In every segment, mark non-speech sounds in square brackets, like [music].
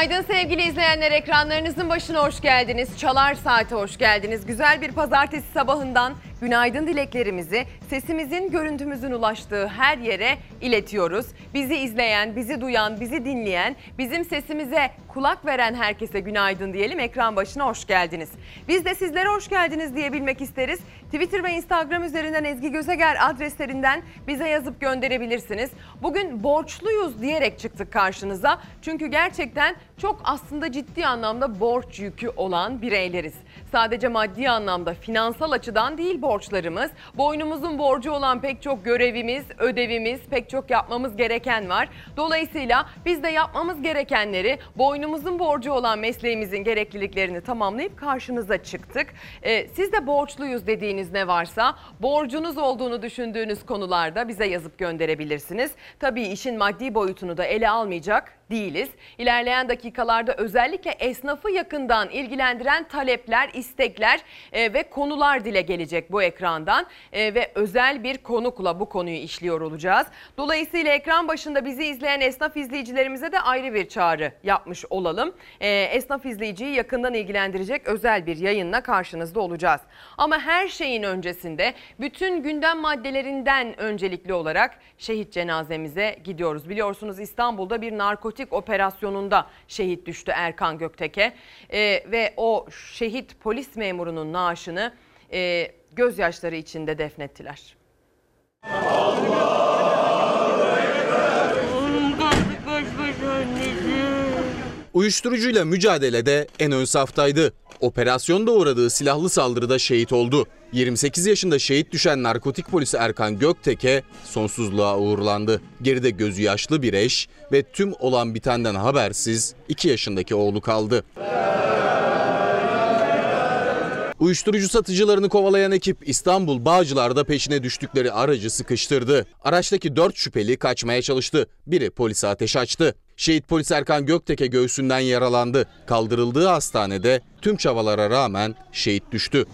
Günaydın sevgili izleyenler ekranlarınızın başına hoş geldiniz. Çalar Saat'e hoş geldiniz. Güzel bir pazartesi sabahından günaydın dileklerimizi sesimizin, görüntümüzün ulaştığı her yere iletiyoruz. Bizi izleyen, bizi duyan, bizi dinleyen, bizim sesimize kulak veren herkese günaydın diyelim. Ekran başına hoş geldiniz. Biz de sizlere hoş geldiniz diyebilmek isteriz. Twitter ve Instagram üzerinden Ezgi Gözeger adreslerinden bize yazıp gönderebilirsiniz. Bugün borçluyuz diyerek çıktık karşınıza. Çünkü gerçekten çok aslında ciddi anlamda borç yükü olan bireyleriz. Sadece maddi anlamda finansal açıdan değil borçlarımız. Boynumuzun borcu olan pek çok görevimiz, ödevimiz, pek çok yapmamız gereken var. Dolayısıyla biz de yapmamız gerekenleri boynumuzun borcu olan mesleğimizin gerekliliklerini tamamlayıp karşınıza çıktık. Ee, siz de borçluyuz dediğiniz ne varsa borcunuz olduğunu düşündüğünüz konularda bize yazıp gönderebilirsiniz. Tabii işin maddi boyutunu da ele almayacak değiliz. İlerleyen dakikalarda özellikle esnafı yakından ilgilendiren talepler, istekler e, ve konular dile gelecek bu ekrandan e, ve özel bir konukla bu konuyu işliyor olacağız. Dolayısıyla ekran başında bizi izleyen esnaf izleyicilerimize de ayrı bir çağrı yapmış olalım. E, esnaf izleyiciyi yakından ilgilendirecek özel bir yayınla karşınızda olacağız. Ama her şeyin öncesinde bütün gündem maddelerinden öncelikli olarak şehit cenazemize gidiyoruz. Biliyorsunuz İstanbul'da bir narkotik operasyonunda şehit düştü Erkan Gökteke e, ve o şehit polis memurunun naaşını e, gözyaşları içinde defnettiler. Uyuşturucuyla mücadelede en ön saftaydı. Operasyonda uğradığı silahlı saldırıda şehit oldu. 28 yaşında şehit düşen narkotik polisi Erkan Gökteke sonsuzluğa uğurlandı. Geride gözü yaşlı bir eş ve tüm olan bitenden habersiz 2 yaşındaki oğlu kaldı. Uyuşturucu satıcılarını kovalayan ekip İstanbul Bağcılar'da peşine düştükleri aracı sıkıştırdı. Araçtaki 4 şüpheli kaçmaya çalıştı. Biri polise ateş açtı. Şehit polis Erkan Gökteke göğsünden yaralandı. Kaldırıldığı hastanede tüm çabalara rağmen şehit düştü.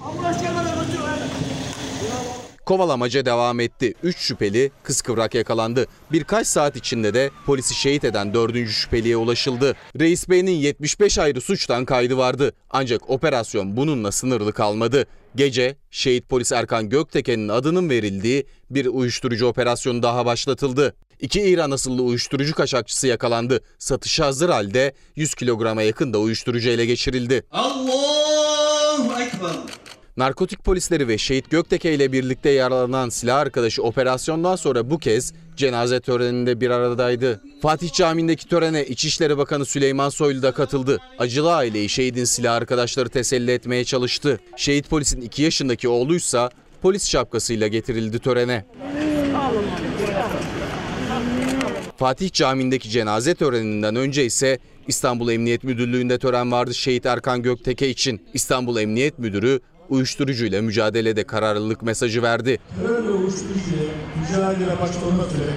Kovalamaca devam etti. 3 şüpheli kıskıvrak yakalandı. Birkaç saat içinde de polisi şehit eden 4. şüpheliye ulaşıldı. Reis Bey'in 75 ayrı suçtan kaydı vardı. Ancak operasyon bununla sınırlı kalmadı. Gece şehit polis Erkan Gökteke'nin adının verildiği bir uyuşturucu operasyonu daha başlatıldı. İki İran asıllı uyuşturucu kaçakçısı yakalandı. Satışa hazır halde 100 kilograma yakın da uyuşturucu ele geçirildi. Allahu Ekber. Narkotik polisleri ve Şehit Gökteke ile birlikte yaralanan silah arkadaşı operasyondan sonra bu kez cenaze töreninde bir aradaydı. Fatih Camii'ndeki törene İçişleri Bakanı Süleyman Soylu da katıldı. Acılı aileyi şehidin silah arkadaşları teselli etmeye çalıştı. Şehit polisin 2 yaşındaki oğluysa polis şapkasıyla getirildi törene. Fatih Camii'ndeki cenaze töreninden önce ise İstanbul Emniyet Müdürlüğü'nde tören vardı şehit Erkan Gökteke için. İstanbul Emniyet Müdürü uyuşturucuyla mücadelede kararlılık mesajı verdi. terör ve uyuşturucuyla mücadele başta olmak üzere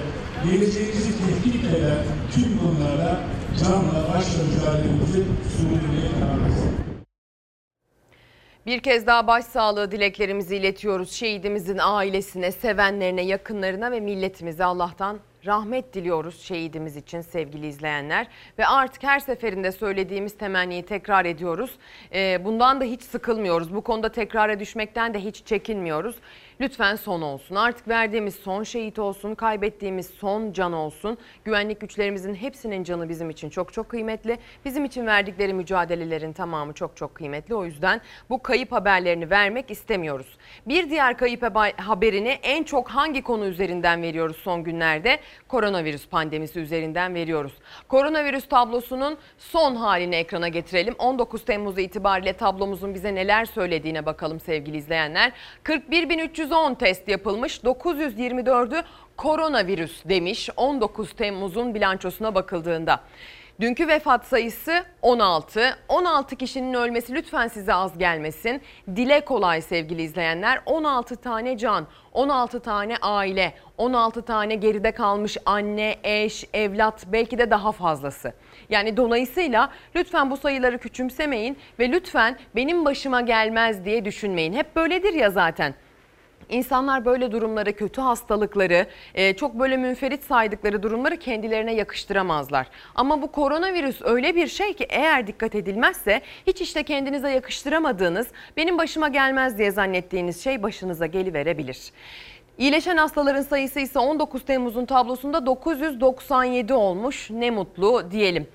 geleceğimizi tehdit eden tüm konularla canla başla mücadelemizi sürdürmeye kararlıyız. Bir kez daha başsağlığı dileklerimizi iletiyoruz şehidimizin ailesine, sevenlerine, yakınlarına ve milletimize Allah'tan rahmet diliyoruz şehidimiz için sevgili izleyenler. Ve artık her seferinde söylediğimiz temenniyi tekrar ediyoruz. Ee, bundan da hiç sıkılmıyoruz. Bu konuda tekrara düşmekten de hiç çekinmiyoruz. Lütfen son olsun. Artık verdiğimiz son şehit olsun, kaybettiğimiz son can olsun. Güvenlik güçlerimizin hepsinin canı bizim için çok çok kıymetli. Bizim için verdikleri mücadelelerin tamamı çok çok kıymetli. O yüzden bu kayıp haberlerini vermek istemiyoruz. Bir diğer kayıp haberini en çok hangi konu üzerinden veriyoruz son günlerde? Koronavirüs pandemisi üzerinden veriyoruz. Koronavirüs tablosunun son halini ekrana getirelim. 19 Temmuz itibariyle tablomuzun bize neler söylediğine bakalım sevgili izleyenler. 41.310 test yapılmış. 924'ü koronavirüs demiş 19 Temmuz'un bilançosuna bakıldığında. Dünkü vefat sayısı 16. 16 kişinin ölmesi lütfen size az gelmesin. Dile kolay sevgili izleyenler. 16 tane can, 16 tane aile, 16 tane geride kalmış anne, eş, evlat belki de daha fazlası. Yani dolayısıyla lütfen bu sayıları küçümsemeyin ve lütfen benim başıma gelmez diye düşünmeyin. Hep böyledir ya zaten İnsanlar böyle durumları, kötü hastalıkları, e, çok böyle münferit saydıkları durumları kendilerine yakıştıramazlar. Ama bu koronavirüs öyle bir şey ki eğer dikkat edilmezse hiç işte kendinize yakıştıramadığınız, benim başıma gelmez diye zannettiğiniz şey başınıza geliverebilir. İyileşen hastaların sayısı ise 19 Temmuz'un tablosunda 997 olmuş. Ne mutlu diyelim.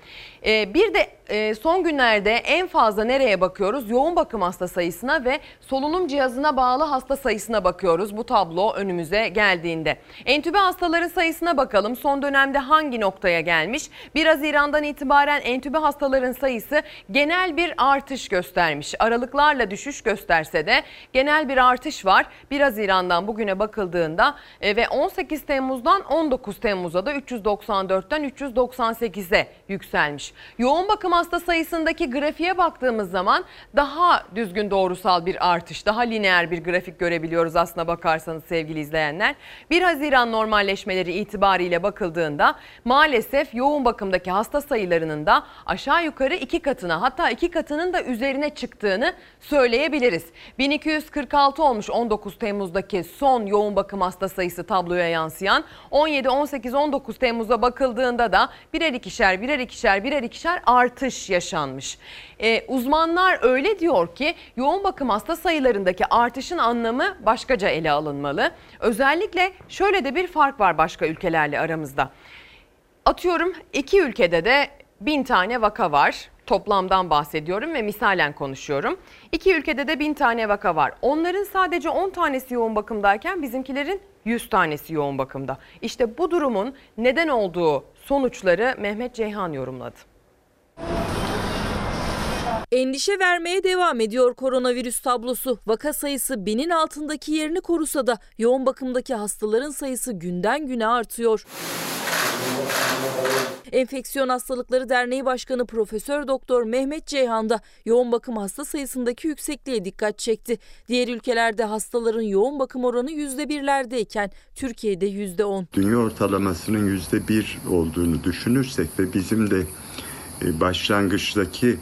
Ee, bir de e, son günlerde en fazla nereye bakıyoruz? Yoğun bakım hasta sayısına ve solunum cihazına bağlı hasta sayısına bakıyoruz. Bu tablo önümüze geldiğinde. Entübe hastaların sayısına bakalım. Son dönemde hangi noktaya gelmiş? 1 Haziran'dan itibaren entübe hastaların sayısı genel bir artış göstermiş. Aralıklarla düşüş gösterse de genel bir artış var. 1 Haziran'dan bugüne bakıldığında e, ve 18 Temmuz'dan 19 Temmuz'a da 394'ten 398'e yükselmiş. Yoğun bakım hasta sayısındaki grafiğe baktığımız zaman daha düzgün doğrusal bir artış, daha lineer bir grafik görebiliyoruz aslına bakarsanız sevgili izleyenler. 1 Haziran normalleşmeleri itibariyle bakıldığında maalesef yoğun bakımdaki hasta sayılarının da aşağı yukarı iki katına hatta iki katının da üzerine çıktığını söyleyebiliriz. 1246 olmuş 19 Temmuz'daki son yoğun bakım hasta sayısı tabloya yansıyan. 17, 18, 19 Temmuz'a bakıldığında da birer ikişer, birer ikişer, birer ikişer artış yaşanmış. Ee, uzmanlar öyle diyor ki yoğun bakım hasta sayılarındaki artışın anlamı başkaca ele alınmalı. Özellikle şöyle de bir fark var başka ülkelerle aramızda. Atıyorum iki ülkede de bin tane vaka var. Toplamdan bahsediyorum ve misalen konuşuyorum. İki ülkede de bin tane vaka var. Onların sadece 10 tanesi yoğun bakımdayken bizimkilerin 100 tanesi yoğun bakımda. İşte bu durumun neden olduğu sonuçları Mehmet Ceyhan yorumladı. Endişe vermeye devam ediyor koronavirüs tablosu. Vaka sayısı binin altındaki yerini korusa da yoğun bakımdaki hastaların sayısı günden güne artıyor. Enfeksiyon Hastalıkları Derneği Başkanı Profesör Doktor Mehmet Ceyhan da yoğun bakım hasta sayısındaki yüksekliğe dikkat çekti. Diğer ülkelerde hastaların yoğun bakım oranı %1'lerdeyken Türkiye'de %10. Dünya ortalamasının yüzde bir olduğunu düşünürsek ve bizim de başlangıçtaki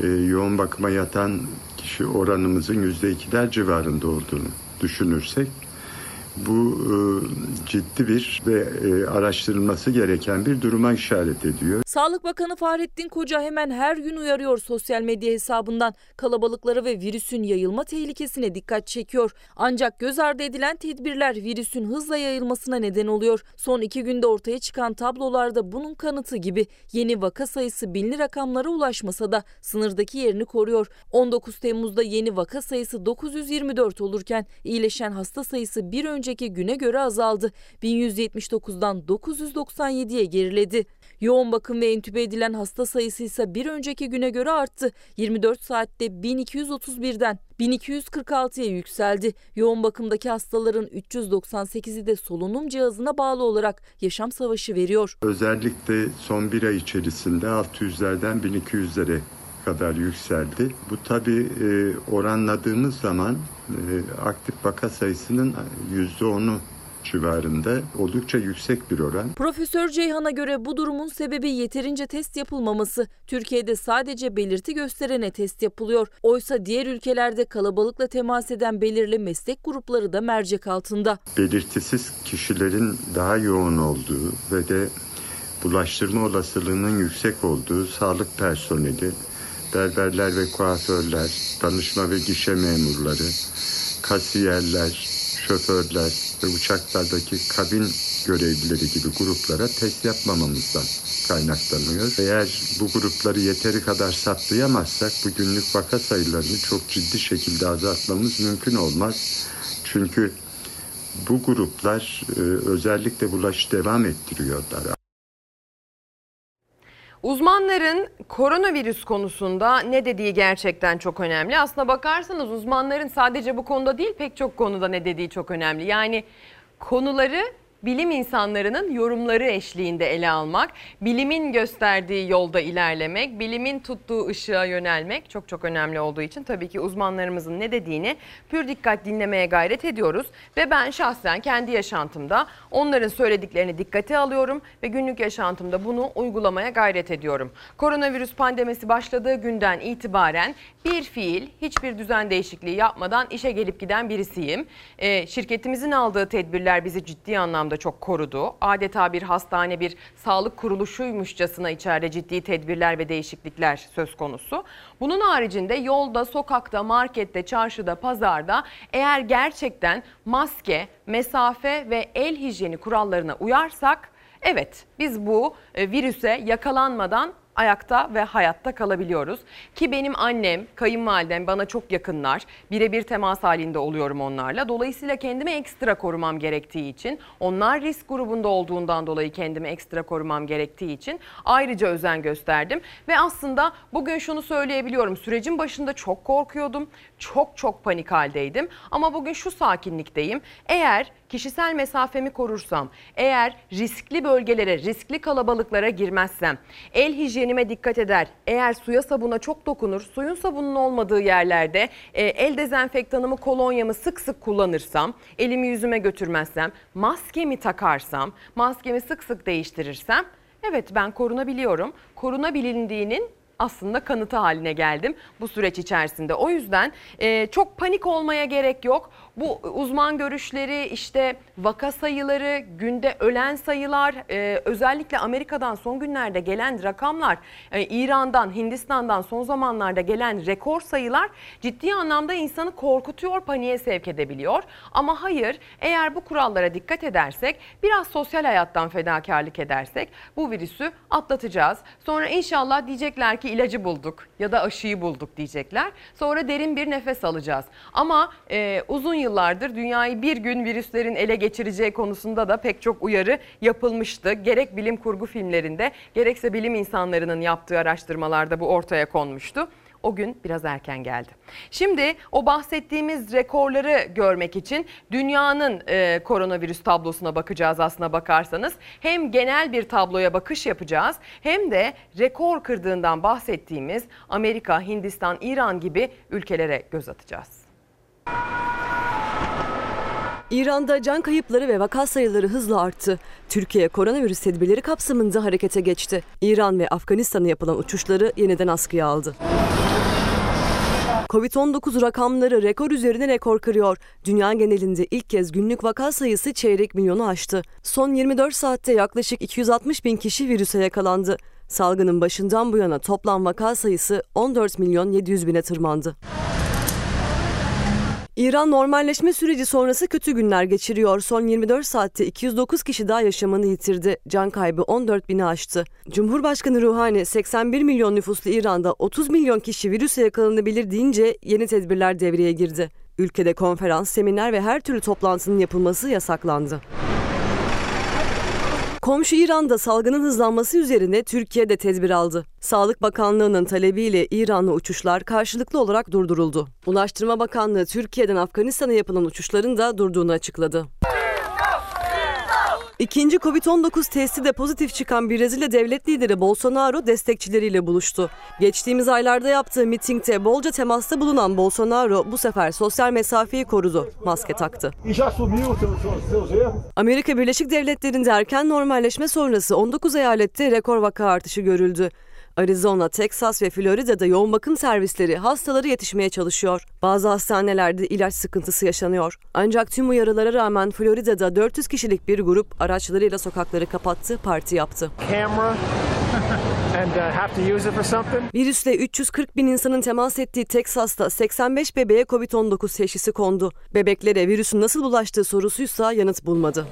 e, yoğun bakıma yatan kişi oranımızın yüzde ikiler civarında olduğunu düşünürsek bu e, ciddi bir ve e, araştırılması gereken bir duruma işaret ediyor. Sağlık Bakanı Fahrettin Koca hemen her gün uyarıyor sosyal medya hesabından kalabalıklara ve virüsün yayılma tehlikesine dikkat çekiyor. Ancak göz ardı edilen tedbirler virüsün hızla yayılmasına neden oluyor. Son iki günde ortaya çıkan tablolarda bunun kanıtı gibi yeni vaka sayısı binli rakamlara ulaşmasa da sınırdaki yerini koruyor. 19 Temmuz'da yeni vaka sayısı 924 olurken iyileşen hasta sayısı bir önceki güne göre azaldı. 1179'dan 997'ye geriledi. Yoğun bakım ve entübe edilen hasta sayısı ise bir önceki güne göre arttı. 24 saatte 1231'den 1246'ya yükseldi. Yoğun bakımdaki hastaların 398'i de solunum cihazına bağlı olarak yaşam savaşı veriyor. Özellikle son bir ay içerisinde 600'lerden 1200'lere kadar yükseldi. Bu tabi e, oranladığımız zaman e, aktif vaka sayısının %10'u civarında oldukça yüksek bir oran. Profesör Ceyhan'a göre bu durumun sebebi yeterince test yapılmaması. Türkiye'de sadece belirti gösterene test yapılıyor. Oysa diğer ülkelerde kalabalıkla temas eden belirli meslek grupları da mercek altında. Belirtisiz kişilerin daha yoğun olduğu ve de bulaştırma olasılığının yüksek olduğu sağlık personeli, berberler ve kuaförler, danışma ve gişe memurları, kasiyerler, şoförler ve uçaklardaki kabin görevlileri gibi gruplara test yapmamamızdan kaynaklanıyor. Eğer bu grupları yeteri kadar saptayamazsak bu günlük vaka sayılarını çok ciddi şekilde azaltmamız mümkün olmaz. Çünkü bu gruplar e, özellikle bulaş devam ettiriyorlar. Uzmanların koronavirüs konusunda ne dediği gerçekten çok önemli. Aslına bakarsanız uzmanların sadece bu konuda değil pek çok konuda ne dediği çok önemli. Yani konuları bilim insanlarının yorumları eşliğinde ele almak, bilimin gösterdiği yolda ilerlemek, bilimin tuttuğu ışığa yönelmek çok çok önemli olduğu için tabii ki uzmanlarımızın ne dediğini pür dikkat dinlemeye gayret ediyoruz ve ben şahsen kendi yaşantımda onların söylediklerini dikkate alıyorum ve günlük yaşantımda bunu uygulamaya gayret ediyorum. Koronavirüs pandemisi başladığı günden itibaren bir fiil hiçbir düzen değişikliği yapmadan işe gelip giden birisiyim. Ee, şirketimizin aldığı tedbirler bizi ciddi anlamda çok korudu. Adeta bir hastane bir sağlık kuruluşuymuşçasına içeride ciddi tedbirler ve değişiklikler söz konusu. Bunun haricinde yolda, sokakta, markette, çarşıda, pazarda eğer gerçekten maske, mesafe ve el hijyeni kurallarına uyarsak evet biz bu e, virüse yakalanmadan ayakta ve hayatta kalabiliyoruz. Ki benim annem, kayınvalidem bana çok yakınlar. Birebir temas halinde oluyorum onlarla. Dolayısıyla kendimi ekstra korumam gerektiği için, onlar risk grubunda olduğundan dolayı kendimi ekstra korumam gerektiği için ayrıca özen gösterdim. Ve aslında bugün şunu söyleyebiliyorum. Sürecin başında çok korkuyordum. Çok çok panik haldeydim. Ama bugün şu sakinlikteyim. Eğer kişisel mesafemi korursam, eğer riskli bölgelere, riskli kalabalıklara girmezsem, el hijyenime dikkat eder, eğer suya sabuna çok dokunur, suyun sabunun olmadığı yerlerde e, el dezenfektanımı, kolonyamı sık sık kullanırsam, elimi yüzüme götürmezsem, maskemi takarsam, maskemi sık sık değiştirirsem, evet ben korunabiliyorum. Korunabilindiğinin aslında kanıtı haline geldim bu süreç içerisinde. O yüzden e, çok panik olmaya gerek yok. Bu uzman görüşleri işte vaka sayıları, günde ölen sayılar, e, özellikle Amerika'dan son günlerde gelen rakamlar, e, İran'dan, Hindistan'dan son zamanlarda gelen rekor sayılar ciddi anlamda insanı korkutuyor, paniğe sevk edebiliyor. Ama hayır, eğer bu kurallara dikkat edersek, biraz sosyal hayattan fedakarlık edersek bu virüsü atlatacağız. Sonra inşallah diyecekler ki ilacı bulduk ya da aşıyı bulduk diyecekler. Sonra derin bir nefes alacağız. Ama e, uzun yıllardır dünyayı bir gün virüslerin ele geçireceği konusunda da pek çok uyarı yapılmıştı. Gerek bilim kurgu filmlerinde gerekse bilim insanlarının yaptığı araştırmalarda bu ortaya konmuştu. O gün biraz erken geldi. Şimdi o bahsettiğimiz rekorları görmek için dünyanın e, koronavirüs tablosuna bakacağız aslına bakarsanız. Hem genel bir tabloya bakış yapacağız hem de rekor kırdığından bahsettiğimiz Amerika, Hindistan, İran gibi ülkelere göz atacağız. İran'da can kayıpları ve vaka sayıları hızla arttı. Türkiye koronavirüs tedbirleri kapsamında harekete geçti. İran ve Afganistan'a yapılan uçuşları yeniden askıya aldı. Covid-19 rakamları rekor üzerine rekor kırıyor. Dünya genelinde ilk kez günlük vaka sayısı çeyrek milyonu aştı. Son 24 saatte yaklaşık 260 bin kişi virüse yakalandı. Salgının başından bu yana toplam vaka sayısı 14 milyon 700 bine tırmandı. İran normalleşme süreci sonrası kötü günler geçiriyor. Son 24 saatte 209 kişi daha yaşamını yitirdi. Can kaybı 14 bini aştı. Cumhurbaşkanı Ruhani 81 milyon nüfuslu İran'da 30 milyon kişi virüse yakalanabilir deyince yeni tedbirler devreye girdi. Ülkede konferans, seminer ve her türlü toplantının yapılması yasaklandı. Komşu İran'da salgının hızlanması üzerine Türkiye de tedbir aldı. Sağlık Bakanlığı'nın talebiyle İranlı uçuşlar karşılıklı olarak durduruldu. Ulaştırma Bakanlığı Türkiye'den Afganistan'a yapılan uçuşların da durduğunu açıkladı. İkinci Covid-19 testi de pozitif çıkan Brezilya devlet lideri Bolsonaro destekçileriyle buluştu. Geçtiğimiz aylarda yaptığı mitingde bolca temasta bulunan Bolsonaro bu sefer sosyal mesafeyi korudu, maske taktı. Amerika Birleşik Devletleri'nde erken normalleşme sonrası 19 eyalette rekor vaka artışı görüldü. Arizona, Texas ve Florida'da yoğun bakım servisleri hastaları yetişmeye çalışıyor. Bazı hastanelerde ilaç sıkıntısı yaşanıyor. Ancak tüm uyarılara rağmen Florida'da 400 kişilik bir grup araçlarıyla sokakları kapattı, parti yaptı. [laughs] Virüsle 340 bin insanın temas ettiği Teksas'ta 85 bebeğe Covid-19 teşhisi kondu. Bebeklere virüsün nasıl bulaştığı sorusuysa yanıt bulmadı.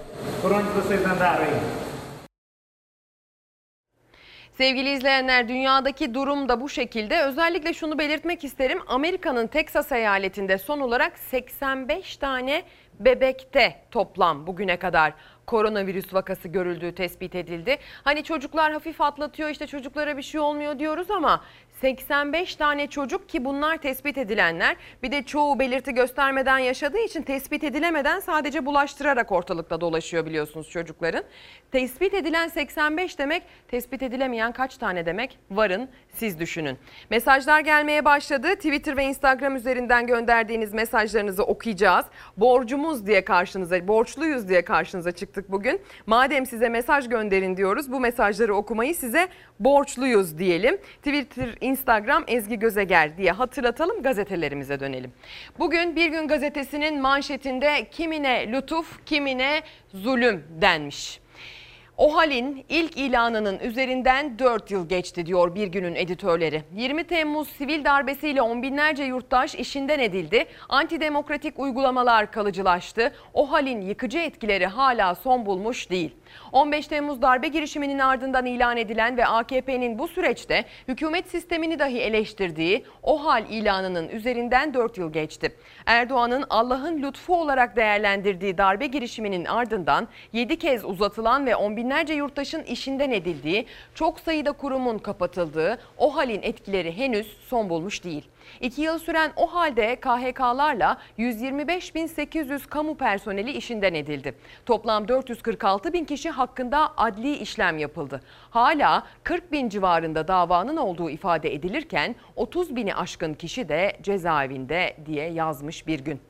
Sevgili izleyenler dünyadaki durum da bu şekilde. Özellikle şunu belirtmek isterim. Amerika'nın Teksas eyaletinde son olarak 85 tane bebekte toplam bugüne kadar koronavirüs vakası görüldüğü tespit edildi. Hani çocuklar hafif atlatıyor işte çocuklara bir şey olmuyor diyoruz ama 85 tane çocuk ki bunlar tespit edilenler bir de çoğu belirti göstermeden yaşadığı için tespit edilemeden sadece bulaştırarak ortalıkta dolaşıyor biliyorsunuz çocukların. Tespit edilen 85 demek tespit edilemeyen kaç tane demek varın siz düşünün. Mesajlar gelmeye başladı Twitter ve Instagram üzerinden gönderdiğiniz mesajlarınızı okuyacağız. Borcumuz diye karşınıza borçluyuz diye karşınıza çıktık bugün. Madem size mesaj gönderin diyoruz bu mesajları okumayı size borçluyuz diyelim. Twitter, Ezgi Gözeger diye hatırlatalım gazetelerimize dönelim. Bugün Bir Gün Gazetesi'nin manşetinde kimine lütuf kimine zulüm denmiş. OHAL'in ilk ilanının üzerinden 4 yıl geçti diyor bir günün editörleri. 20 Temmuz sivil darbesiyle on binlerce yurttaş işinden edildi. Antidemokratik uygulamalar kalıcılaştı. OHAL'in yıkıcı etkileri hala son bulmuş değil. 15 Temmuz darbe girişiminin ardından ilan edilen ve AKP'nin bu süreçte hükümet sistemini dahi eleştirdiği OHAL ilanının üzerinden 4 yıl geçti. Erdoğan'ın Allah'ın lütfu olarak değerlendirdiği darbe girişiminin ardından 7 kez uzatılan ve on binlerce yurttaşın işinden edildiği, çok sayıda kurumun kapatıldığı OHAL'in etkileri henüz son bulmuş değil. İki yıl süren o halde KHK'larla 125.800 kamu personeli işinden edildi. Toplam 446 bin kişi hakkında adli işlem yapıldı. Hala 40 bin civarında davanın olduğu ifade edilirken 30 bini aşkın kişi de cezaevinde diye yazmış bir gün.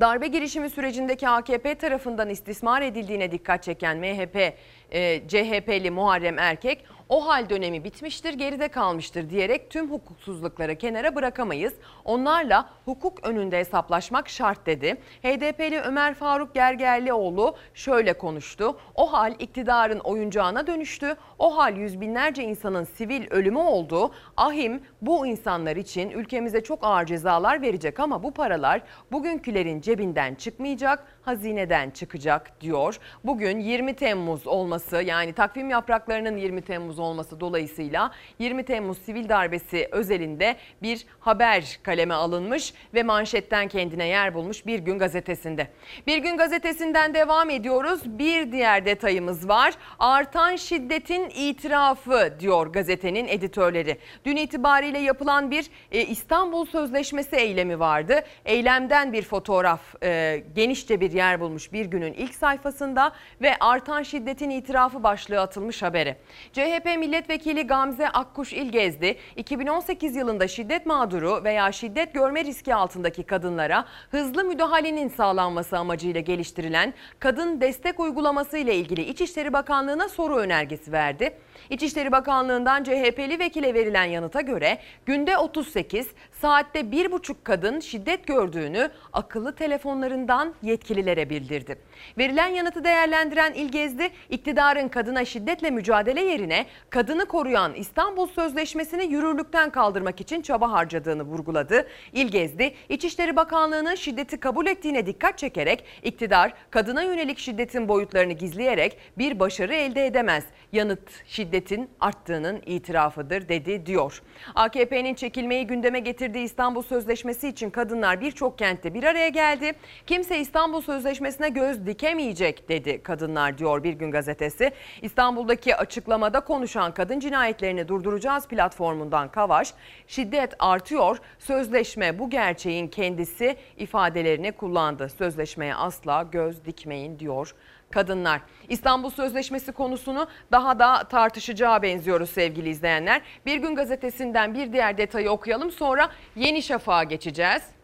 Darbe girişimi sürecindeki AKP tarafından istismar edildiğine dikkat çeken MHP, e, CHP'li Muharrem Erkek o hal dönemi bitmiştir, geride kalmıştır diyerek tüm hukuksuzlukları kenara bırakamayız. Onlarla hukuk önünde hesaplaşmak şart dedi. HDP'li Ömer Faruk Gergerlioğlu şöyle konuştu. O hal iktidarın oyuncağına dönüştü. O hal yüz binlerce insanın sivil ölümü oldu. Ahim bu insanlar için ülkemize çok ağır cezalar verecek ama bu paralar bugünkülerin cebinden çıkmayacak, hazineden çıkacak diyor. Bugün 20 Temmuz olması yani takvim yapraklarının 20 Temmuz olması dolayısıyla 20 Temmuz sivil darbesi özelinde bir haber kaleme alınmış ve manşetten kendine yer bulmuş Bir Gün Gazetesi'nde. Bir Gün Gazetesi'nden devam ediyoruz. Bir diğer detayımız var. Artan şiddetin itirafı diyor gazetenin editörleri. Dün itibariyle yapılan bir e, İstanbul Sözleşmesi eylemi vardı. Eylemden bir fotoğraf e, genişçe bir yer bulmuş Bir Gün'ün ilk sayfasında ve artan şiddetin itirafı başlığı atılmış haberi. CHP milletvekili Gamze Akkuş İlgezdi 2018 yılında şiddet mağduru veya şiddet görme riski altındaki kadınlara hızlı müdahalenin sağlanması amacıyla geliştirilen kadın destek uygulaması ile ilgili İçişleri Bakanlığı'na soru önergesi verdi. İçişleri Bakanlığı'ndan CHP'li vekile verilen yanıta göre günde 38, saatte 1,5 kadın şiddet gördüğünü akıllı telefonlarından yetkililere bildirdi. Verilen yanıtı değerlendiren İlgezdi, iktidarın kadına şiddetle mücadele yerine kadını koruyan İstanbul Sözleşmesi'ni yürürlükten kaldırmak için çaba harcadığını vurguladı. İlgezdi, İçişleri Bakanlığı'nın şiddeti kabul ettiğine dikkat çekerek iktidar kadına yönelik şiddetin boyutlarını gizleyerek bir başarı elde edemez. Yanıt şiddetin arttığının itirafıdır dedi diyor. AKP'nin çekilmeyi gündeme getirdiği İstanbul Sözleşmesi için kadınlar birçok kentte bir araya geldi. Kimse İstanbul Sözleşmesi'ne göz dikemeyecek dedi kadınlar diyor Bir Gün Gazetesi. İstanbul'daki açıklamada konuşan kadın cinayetlerini durduracağız platformundan Kavaş, şiddet artıyor, sözleşme bu gerçeğin kendisi ifadelerini kullandı. Sözleşmeye asla göz dikmeyin diyor kadınlar. İstanbul Sözleşmesi konusunu daha da tartışacağı benziyoruz sevgili izleyenler. Bir gün gazetesinden bir diğer detayı okuyalım sonra Yeni Şafak'a geçeceğiz.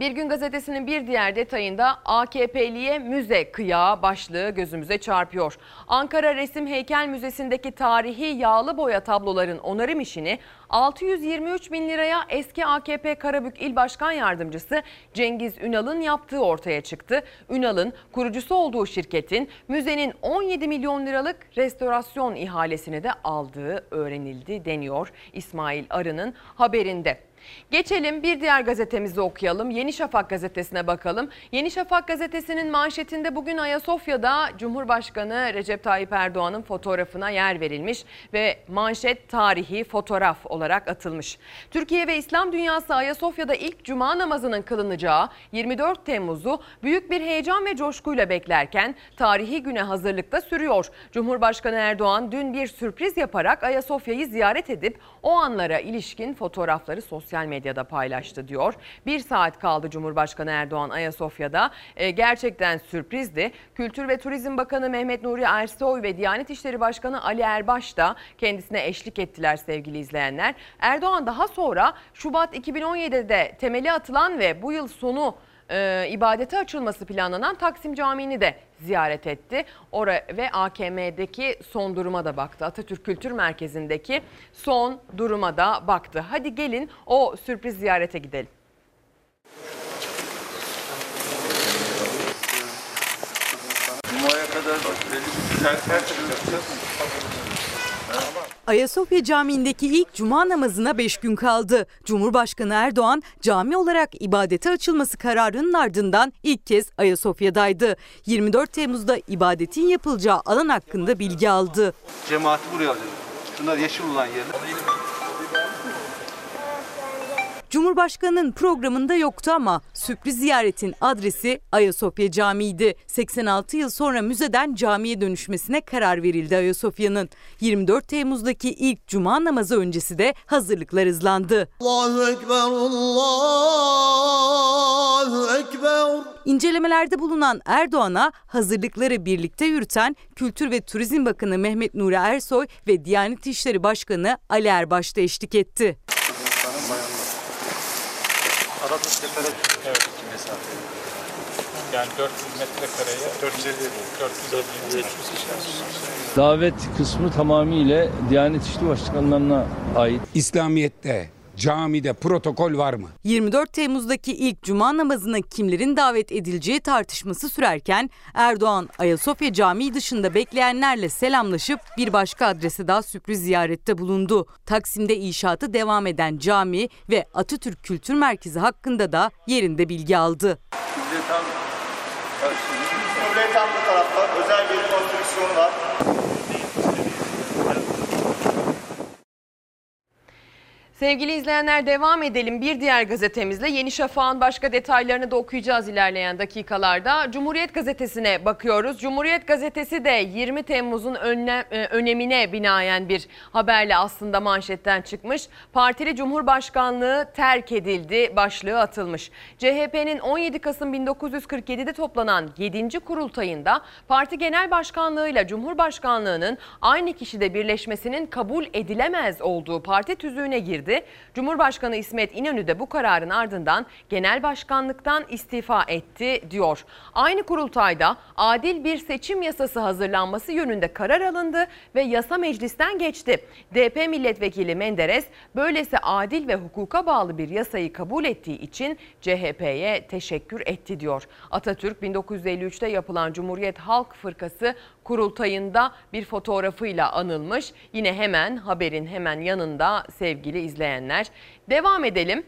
Bir gün gazetesinin bir diğer detayında AKP'liye müze kıyağı başlığı gözümüze çarpıyor. Ankara Resim Heykel Müzesi'ndeki tarihi yağlı boya tabloların onarım işini 623 bin liraya eski AKP Karabük İl Başkan Yardımcısı Cengiz Ünal'ın yaptığı ortaya çıktı. Ünal'ın kurucusu olduğu şirketin müzenin 17 milyon liralık restorasyon ihalesini de aldığı öğrenildi deniyor İsmail Arı'nın haberinde. Geçelim bir diğer gazetemizi okuyalım. Yeni Şafak gazetesine bakalım. Yeni Şafak gazetesinin manşetinde bugün Ayasofya'da Cumhurbaşkanı Recep Tayyip Erdoğan'ın fotoğrafına yer verilmiş ve manşet tarihi fotoğraf olarak atılmış. Türkiye ve İslam dünyası Ayasofya'da ilk cuma namazının kılınacağı 24 Temmuz'u büyük bir heyecan ve coşkuyla beklerken tarihi güne hazırlıkta sürüyor. Cumhurbaşkanı Erdoğan dün bir sürpriz yaparak Ayasofya'yı ziyaret edip o anlara ilişkin fotoğrafları sosyal medyada paylaştı diyor. Bir saat kaldı Cumhurbaşkanı Erdoğan Ayasofya'da. E, gerçekten sürprizdi. Kültür ve Turizm Bakanı Mehmet Nuri Ersoy ve Diyanet İşleri Başkanı Ali Erbaş da kendisine eşlik ettiler sevgili izleyenler. Erdoğan daha sonra Şubat 2017'de temeli atılan ve bu yıl sonu e, ibadete açılması planlanan Taksim Camii'ni de ziyaret etti. Ora ve AKM'deki son duruma da baktı. Atatürk Kültür Merkezi'ndeki son duruma da baktı. Hadi gelin o sürpriz ziyarete gidelim. Ayasofya Camii'ndeki ilk cuma namazına 5 gün kaldı. Cumhurbaşkanı Erdoğan cami olarak ibadete açılması kararının ardından ilk kez Ayasofya'daydı. 24 Temmuz'da ibadetin yapılacağı alan hakkında bilgi aldı. Cemaati buraya alacağız. Şunlar yeşil olan yerler. Cumhurbaşkanının programında yoktu ama sürpriz ziyaretin adresi Ayasofya Camii'ydi. 86 yıl sonra müzeden camiye dönüşmesine karar verildi Ayasofya'nın. 24 Temmuz'daki ilk cuma namazı öncesi de hazırlıklar hızlandı. Allahu Ekber, Allahu Ekber. İncelemelerde bulunan Erdoğan'a hazırlıkları birlikte yürüten Kültür ve Turizm Bakanı Mehmet Nuri Ersoy ve Diyanet İşleri Başkanı Ali Erbaş da eşlik etti. Arada sefere Evet. mesafe. Yani 400 metrekareye 450 450 Davet kısmı tamamıyla Diyanet İşleri Başkanlarına ait. İslamiyet'te, camide protokol var mı? 24 Temmuz'daki ilk cuma namazına kimlerin davet edileceği tartışması sürerken Erdoğan Ayasofya Camii dışında bekleyenlerle selamlaşıp bir başka adrese daha sürpriz ziyarette bulundu. Taksim'de inşaatı devam eden cami ve Atatürk Kültür Merkezi hakkında da yerinde bilgi aldı. Kıble tam Kıble tam bu tarafta özel bir konstrüksiyon var. Sevgili izleyenler devam edelim bir diğer gazetemizle. Yeni Şafak'ın başka detaylarını da okuyacağız ilerleyen dakikalarda. Cumhuriyet Gazetesi'ne bakıyoruz. Cumhuriyet Gazetesi de 20 Temmuz'un önle, e, önemine binaen bir haberle aslında manşetten çıkmış. Partili Cumhurbaşkanlığı terk edildi başlığı atılmış. CHP'nin 17 Kasım 1947'de toplanan 7. kurultayında parti genel başkanlığıyla Cumhurbaşkanlığının aynı kişide birleşmesinin kabul edilemez olduğu parti tüzüğüne girdi. Cumhurbaşkanı İsmet İnönü de bu kararın ardından genel başkanlıktan istifa etti diyor. Aynı kurultayda adil bir seçim yasası hazırlanması yönünde karar alındı ve yasa meclisten geçti. DP milletvekili Menderes böylesi adil ve hukuka bağlı bir yasayı kabul ettiği için CHP'ye teşekkür etti diyor. Atatürk 1953'te yapılan Cumhuriyet Halk Fırkası kurultayında bir fotoğrafıyla anılmış. Yine hemen haberin hemen yanında sevgili izleyenler. Devam edelim.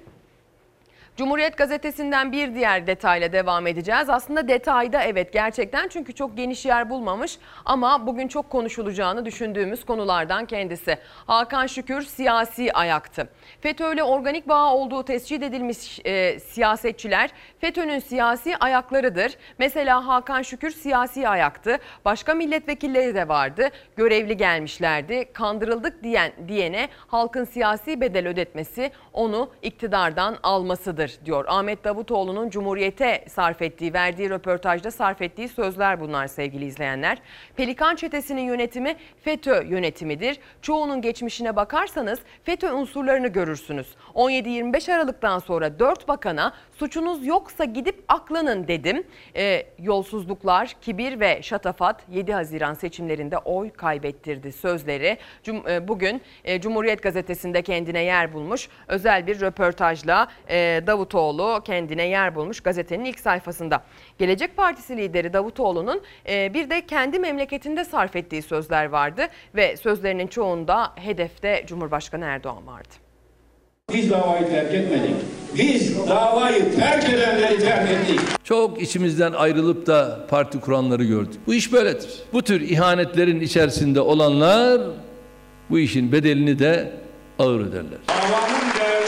Cumhuriyet Gazetesi'nden bir diğer detayla devam edeceğiz. Aslında detayda evet gerçekten çünkü çok geniş yer bulmamış ama bugün çok konuşulacağını düşündüğümüz konulardan kendisi. Hakan Şükür siyasi ayaktı. FETÖ'yle organik bağ olduğu tescil edilmiş e, siyasetçiler FETÖ'nün siyasi ayaklarıdır. Mesela Hakan Şükür siyasi ayaktı. Başka milletvekilleri de vardı. Görevli gelmişlerdi. Kandırıldık diyen diyene halkın siyasi bedel ödetmesi onu iktidardan almasıdır diyor. Ahmet Davutoğlu'nun Cumhuriyet'e sarf ettiği, verdiği röportajda sarf ettiği sözler bunlar sevgili izleyenler. Pelikan çetesinin yönetimi FETÖ yönetimidir. Çoğunun geçmişine bakarsanız FETÖ unsurlarını görürsünüz. 17-25 Aralık'tan sonra 4 bakana suçunuz yoksa gidip aklanın dedim. E, yolsuzluklar, kibir ve şatafat 7 Haziran seçimlerinde oy kaybettirdi sözleri. Cum, e, bugün e, Cumhuriyet Gazetesi'nde kendine yer bulmuş. Özel bir röportajla e, Davutoğlu kendine yer bulmuş gazetenin ilk sayfasında. Gelecek Partisi lideri Davutoğlu'nun e, bir de kendi memleketinde sarf ettiği sözler vardı ve sözlerinin çoğunda hedefte Cumhurbaşkanı Erdoğan vardı. Biz davayı terk etmedik. Biz davayı terk edenleri terk ettik. Çok içimizden ayrılıp da parti kuranları gördük. Bu iş böyledir. Bu tür ihanetlerin içerisinde olanlar bu işin bedelini de ağır öderler. Davanın değerlerini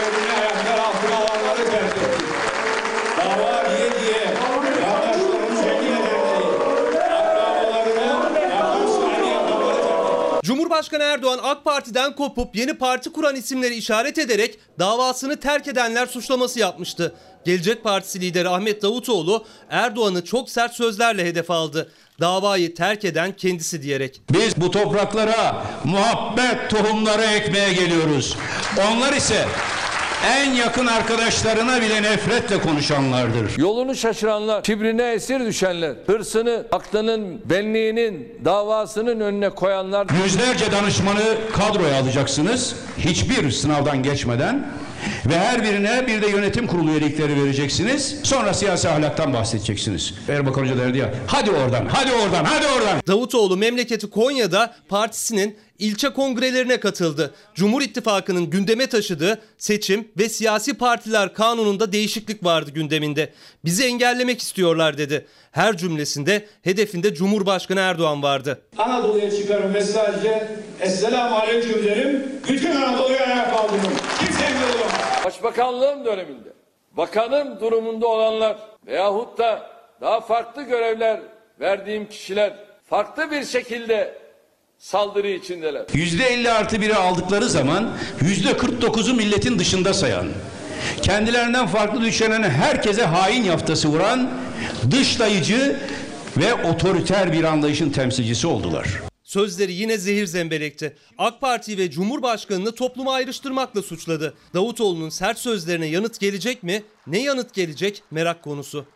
Cumhurbaşkanı Erdoğan AK Parti'den kopup yeni parti kuran isimleri işaret ederek davasını terk edenler suçlaması yapmıştı. Gelecek Partisi lideri Ahmet Davutoğlu Erdoğan'ı çok sert sözlerle hedef aldı. Davayı terk eden kendisi diyerek. Biz bu topraklara muhabbet tohumları ekmeye geliyoruz. Onlar ise en yakın arkadaşlarına bile nefretle konuşanlardır. Yolunu şaşıranlar, kibrine esir düşenler, hırsını, aklının, benliğinin, davasının önüne koyanlar Yüzlerce danışmanı kadroya alacaksınız. Hiçbir sınavdan geçmeden ve her birine bir de yönetim kurulu üyelikleri vereceksiniz. Sonra siyasi ahlaktan bahsedeceksiniz. Erbakan Hoca derdi ya hadi oradan, hadi oradan, hadi oradan. Davutoğlu memleketi Konya'da partisinin ilçe kongrelerine katıldı. Cumhur İttifakı'nın gündeme taşıdığı seçim ve siyasi partiler kanununda değişiklik vardı gündeminde. Bizi engellemek istiyorlar dedi. Her cümlesinde hedefinde Cumhurbaşkanı Erdoğan vardı. Anadolu'ya çıkarım ve sadece Esselamu Aleyküm derim. Bütün Anadolu'ya ayağa kaldırırım. Kimse engel olamaz. Başbakanlığım döneminde bakanım durumunda olanlar veyahut da daha farklı görevler verdiğim kişiler farklı bir şekilde saldırı içindeler. Yüzde 50 artı biri aldıkları zaman yüzde 49'u milletin dışında sayan, kendilerinden farklı düşünen herkese hain yaftası vuran, dışlayıcı ve otoriter bir anlayışın temsilcisi oldular. Sözleri yine zehir zemberekti. AK Parti ve Cumhurbaşkanını topluma ayrıştırmakla suçladı. Davutoğlu'nun sert sözlerine yanıt gelecek mi? Ne yanıt gelecek? Merak konusu.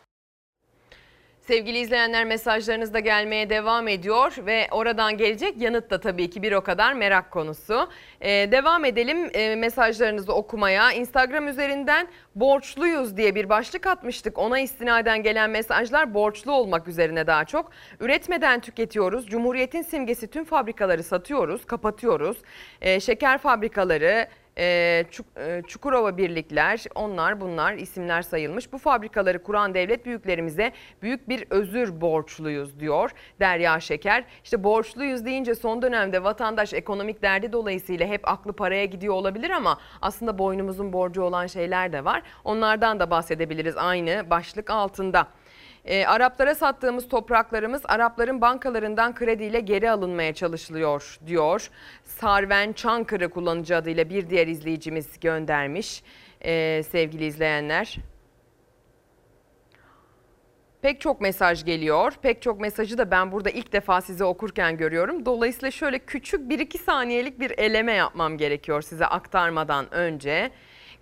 Sevgili izleyenler mesajlarınız da gelmeye devam ediyor ve oradan gelecek yanıt da tabii ki bir o kadar merak konusu. Ee, devam edelim e, mesajlarınızı okumaya. Instagram üzerinden borçluyuz diye bir başlık atmıştık. Ona istinaden gelen mesajlar borçlu olmak üzerine daha çok. Üretmeden tüketiyoruz. Cumhuriyetin simgesi tüm fabrikaları satıyoruz, kapatıyoruz. Ee, şeker fabrikaları, e, Çuk- e, Çukurova Birlikler, onlar bunlar isimler sayılmış. Bu fabrikaları kuran devlet büyüklerimize büyük bir özür borçluyuz diyor Derya Şeker. İşte borçluyuz deyince son dönemde vatandaş ekonomik derdi dolayısıyla hep aklı paraya gidiyor olabilir ama aslında boynumuzun borcu olan şeyler de var. Onlardan da bahsedebiliriz aynı başlık altında. E, Araplara sattığımız topraklarımız Arapların bankalarından krediyle geri alınmaya çalışılıyor diyor. Sarven Çankırı kullanıcı adıyla bir diğer izleyicimiz göndermiş e, sevgili izleyenler. Pek çok mesaj geliyor. Pek çok mesajı da ben burada ilk defa size okurken görüyorum. Dolayısıyla şöyle küçük 1-2 saniyelik bir eleme yapmam gerekiyor size aktarmadan önce.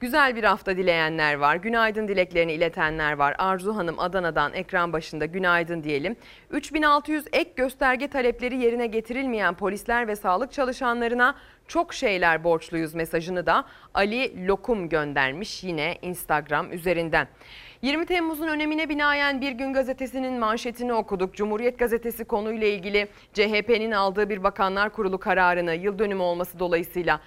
Güzel bir hafta dileyenler var. Günaydın dileklerini iletenler var. Arzu Hanım Adana'dan ekran başında günaydın diyelim. 3600 ek gösterge talepleri yerine getirilmeyen polisler ve sağlık çalışanlarına çok şeyler borçluyuz mesajını da Ali Lokum göndermiş yine Instagram üzerinden. 20 Temmuz'un önemine binaen Bir Gün Gazetesi'nin manşetini okuduk. Cumhuriyet Gazetesi konuyla ilgili CHP'nin aldığı bir bakanlar kurulu kararını yıl dönümü olması dolayısıyla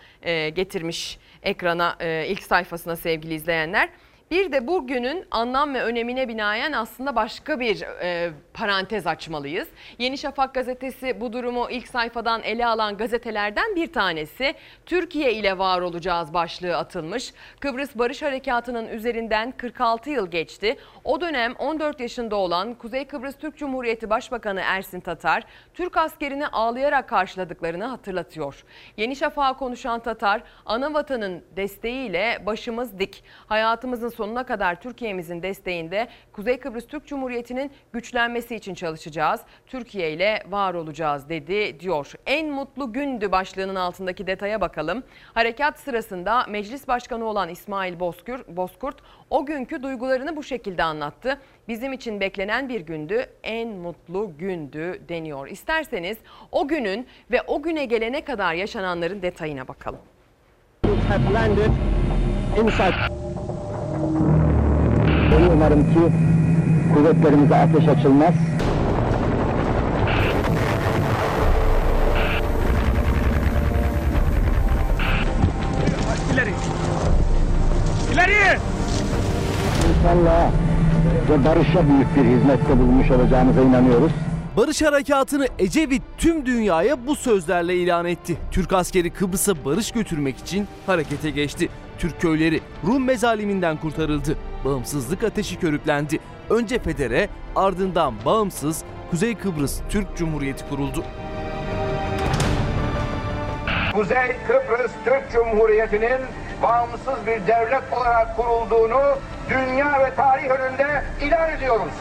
getirmiş ekrana ilk sayfasına sevgili izleyenler. Bir de bugünün anlam ve önemine binaen aslında başka bir e, parantez açmalıyız. Yeni Şafak gazetesi bu durumu ilk sayfadan ele alan gazetelerden bir tanesi. Türkiye ile var olacağız başlığı atılmış. Kıbrıs Barış Harekatı'nın üzerinden 46 yıl geçti. O dönem 14 yaşında olan Kuzey Kıbrıs Türk Cumhuriyeti Başbakanı Ersin Tatar, Türk askerini ağlayarak karşıladıklarını hatırlatıyor. Yeni Şafak'a konuşan Tatar, ana vatanın desteğiyle başımız dik. Hayatımızın sonuna kadar Türkiye'mizin desteğinde Kuzey Kıbrıs Türk Cumhuriyeti'nin güçlenmesi için çalışacağız. Türkiye ile var olacağız dedi diyor. En mutlu gündü başlığının altındaki detaya bakalım. Harekat sırasında Meclis Başkanı olan İsmail Bozkurt, Bozkurt o günkü duygularını bu şekilde anlattı. Bizim için beklenen bir gündü, en mutlu gündü deniyor. İsterseniz o günün ve o güne gelene kadar yaşananların detayına bakalım. Umarım ki kuvvetlerimize ateş açılmaz. İleri! İleri! İnsanla ve barışa büyük bir hizmette bulunmuş olacağımıza inanıyoruz. Barış Harekatı'nı Ecevit tüm dünyaya bu sözlerle ilan etti. Türk askeri Kıbrıs'a barış götürmek için harekete geçti. Türk köyleri Rum mezaliminden kurtarıldı. Bağımsızlık ateşi körüklendi. Önce federe ardından bağımsız Kuzey Kıbrıs Türk Cumhuriyeti kuruldu. Kuzey Kıbrıs Türk Cumhuriyeti'nin bağımsız bir devlet olarak kurulduğunu dünya ve tarih önünde ilan ediyoruz.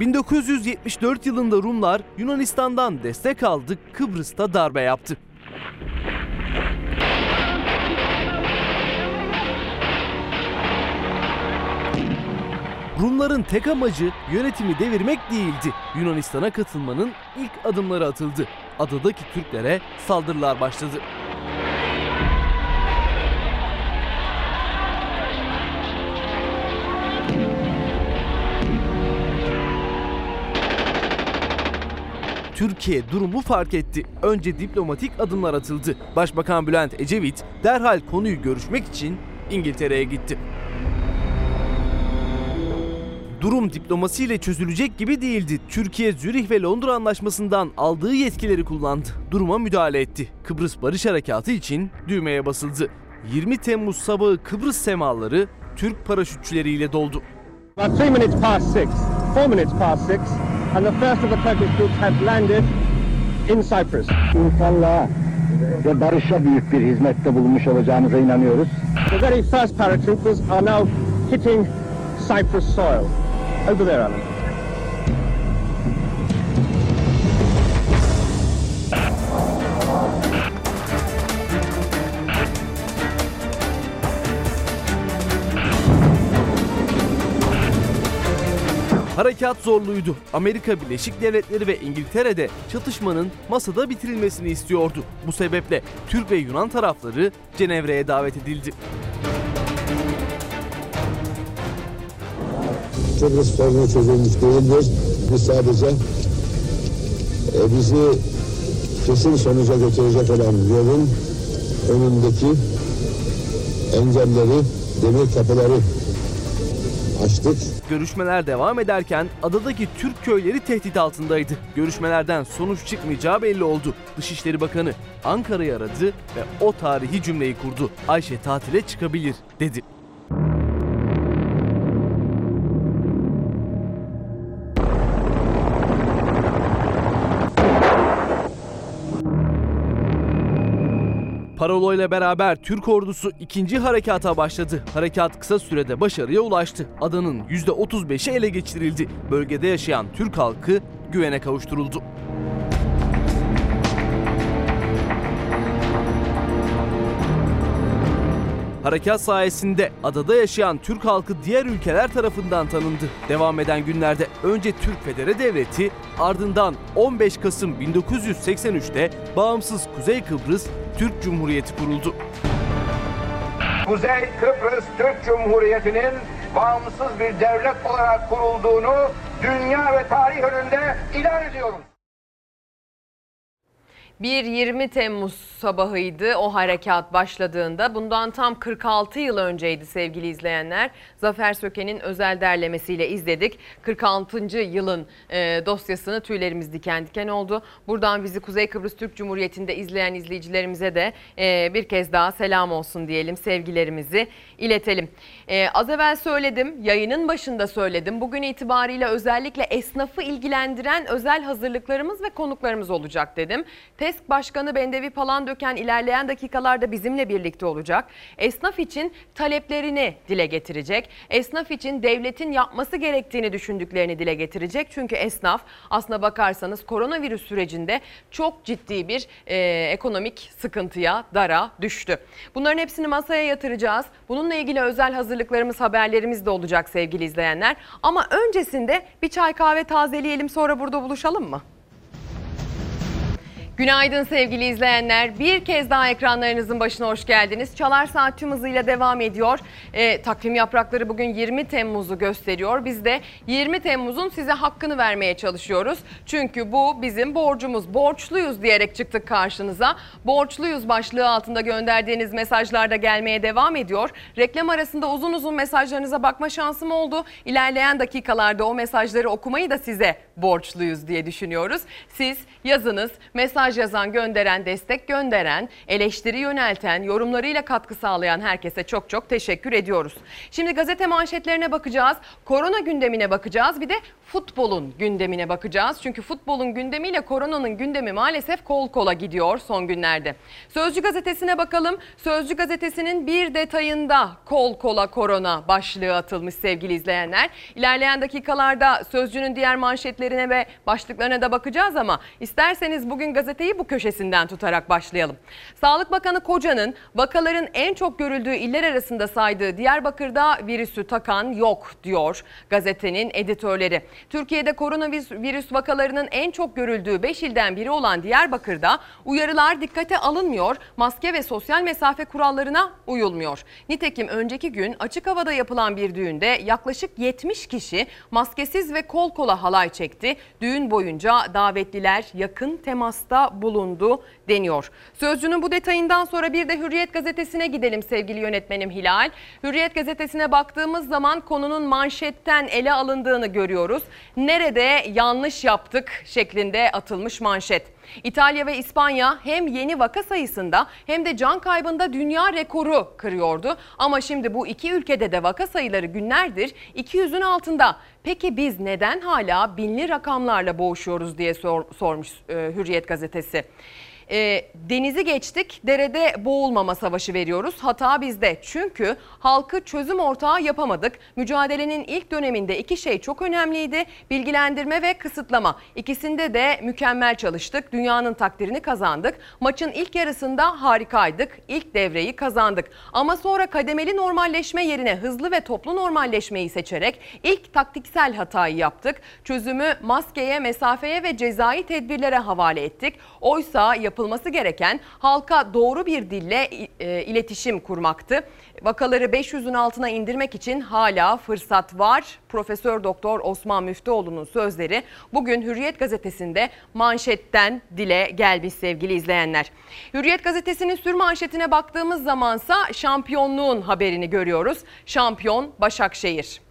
...1974 yılında Rumlar Yunanistan'dan destek aldı, Kıbrıs'ta darbe yaptı. Rumların tek amacı yönetimi devirmek değildi. Yunanistan'a katılmanın ilk adımları atıldı. Adadaki Türklere saldırılar başladı. Türkiye durumu fark etti. Önce diplomatik adımlar atıldı. Başbakan Bülent Ecevit derhal konuyu görüşmek için İngiltere'ye gitti. Durum diplomasiyle çözülecek gibi değildi. Türkiye Zürih ve Londra anlaşmasından aldığı yetkileri kullandı. Duruma müdahale etti. Kıbrıs Barış Harekatı için düğmeye basıldı. 20 Temmuz sabahı Kıbrıs semaları Türk paraşütçüleriyle doldu. About three minutes past six, four minutes past six, and the first of the Turkish troops have landed in Cyprus. İnsanlığa ve barışa büyük bir hizmette bulunmuş olacağımıza inanıyoruz. The very first paratroopers are now hitting Cyprus soil. Over there, Alan. Harekat zorluydu. Amerika Birleşik Devletleri ve İngiltere'de çatışmanın masada bitirilmesini istiyordu. Bu sebeple Türk ve Yunan tarafları Cenevre'ye davet edildi. Kıbrıs sorunu çözülmüş değildir. Biz sadece e, bizi kesin sonuca götürecek olan yolun önündeki engelleri, demir kapıları açtık. Görüşmeler devam ederken adadaki Türk köyleri tehdit altındaydı. Görüşmelerden sonuç çıkmayacağı belli oldu. Dışişleri Bakanı Ankara'yı aradı ve o tarihi cümleyi kurdu. Ayşe tatile çıkabilir dedi. Paroloyla beraber Türk ordusu ikinci harekata başladı. Harekat kısa sürede başarıya ulaştı. Adanın %35'i ele geçirildi. Bölgede yaşayan Türk halkı güvene kavuşturuldu. Harekat sayesinde adada yaşayan Türk halkı diğer ülkeler tarafından tanındı. Devam eden günlerde önce Türk Federe Devleti ardından 15 Kasım 1983'te bağımsız Kuzey Kıbrıs Türk Cumhuriyeti kuruldu. Kuzey Kıbrıs Türk Cumhuriyeti'nin bağımsız bir devlet olarak kurulduğunu dünya ve tarih önünde ilan ediyoruz. Bir 20 Temmuz sabahıydı o harekat başladığında. Bundan tam 46 yıl önceydi sevgili izleyenler. Zafer Söken'in özel derlemesiyle izledik. 46. yılın e, dosyasını tüylerimiz diken diken oldu. Buradan bizi Kuzey Kıbrıs Türk Cumhuriyeti'nde izleyen izleyicilerimize de e, bir kez daha selam olsun diyelim. Sevgilerimizi iletelim. E, az evvel söyledim, yayının başında söyledim. Bugün itibariyle özellikle esnafı ilgilendiren özel hazırlıklarımız ve konuklarımız olacak dedim. TESK Başkanı Bendevi Palandöken ilerleyen dakikalarda bizimle birlikte olacak. Esnaf için taleplerini dile getirecek. Esnaf için devletin yapması gerektiğini düşündüklerini dile getirecek. Çünkü esnaf aslına bakarsanız koronavirüs sürecinde çok ciddi bir e, ekonomik sıkıntıya, dara düştü. Bunların hepsini masaya yatıracağız. Bununla ilgili özel hazırlıklarımız, haberlerimiz de olacak sevgili izleyenler. Ama öncesinde bir çay kahve tazeleyelim sonra burada buluşalım mı? Günaydın sevgili izleyenler. Bir kez daha ekranlarınızın başına hoş geldiniz. Çalar Saat tüm hızıyla devam ediyor. E, takvim yaprakları bugün 20 Temmuz'u gösteriyor. Biz de 20 Temmuz'un size hakkını vermeye çalışıyoruz. Çünkü bu bizim borcumuz. Borçluyuz diyerek çıktık karşınıza. Borçluyuz başlığı altında gönderdiğiniz mesajlar da gelmeye devam ediyor. Reklam arasında uzun uzun mesajlarınıza bakma şansım oldu. İlerleyen dakikalarda o mesajları okumayı da size borçluyuz diye düşünüyoruz. Siz yazınız, mesaj yazan, gönderen, destek gönderen, eleştiri yönelten, yorumlarıyla katkı sağlayan herkese çok çok teşekkür ediyoruz. Şimdi gazete manşetlerine bakacağız, korona gündemine bakacağız, bir de futbolun gündemine bakacağız. Çünkü futbolun gündemiyle koronanın gündemi maalesef kol kola gidiyor son günlerde. Sözcü gazetesine bakalım. Sözcü gazetesinin bir detayında kol kola korona başlığı atılmış sevgili izleyenler. İlerleyen dakikalarda Sözcü'nün diğer manşetlerine ve başlıklarına da bakacağız ama isterseniz bugün gazeteyi bu köşesinden tutarak başlayalım. Sağlık Bakanı Koca'nın vakaların en çok görüldüğü iller arasında saydığı Diyarbakır'da virüsü takan yok diyor gazetenin editörleri. Türkiye'de koronavirüs vakalarının en çok görüldüğü 5 ilden biri olan Diyarbakır'da uyarılar dikkate alınmıyor, maske ve sosyal mesafe kurallarına uyulmuyor. Nitekim önceki gün açık havada yapılan bir düğünde yaklaşık 70 kişi maskesiz ve kol kola halay çekti. Düğün boyunca davetliler yakın temasta bulundu deniyor. Sözcünün bu detayından sonra bir de Hürriyet gazetesine gidelim sevgili yönetmenim Hilal. Hürriyet gazetesine baktığımız zaman konunun manşetten ele alındığını görüyoruz. Nerede yanlış yaptık şeklinde atılmış manşet. İtalya ve İspanya hem yeni vaka sayısında hem de can kaybında dünya rekoru kırıyordu. Ama şimdi bu iki ülkede de vaka sayıları günlerdir 200'ün altında. Peki biz neden hala binli rakamlarla boğuşuyoruz diye sor, sormuş e, Hürriyet gazetesi. E, denizi geçtik, derede boğulmama savaşı veriyoruz. Hata bizde. Çünkü halkı çözüm ortağı yapamadık. Mücadelenin ilk döneminde iki şey çok önemliydi. Bilgilendirme ve kısıtlama. İkisinde de mükemmel çalıştık. Dünyanın takdirini kazandık. Maçın ilk yarısında harikaydık. İlk devreyi kazandık. Ama sonra kademeli normalleşme yerine hızlı ve toplu normalleşmeyi seçerek ilk taktiksel hatayı yaptık. Çözümü maskeye, mesafeye ve cezai tedbirlere havale ettik. Oysa yapı yapılması gereken halka doğru bir dille e, iletişim kurmaktı. Vakaları 500'ün altına indirmek için hala fırsat var. Profesör Doktor Osman Müftüoğlu'nun sözleri bugün Hürriyet gazetesinde manşetten dile gelmiş sevgili izleyenler. Hürriyet gazetesinin sür manşetine baktığımız zamansa şampiyonluğun haberini görüyoruz. Şampiyon Başakşehir.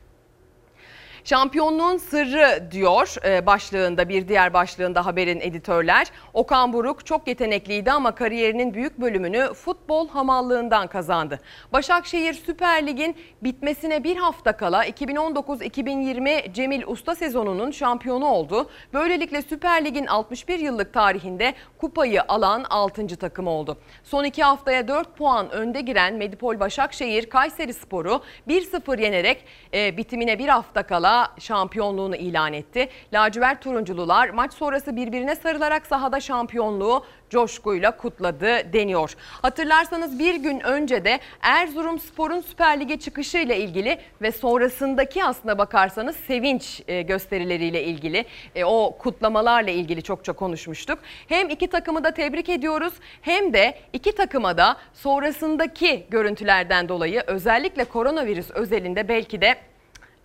Şampiyonluğun sırrı diyor e, başlığında bir diğer başlığında haberin editörler. Okan Buruk çok yetenekliydi ama kariyerinin büyük bölümünü futbol hamallığından kazandı. Başakşehir Süper Lig'in bitmesine bir hafta kala 2019-2020 Cemil Usta sezonunun şampiyonu oldu. Böylelikle Süper Lig'in 61 yıllık tarihinde kupayı alan 6. takım oldu. Son iki haftaya 4 puan önde giren Medipol Başakşehir Kayseri Sporu 1-0 yenerek e, bitimine bir hafta kala şampiyonluğunu ilan etti. Lacivert turunculular maç sonrası birbirine sarılarak sahada şampiyonluğu coşkuyla kutladı deniyor. Hatırlarsanız bir gün önce de Erzurum Spor'un Süper Lig'e çıkışı ile ilgili ve sonrasındaki aslına bakarsanız sevinç e, gösterileriyle ilgili e, o kutlamalarla ilgili çokça konuşmuştuk. Hem iki takımı da tebrik ediyoruz hem de iki takıma da sonrasındaki görüntülerden dolayı özellikle koronavirüs özelinde belki de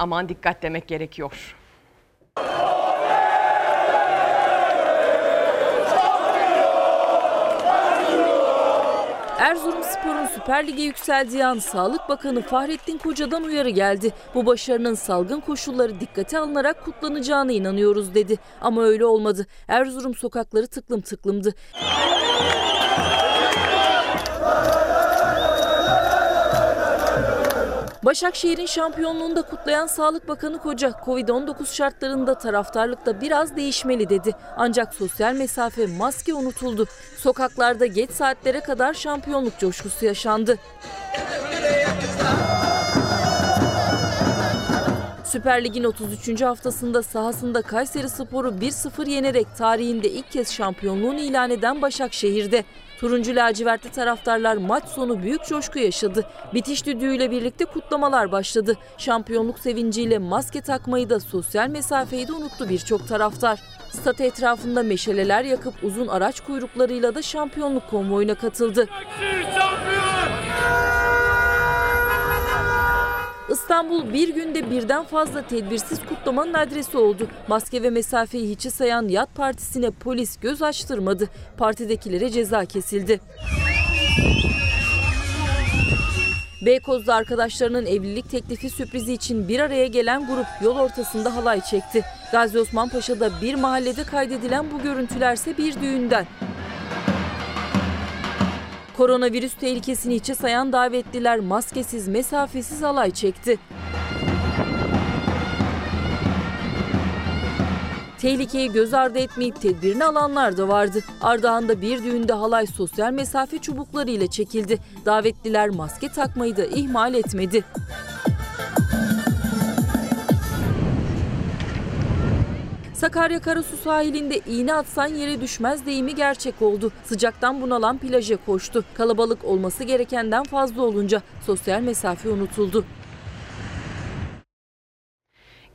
aman dikkat demek gerekiyor. Erzurumspor'un Süper Lig'e yükseldiği an Sağlık Bakanı Fahrettin Koca'dan uyarı geldi. Bu başarının salgın koşulları dikkate alınarak kutlanacağına inanıyoruz dedi. Ama öyle olmadı. Erzurum sokakları tıklım tıklımdı. Başakşehir'in şampiyonluğunu da kutlayan Sağlık Bakanı Koca, Covid-19 şartlarında taraftarlıkta biraz değişmeli dedi. Ancak sosyal mesafe, maske unutuldu. Sokaklarda geç saatlere kadar şampiyonluk coşkusu yaşandı. Süper Lig'in 33. haftasında sahasında Kayseri Sporu 1-0 yenerek tarihinde ilk kez şampiyonluğunu ilan eden Başakşehir'de. Turuncu lacivertli taraftarlar maç sonu büyük coşku yaşadı. Bitiş düdüğüyle birlikte kutlamalar başladı. Şampiyonluk sevinciyle maske takmayı da sosyal mesafeyi de unuttu birçok taraftar. Stat etrafında meşaleler yakıp uzun araç kuyruklarıyla da şampiyonluk konvoyuna katıldı. İstanbul bir günde birden fazla tedbirsiz kutlamanın adresi oldu. Maske ve mesafeyi hiçe sayan Yat Partisi'ne polis göz açtırmadı. Partidekilere ceza kesildi. Beykoz'da arkadaşlarının evlilik teklifi sürprizi için bir araya gelen grup yol ortasında halay çekti. Gazi Osman Paşa'da bir mahallede kaydedilen bu görüntülerse bir düğünden. Koronavirüs tehlikesini içe sayan davetliler maskesiz, mesafesiz halay çekti. Tehlikeyi göz ardı etmeyip tedbirini alanlar da vardı. Ardahan'da bir düğünde halay sosyal mesafe çubuklarıyla çekildi. Davetliler maske takmayı da ihmal etmedi. Sakarya Karasu sahilinde iğne atsan yere düşmez deyimi gerçek oldu. Sıcaktan bunalan plaja koştu. Kalabalık olması gerekenden fazla olunca sosyal mesafe unutuldu.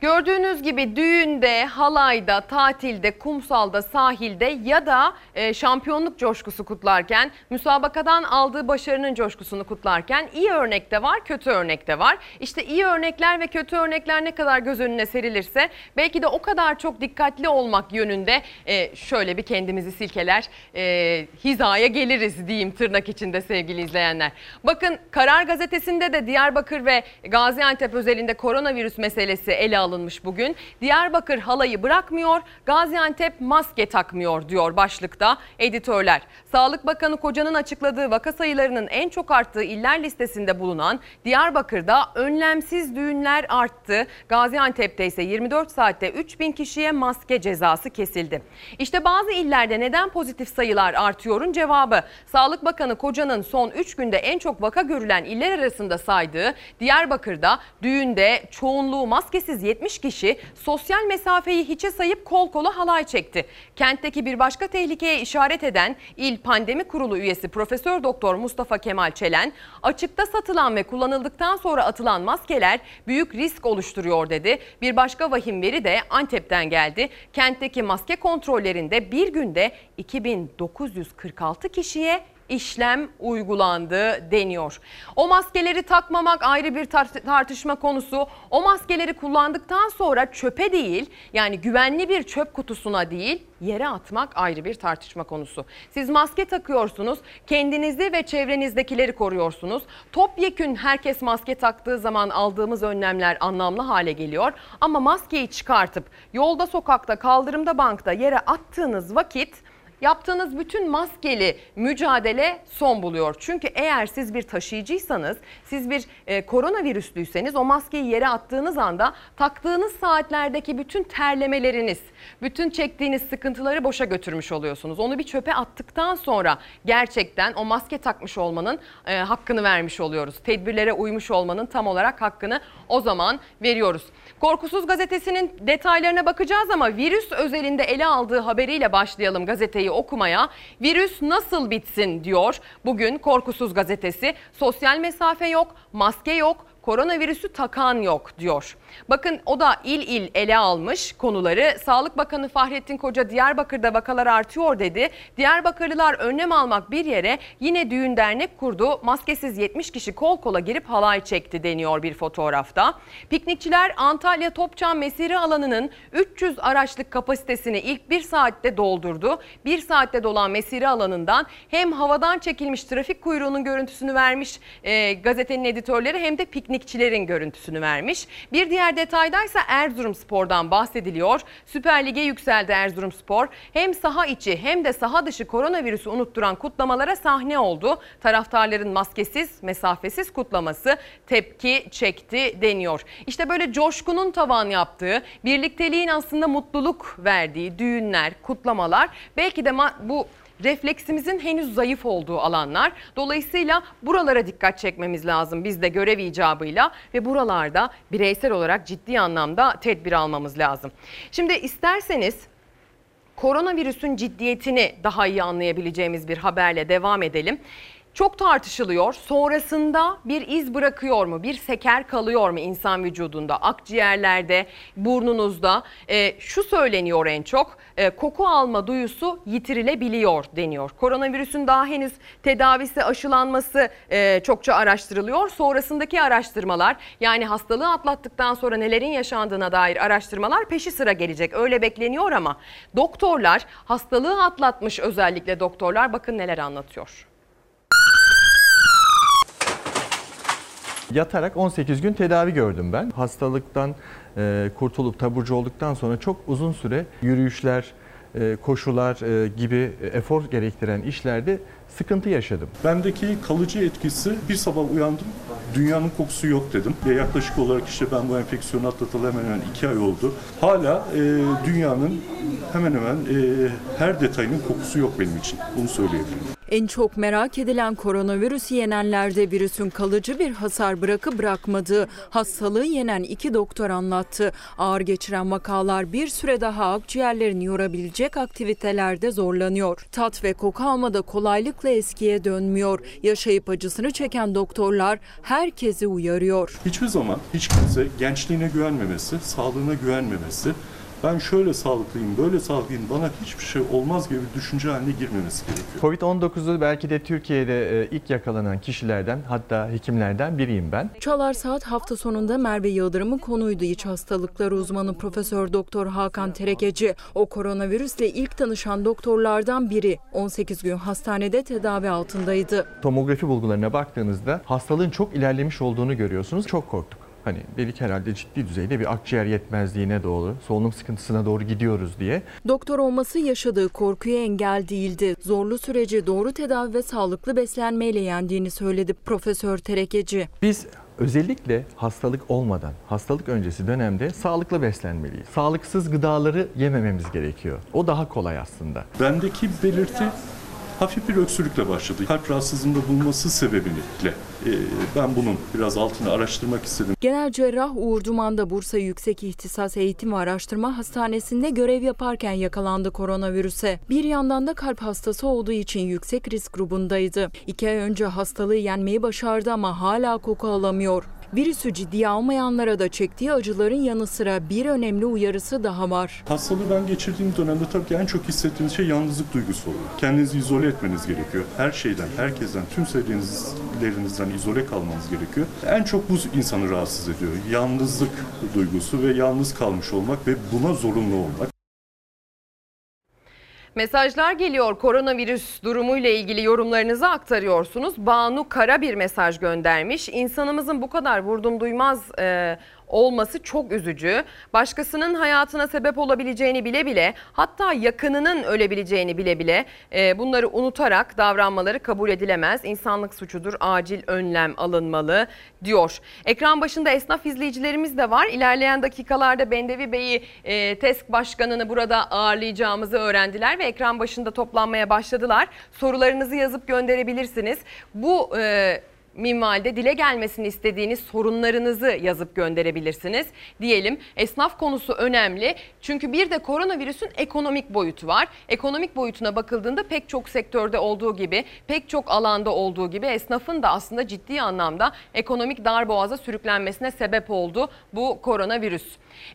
Gördüğünüz gibi düğünde, halayda, tatilde, kumsalda, sahilde ya da e, şampiyonluk coşkusu kutlarken, müsabakadan aldığı başarının coşkusunu kutlarken iyi örnek de var, kötü örnek de var. İşte iyi örnekler ve kötü örnekler ne kadar göz önüne serilirse belki de o kadar çok dikkatli olmak yönünde e, şöyle bir kendimizi silkeler, e, hizaya geliriz diyeyim tırnak içinde sevgili izleyenler. Bakın Karar Gazetesi'nde de Diyarbakır ve Gaziantep özelinde koronavirüs meselesi ele alınmış bugün. Diyarbakır halayı bırakmıyor, Gaziantep maske takmıyor diyor başlıkta editörler. Sağlık Bakanı Koca'nın açıkladığı vaka sayılarının en çok arttığı iller listesinde bulunan Diyarbakır'da önlemsiz düğünler arttı. Gaziantep'te ise 24 saatte 3000 kişiye maske cezası kesildi. İşte bazı illerde neden pozitif sayılar artıyorun cevabı. Sağlık Bakanı Koca'nın son 3 günde en çok vaka görülen iller arasında saydığı Diyarbakır'da düğünde çoğunluğu maskesiz 70 kişi sosyal mesafeyi hiçe sayıp kol kola halay çekti. Kentteki bir başka tehlikeye işaret eden İl Pandemi Kurulu üyesi Profesör Doktor Mustafa Kemal Çelen, açıkta satılan ve kullanıldıktan sonra atılan maskeler büyük risk oluşturuyor dedi. Bir başka vahim veri de Antep'ten geldi. Kentteki maske kontrollerinde bir günde 2946 kişiye işlem uygulandı deniyor. O maskeleri takmamak ayrı bir tar- tartışma konusu. O maskeleri kullandıktan sonra çöpe değil yani güvenli bir çöp kutusuna değil yere atmak ayrı bir tartışma konusu. Siz maske takıyorsunuz, kendinizi ve çevrenizdekileri koruyorsunuz. Topyekün herkes maske taktığı zaman aldığımız önlemler anlamlı hale geliyor. Ama maskeyi çıkartıp yolda, sokakta, kaldırımda, bankta yere attığınız vakit Yaptığınız bütün maskeli mücadele son buluyor. Çünkü eğer siz bir taşıyıcıysanız, siz bir e, koronavirüslüyseniz o maskeyi yere attığınız anda taktığınız saatlerdeki bütün terlemeleriniz, bütün çektiğiniz sıkıntıları boşa götürmüş oluyorsunuz. Onu bir çöpe attıktan sonra gerçekten o maske takmış olmanın e, hakkını vermiş oluyoruz. Tedbirlere uymuş olmanın tam olarak hakkını o zaman veriyoruz. Korkusuz gazetesinin detaylarına bakacağız ama virüs özelinde ele aldığı haberiyle başlayalım gazeteyi okumaya. Virüs nasıl bitsin diyor bugün Korkusuz gazetesi. Sosyal mesafe yok, maske yok, koronavirüsü takan yok diyor. Bakın o da il il ele almış konuları. Sağlık Bakanı Fahrettin Koca Diyarbakır'da vakalar artıyor dedi. Diyarbakırlılar önlem almak bir yere yine düğün dernek kurdu. Maskesiz 70 kişi kol kola girip halay çekti deniyor bir fotoğrafta. Piknikçiler Antalya Topçam Mesire alanının 300 araçlık kapasitesini ilk bir saatte doldurdu. Bir saatte dolan mesire alanından hem havadan çekilmiş trafik kuyruğunun görüntüsünü vermiş e, gazetenin editörleri hem de piknikçilerin görüntüsünü vermiş. Bir diğer detaydaysa Erzurumspor'dan bahsediliyor. Süper Lig'e yükseldi Erzurumspor. Hem saha içi hem de saha dışı koronavirüsü unutturan kutlamalara sahne oldu. Taraftarların maskesiz, mesafesiz kutlaması tepki çekti deniyor. İşte böyle coşkunun tavan yaptığı, birlikteliğin aslında mutluluk verdiği düğünler, kutlamalar belki de bu refleksimizin henüz zayıf olduğu alanlar. Dolayısıyla buralara dikkat çekmemiz lazım biz de görev icabıyla ve buralarda bireysel olarak ciddi anlamda tedbir almamız lazım. Şimdi isterseniz koronavirüsün ciddiyetini daha iyi anlayabileceğimiz bir haberle devam edelim. Çok tartışılıyor. Sonrasında bir iz bırakıyor mu? Bir seker kalıyor mu insan vücudunda? Akciğerlerde, burnunuzda. Ee, şu söyleniyor en çok. e, koku alma duyusu yitirilebiliyor deniyor. Koronavirüsün daha henüz tedavisi, aşılanması e, çokça araştırılıyor. Sonrasındaki araştırmalar yani hastalığı atlattıktan sonra nelerin yaşandığına dair araştırmalar peşi sıra gelecek. Öyle bekleniyor ama doktorlar hastalığı atlatmış özellikle doktorlar bakın neler anlatıyor. Yatarak 18 gün tedavi gördüm ben. Hastalıktan e, kurtulup taburcu olduktan sonra çok uzun süre yürüyüşler, e, koşular e, gibi efor gerektiren işlerde sıkıntı yaşadım. Bendeki kalıcı etkisi bir sabah uyandım. Dünyanın kokusu yok dedim. Ve yaklaşık olarak işte ben bu enfeksiyonu atlatalı hemen hemen iki ay oldu. Hala e, dünyanın hemen hemen e, her detayının kokusu yok benim için. Bunu söyleyebilirim. En çok merak edilen koronavirüs yenenlerde virüsün kalıcı bir hasar bırakıp bırakmadığı hastalığı yenen iki doktor anlattı. Ağır geçiren vakalar bir süre daha akciğerlerini yorabilecek aktivitelerde zorlanıyor. Tat ve koku almada kolaylıkla eskiye dönmüyor. Yaşayıp acısını çeken doktorlar herkesi uyarıyor. Hiçbir zaman hiç kimse gençliğine güvenmemesi, sağlığına güvenmemesi, ben şöyle sağlıklıyım, böyle sağlıklıyım, bana hiçbir şey olmaz gibi bir düşünce haline girmemesi gerekiyor. Covid-19'u belki de Türkiye'de e, ilk yakalanan kişilerden hatta hekimlerden biriyim ben. Çalar Saat hafta sonunda Merve Yıldırım'ın konuydu iç hastalıkları uzmanı Profesör Doktor Hakan Terekeci. O koronavirüsle ilk tanışan doktorlardan biri. 18 gün hastanede tedavi altındaydı. Tomografi bulgularına baktığınızda hastalığın çok ilerlemiş olduğunu görüyorsunuz. Çok korktuk. Hani dedik herhalde ciddi düzeyde bir akciğer yetmezliğine doğru, solunum sıkıntısına doğru gidiyoruz diye. Doktor olması yaşadığı korkuya engel değildi. Zorlu süreci doğru tedavi ve sağlıklı beslenmeyle yendiğini söyledi Profesör Terekeci. Biz özellikle hastalık olmadan, hastalık öncesi dönemde sağlıklı beslenmeliyiz. Sağlıksız gıdaları yemememiz gerekiyor. O daha kolay aslında. Bendeki belirti hafif bir öksürükle başladı. Kalp rahatsızlığında bulunması sebebiyle e, ben bunun biraz altını araştırmak istedim. Genel cerrah Uğur Duman da Bursa Yüksek İhtisas Eğitim ve Araştırma Hastanesi'nde görev yaparken yakalandı koronavirüse. Bir yandan da kalp hastası olduğu için yüksek risk grubundaydı. İki ay önce hastalığı yenmeyi başardı ama hala koku alamıyor. Virüsü ciddiye almayanlara da çektiği acıların yanı sıra bir önemli uyarısı daha var. Hastalığı ben geçirdiğim dönemde tabii ki en çok hissettiğiniz şey yalnızlık duygusu oluyor. Kendinizi izole etmeniz gerekiyor. Her şeyden, herkesten, tüm sevdiğinizlerinizden izole kalmanız gerekiyor. En çok bu insanı rahatsız ediyor. Yalnızlık duygusu ve yalnız kalmış olmak ve buna zorunlu olmak. Mesajlar geliyor koronavirüs durumuyla ilgili yorumlarınızı aktarıyorsunuz. Banu Kara bir mesaj göndermiş. İnsanımızın bu kadar vurdum duymaz e, olması çok üzücü. Başkasının hayatına sebep olabileceğini bile bile hatta yakınının ölebileceğini bile bile e, bunları unutarak davranmaları kabul edilemez. İnsanlık suçudur acil önlem alınmalı diyor. Ekran başında esnaf izleyicilerimiz de var. İlerleyen dakikalarda Bendevi Bey'i e, TESK Başkanı'nı burada ağırlayacağımızı öğrendiler ve ekran başında toplanmaya başladılar. Sorularınızı yazıp gönderebilirsiniz. Bu e, minvalde dile gelmesini istediğiniz sorunlarınızı yazıp gönderebilirsiniz. Diyelim esnaf konusu önemli. Çünkü bir de koronavirüsün ekonomik boyutu var. Ekonomik boyutuna bakıldığında pek çok sektörde olduğu gibi, pek çok alanda olduğu gibi esnafın da aslında ciddi anlamda ekonomik darboğaza sürüklenmesine sebep oldu bu koronavirüs.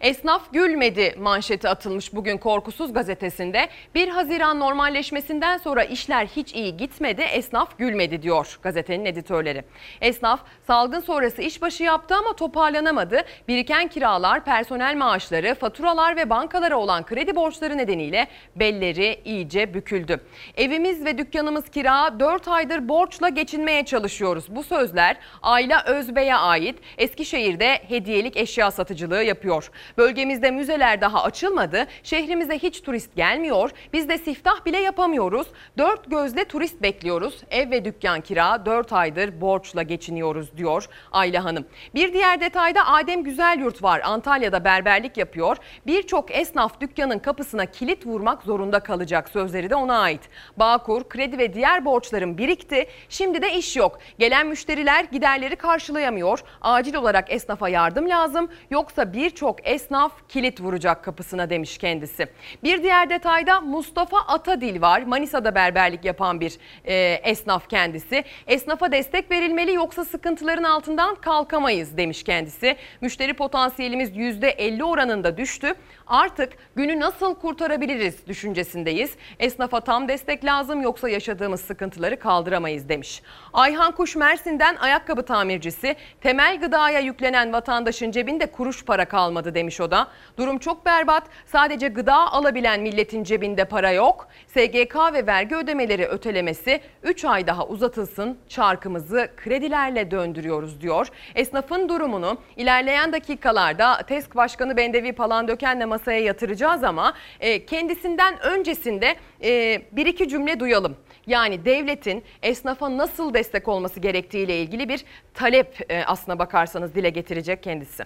Esnaf gülmedi manşeti atılmış bugün Korkusuz gazetesinde. 1 Haziran normalleşmesinden sonra işler hiç iyi gitmedi, esnaf gülmedi diyor gazetenin editörleri. Esnaf salgın sonrası işbaşı yaptı ama toparlanamadı. Biriken kiralar, personel maaşları, faturalar ve bankalara olan kredi borçları nedeniyle belleri iyice büküldü. Evimiz ve dükkanımız kira 4 aydır borçla geçinmeye çalışıyoruz. Bu sözler Ayla Özbey'e ait Eskişehir'de hediyelik eşya satıcılığı yapıyor. Bölgemizde müzeler daha açılmadı. Şehrimize hiç turist gelmiyor. Biz de siftah bile yapamıyoruz. Dört gözle turist bekliyoruz. Ev ve dükkan kira 4 aydır borç borçla geçiniyoruz diyor Ayla Hanım. Bir diğer detayda Adem Güzelyurt var. Antalya'da berberlik yapıyor. Birçok esnaf dükkanın kapısına kilit vurmak zorunda kalacak. Sözleri de ona ait. Bağkur, kredi ve diğer borçların birikti. Şimdi de iş yok. Gelen müşteriler giderleri karşılayamıyor. Acil olarak esnafa yardım lazım. Yoksa birçok esnaf kilit vuracak kapısına demiş kendisi. Bir diğer detayda Mustafa Atadil var. Manisa'da berberlik yapan bir e, esnaf kendisi. Esnafa destek verilmeli yoksa sıkıntıların altından kalkamayız demiş kendisi. Müşteri potansiyelimiz %50 oranında düştü. Artık günü nasıl kurtarabiliriz düşüncesindeyiz. Esnafa tam destek lazım yoksa yaşadığımız sıkıntıları kaldıramayız demiş. Ayhan Kuş Mersin'den ayakkabı tamircisi temel gıdaya yüklenen vatandaşın cebinde kuruş para kalmadı demiş o da. Durum çok berbat. Sadece gıda alabilen milletin cebinde para yok. SGK ve vergi ödemeleri ötelemesi 3 ay daha uzatılsın. Çarkımızı kredilerle döndürüyoruz diyor. Esnafın durumunu ilerleyen dakikalarda TESK Başkanı Bendevi Palandöken'le masaya yatıracağız ama e, kendisinden öncesinde e, bir iki cümle duyalım. Yani devletin esnafa nasıl destek olması gerektiğiyle ilgili bir talep e, aslına bakarsanız dile getirecek kendisi.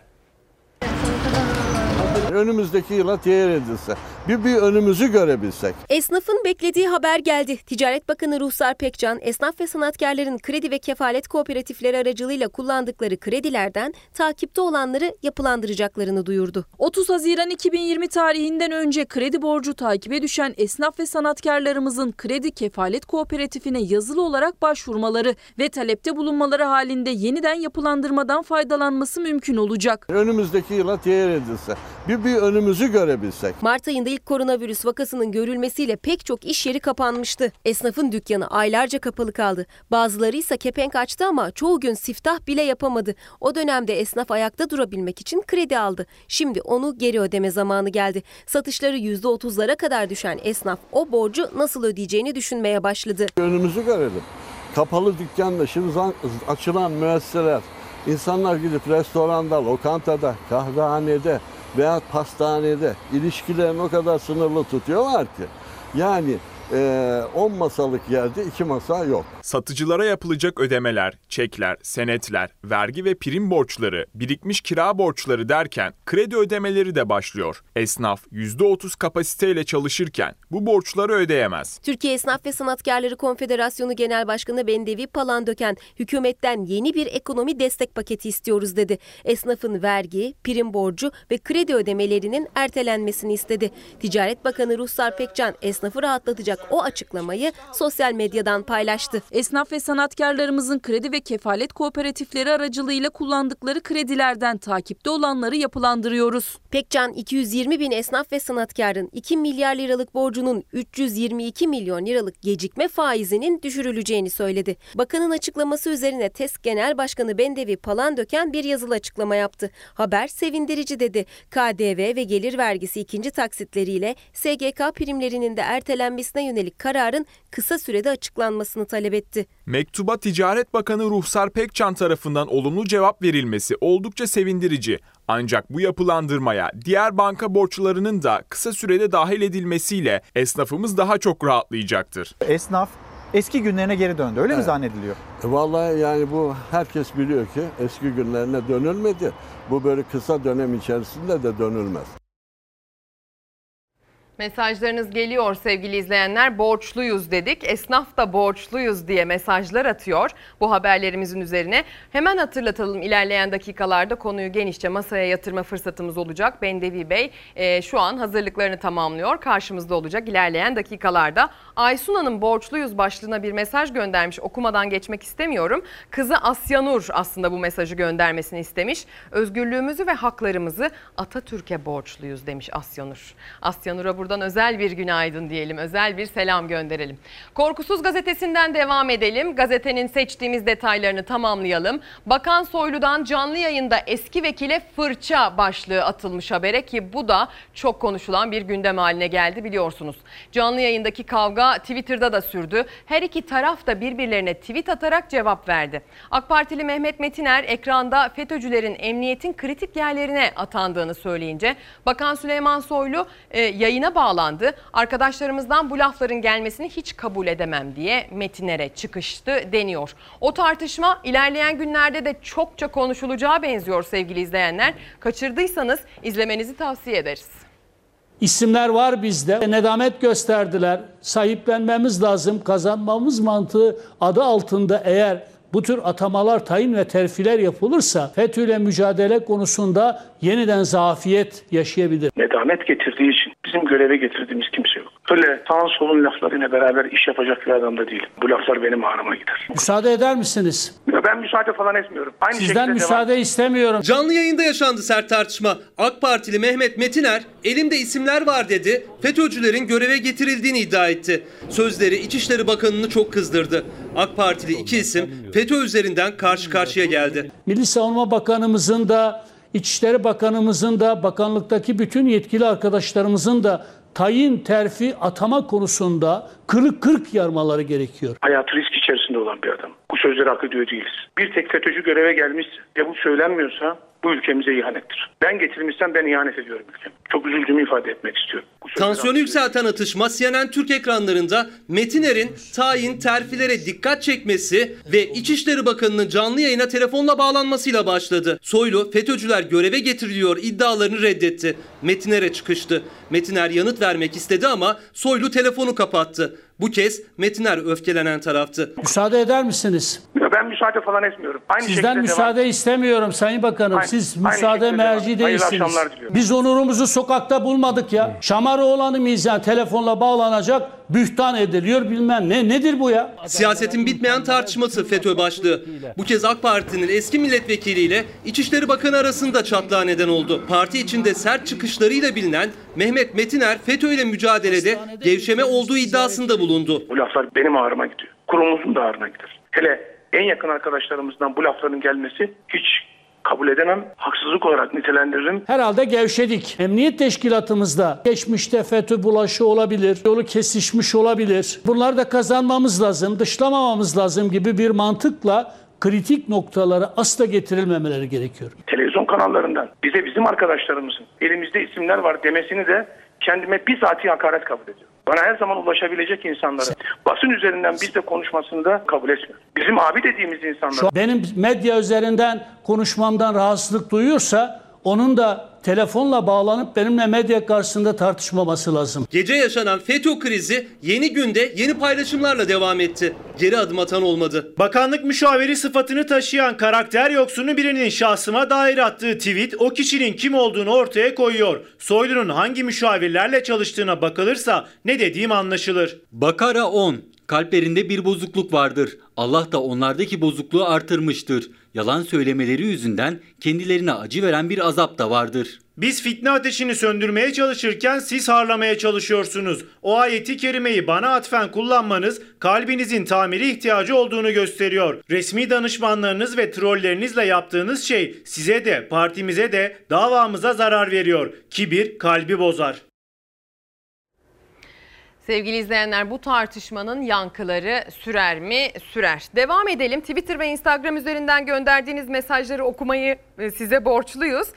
Önümüzdeki yıla teyir edilse, bir, bir önümüzü görebilsek. Esnafın beklediği haber geldi. Ticaret Bakanı Ruhsar Pekcan, esnaf ve sanatkarların kredi ve kefalet kooperatifleri aracılığıyla kullandıkları kredilerden takipte olanları yapılandıracaklarını duyurdu. 30 Haziran 2020 tarihinden önce kredi borcu takibe düşen esnaf ve sanatkarlarımızın kredi kefalet kooperatifine yazılı olarak başvurmaları ve talepte bulunmaları halinde yeniden yapılandırmadan faydalanması mümkün olacak. Önümüzdeki yıla teyir edilse, bir, bir önümüzü görebilsek. Mart ayında ilk koronavirüs vakasının görülmesiyle pek çok iş yeri kapanmıştı. Esnafın dükkanı aylarca kapalı kaldı. Bazıları ise kepenk açtı ama çoğu gün siftah bile yapamadı. O dönemde esnaf ayakta durabilmek için kredi aldı. Şimdi onu geri ödeme zamanı geldi. Satışları %30'lara kadar düşen esnaf o borcu nasıl ödeyeceğini düşünmeye başladı. Önümüzü görelim. Kapalı dükkanda şimdi açılan müesseseler, insanlar gidip restoranda, lokantada, kahvehanede veya pastanede ilişkilerini o kadar sınırlı tutuyorlar ki. Yani 10 masalık yerde 2 masa yok. Satıcılara yapılacak ödemeler, çekler, senetler, vergi ve prim borçları, birikmiş kira borçları derken kredi ödemeleri de başlıyor. Esnaf %30 kapasiteyle çalışırken bu borçları ödeyemez. Türkiye Esnaf ve Sanatkarları Konfederasyonu Genel Başkanı Bendevi Palandöken hükümetten yeni bir ekonomi destek paketi istiyoruz dedi. Esnafın vergi, prim borcu ve kredi ödemelerinin ertelenmesini istedi. Ticaret Bakanı Ruhsar Pekcan esnafı rahatlatacak o açıklamayı sosyal medyadan paylaştı. Esnaf ve sanatkarlarımızın kredi ve kefalet kooperatifleri aracılığıyla kullandıkları kredilerden takipte olanları yapılandırıyoruz. Pekcan 220 bin esnaf ve sanatkarın 2 milyar liralık borcunun 322 milyon liralık gecikme faizinin düşürüleceğini söyledi. Bakanın açıklaması üzerine TESK Genel Başkanı Bendevi Palandöken bir yazılı açıklama yaptı. Haber sevindirici dedi. KDV ve gelir vergisi ikinci taksitleriyle SGK primlerinin de ertelenmesine yönelik kararın kısa sürede açıklanmasını talep etti. Mektuba Ticaret Bakanı Ruhsar Pekcan tarafından olumlu cevap verilmesi oldukça sevindirici. Ancak bu yapılandırmaya diğer banka borçlarının da kısa sürede dahil edilmesiyle esnafımız daha çok rahatlayacaktır. Esnaf eski günlerine geri döndü öyle evet. mi zannediliyor? E vallahi yani bu herkes biliyor ki eski günlerine dönülmedi. Bu böyle kısa dönem içerisinde de dönülmez. Mesajlarınız geliyor sevgili izleyenler. Borçluyuz dedik. Esnaf da borçluyuz diye mesajlar atıyor bu haberlerimizin üzerine. Hemen hatırlatalım ilerleyen dakikalarda konuyu genişçe masaya yatırma fırsatımız olacak. Bendevi Bey e, şu an hazırlıklarını tamamlıyor. Karşımızda olacak ilerleyen dakikalarda. Aysun Hanım borçluyuz başlığına bir mesaj göndermiş. Okumadan geçmek istemiyorum. Kızı Asyanur aslında bu mesajı göndermesini istemiş. Özgürlüğümüzü ve haklarımızı Atatürk'e borçluyuz demiş Asyanur. Asyanur'a buradan özel bir günaydın diyelim. Özel bir selam gönderelim. Korkusuz gazetesinden devam edelim. Gazetenin seçtiğimiz detaylarını tamamlayalım. Bakan Soylu'dan canlı yayında eski vekile fırça başlığı atılmış habere ki bu da çok konuşulan bir gündem haline geldi biliyorsunuz. Canlı yayındaki kavga Twitter'da da sürdü. Her iki taraf da birbirlerine tweet atarak cevap verdi. AK Partili Mehmet Metiner ekranda FETÖ'cülerin emniyetin kritik yerlerine atandığını söyleyince Bakan Süleyman Soylu e, yayına bağlandı. Arkadaşlarımızdan bu lafların gelmesini hiç kabul edemem diye Metinler'e çıkıştı deniyor. O tartışma ilerleyen günlerde de çokça konuşulacağı benziyor sevgili izleyenler. Kaçırdıysanız izlemenizi tavsiye ederiz. İsimler var bizde. Nedamet gösterdiler. Sahiplenmemiz lazım. Kazanmamız mantığı adı altında eğer bu tür atamalar, tayin ve terfiler yapılırsa FETÖ ile mücadele konusunda yeniden zafiyet yaşayabilir. Nedamet getirdiği için bizim göreve getirdiğimiz kimse yok. Öyle sağın solun laflarıyla beraber iş yapacak bir adam da değilim. Bu laflar benim ağrıma gider. Müsaade eder misiniz? Ya ben müsaade falan etmiyorum. Aynı Sizden şekilde müsaade devam. istemiyorum. Canlı yayında yaşandı sert tartışma. AK Partili Mehmet Metiner elimde isimler var dedi. FETÖ'cülerin göreve getirildiğini iddia etti. Sözleri İçişleri Bakanı'nı çok kızdırdı. AK Partili iki isim FETÖ üzerinden karşı karşıya geldi. Milli Savunma Bakanımızın da İçişleri Bakanımızın da bakanlıktaki bütün yetkili arkadaşlarımızın da tayin, terfi, atama konusunda kırık kırk yarmaları gerekiyor. Hayatı risk içerisinde olan bir adam. Bu sözleri hak ediyor değiliz. Bir tek FETÖ'cü göreve gelmiş ve bu söylenmiyorsa bu ülkemize ihanettir. Ben getirmişsem ben ihanet ediyorum ülkeme. Çok üzüldüğümü ifade etmek istiyorum. Tansiyonu yükselten atışma CNN Türk ekranlarında Metiner'in tayin terfilere dikkat çekmesi ve İçişleri Bakanı'nın canlı yayına telefonla bağlanmasıyla başladı. Soylu FETÖ'cüler göreve getiriliyor iddialarını reddetti. Metiner'e çıkıştı. Metiner yanıt vermek istedi ama Soylu telefonu kapattı. Bu kez Metiner öfkelenen taraftı. Müsaade eder misiniz? Ya ben müsaade falan etmiyorum. Aynı Sizden müsaade istemiyorum Sayın Bakanım. Aynı- Siz aynı müsaade devam. merci değilsiniz. Biz onurumuzu sokakta bulmadık ya. Şamaroğlan'ı mıyız yani telefonla bağlanacak, bühtan ediliyor bilmem ne. Nedir bu ya? Siyasetin bitmeyen tartışması FETÖ başlığı. Bu kez AK Parti'nin eski milletvekiliyle İçişleri Bakanı arasında çatlağa neden oldu. Parti içinde sert çıkışlarıyla bilinen Mehmet Metiner FETÖ ile mücadelede gevşeme olduğu iddiasında bulundu. Bu laflar benim ağrıma gidiyor. Kurumumuzun da ağrına gider. Hele en yakın arkadaşlarımızdan bu lafların gelmesi hiç kabul edemem. Haksızlık olarak nitelendiririm. Herhalde gevşedik. Emniyet teşkilatımızda geçmişte FETÖ bulaşı olabilir, yolu kesişmiş olabilir. Bunları da kazanmamız lazım, dışlamamamız lazım gibi bir mantıkla kritik noktalara asla getirilmemeleri gerekiyor. Televizyon kanallarından bize bizim arkadaşlarımızın elimizde isimler var demesini de kendime bizatihi hakaret kabul ediyorum. Bana her zaman ulaşabilecek insanları basın üzerinden bizle konuşmasını da kabul etmiyorum. Bizim abi dediğimiz insanlar benim medya üzerinden konuşmamdan rahatsızlık duyuyorsa onun da telefonla bağlanıp benimle medya karşısında tartışmaması lazım. Gece yaşanan FETÖ krizi yeni günde yeni paylaşımlarla devam etti. Geri adım atan olmadı. Bakanlık müşaviri sıfatını taşıyan karakter yoksunu birinin şahsıma dair attığı tweet o kişinin kim olduğunu ortaya koyuyor. Soylu'nun hangi müşavirlerle çalıştığına bakılırsa ne dediğim anlaşılır. Bakara 10. Kalplerinde bir bozukluk vardır. Allah da onlardaki bozukluğu artırmıştır. Yalan söylemeleri yüzünden kendilerine acı veren bir azap da vardır. Biz fitne ateşini söndürmeye çalışırken siz harlamaya çalışıyorsunuz. O ayeti kerimeyi bana atfen kullanmanız kalbinizin tamiri ihtiyacı olduğunu gösteriyor. Resmi danışmanlarınız ve trollerinizle yaptığınız şey size de partimize de davamıza zarar veriyor. Kibir kalbi bozar. Sevgili izleyenler bu tartışmanın yankıları sürer mi? Sürer. Devam edelim. Twitter ve Instagram üzerinden gönderdiğiniz mesajları okumayı e, size borçluyuz.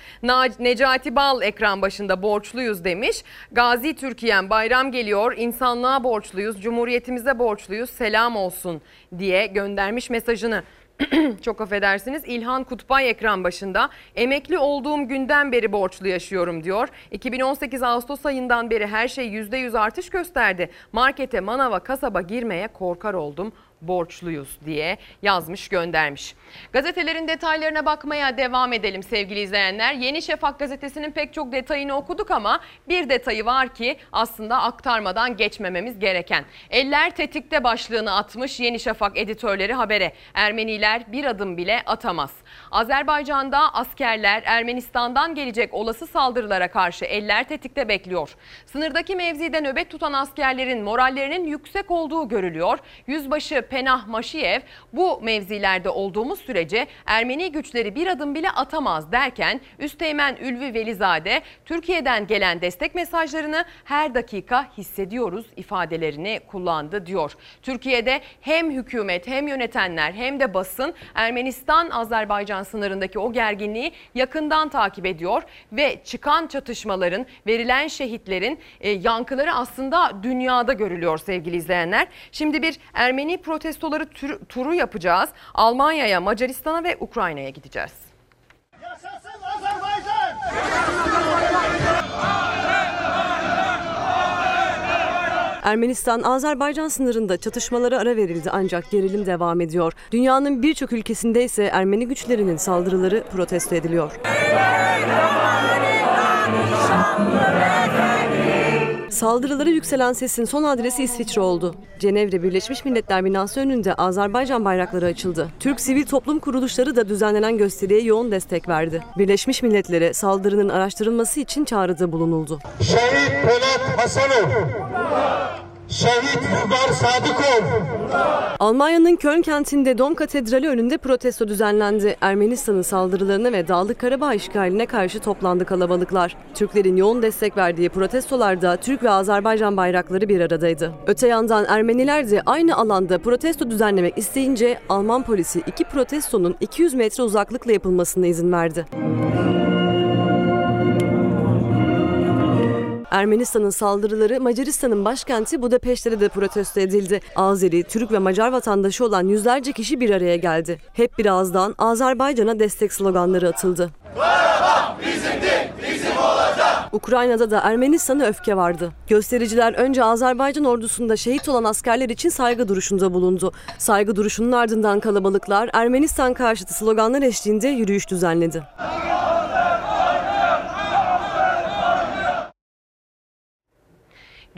Necati Bal ekran başında borçluyuz demiş. Gazi Türkiye'm bayram geliyor. İnsanlığa borçluyuz. Cumhuriyetimize borçluyuz. Selam olsun diye göndermiş mesajını. [clears throat] Çok affedersiniz. İlhan Kutbay ekran başında. Emekli olduğum günden beri borçlu yaşıyorum diyor. 2018 Ağustos ayından beri her şey %100 artış gösterdi. Markete, manava, kasaba girmeye korkar oldum borçluyuz diye yazmış göndermiş. Gazetelerin detaylarına bakmaya devam edelim sevgili izleyenler. Yeni Şafak gazetesinin pek çok detayını okuduk ama bir detayı var ki aslında aktarmadan geçmememiz gereken. Eller tetikte başlığını atmış Yeni Şafak editörleri habere. Ermeniler bir adım bile atamaz. Azerbaycan'da askerler Ermenistan'dan gelecek olası saldırılara karşı eller tetikte bekliyor. Sınırdaki mevzide nöbet tutan askerlerin morallerinin yüksek olduğu görülüyor. Yüzbaşı Penah Maşiyev bu mevzilerde olduğumuz sürece Ermeni güçleri bir adım bile atamaz derken Üsteğmen Ülvi Velizade Türkiye'den gelen destek mesajlarını her dakika hissediyoruz ifadelerini kullandı diyor. Türkiye'de hem hükümet hem yönetenler hem de basın Ermenistan-Azerbaycan sınırındaki o gerginliği yakından takip ediyor ve çıkan çatışmaların, verilen şehitlerin e, yankıları aslında dünyada görülüyor sevgili izleyenler. Şimdi bir Ermeni protestoları tür- turu yapacağız. Almanya'ya, Macaristan'a ve Ukrayna'ya gideceğiz. Ermenistan-Azerbaycan sınırında çatışmalara ara verildi ancak gerilim devam ediyor. Dünyanın birçok ülkesinde ise Ermeni güçlerinin saldırıları protesto ediliyor. Saldırıları yükselen sesin son adresi İsviçre oldu. Cenevre Birleşmiş Milletler binası önünde Azerbaycan bayrakları açıldı. Türk sivil toplum kuruluşları da düzenlenen gösteriye yoğun destek verdi. Birleşmiş Milletler'e saldırının araştırılması için çağrıda bulunuldu. Şehit Polat Hasanov, Şehit Vurgar Sadıkov, Almanya'nın Köln kentinde Dom Katedrali önünde protesto düzenlendi. Ermenistan'ın saldırılarına ve Dağlık Karabağ işgaline karşı toplandı kalabalıklar. Türklerin yoğun destek verdiği protestolarda Türk ve Azerbaycan bayrakları bir aradaydı. Öte yandan Ermeniler de aynı alanda protesto düzenlemek isteyince Alman polisi iki protestonun 200 metre uzaklıkla yapılmasına izin verdi. Ermenistan'ın saldırıları Macaristan'ın başkenti Budapeşte'de de protesto edildi. Azeri, Türk ve Macar vatandaşı olan yüzlerce kişi bir araya geldi. Hep bir ağızdan Azerbaycan'a destek sloganları atıldı. Ukrayna'da da Ermenistan'a öfke vardı. Göstericiler önce Azerbaycan ordusunda şehit olan askerler için saygı duruşunda bulundu. Saygı duruşunun ardından kalabalıklar Ermenistan karşıtı sloganlar eşliğinde yürüyüş düzenledi.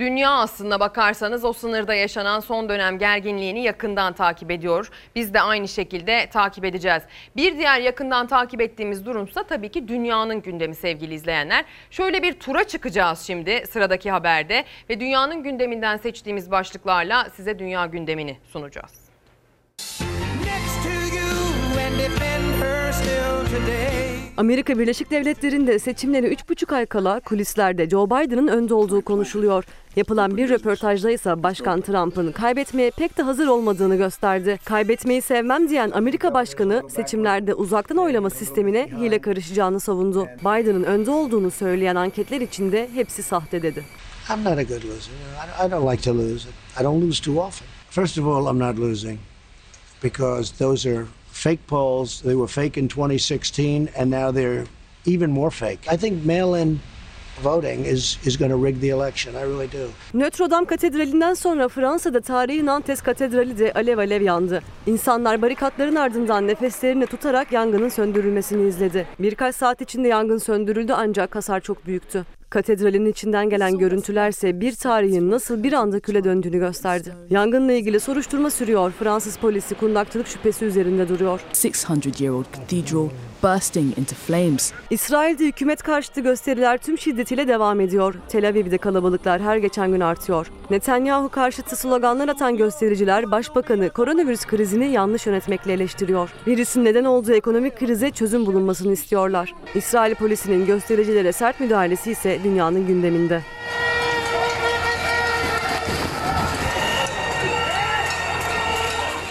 Dünya aslında bakarsanız o sınırda yaşanan son dönem gerginliğini yakından takip ediyor. Biz de aynı şekilde takip edeceğiz. Bir diğer yakından takip ettiğimiz durumsa tabii ki dünyanın gündemi sevgili izleyenler. Şöyle bir tura çıkacağız şimdi sıradaki haberde ve dünyanın gündeminden seçtiğimiz başlıklarla size dünya gündemini sunacağız. Amerika Birleşik Devletleri'nde seçimlere 3,5 ay kala kulislerde Joe Biden'ın önde olduğu konuşuluyor. Yapılan bir röportajda ise Başkan Trump'ın kaybetmeye pek de hazır olmadığını gösterdi. Kaybetmeyi sevmem diyen Amerika Başkanı seçimlerde uzaktan oylama sistemine hile karışacağını savundu. Biden'ın önde olduğunu söyleyen anketler içinde hepsi sahte dedi. I'm not a good loser. I- I don't like to lose. I don't lose too often. First of all, I'm not losing because those are fake polls. They were fake in 2016, and now they're even more fake. I think mail-in voting is is going to rig the election. I really do. Notre Dame Katedrali'nden sonra Fransa'da tarihi Nantes Katedrali de alev alev yandı. İnsanlar barikatların ardından nefeslerini tutarak yangının söndürülmesini izledi. Birkaç saat içinde yangın söndürüldü ancak hasar çok büyüktü. Katedralin içinden gelen görüntülerse bir tarihin nasıl bir anda küle döndüğünü gösterdi. Yangınla ilgili soruşturma sürüyor. Fransız polisi kundakçılık şüphesi üzerinde duruyor. 600-year-old cathedral bursting into flames. İsrail'de hükümet karşıtı gösteriler tüm şiddetiyle devam ediyor. Tel Aviv'de kalabalıklar her geçen gün artıyor. Netanyahu karşıtı sloganlar atan göstericiler başbakanı koronavirüs krizini yanlış yönetmekle eleştiriyor. Virüsün neden olduğu ekonomik krize çözüm bulunmasını istiyorlar. İsrail polisinin göstericilere sert müdahalesi ise dünyanın gündeminde.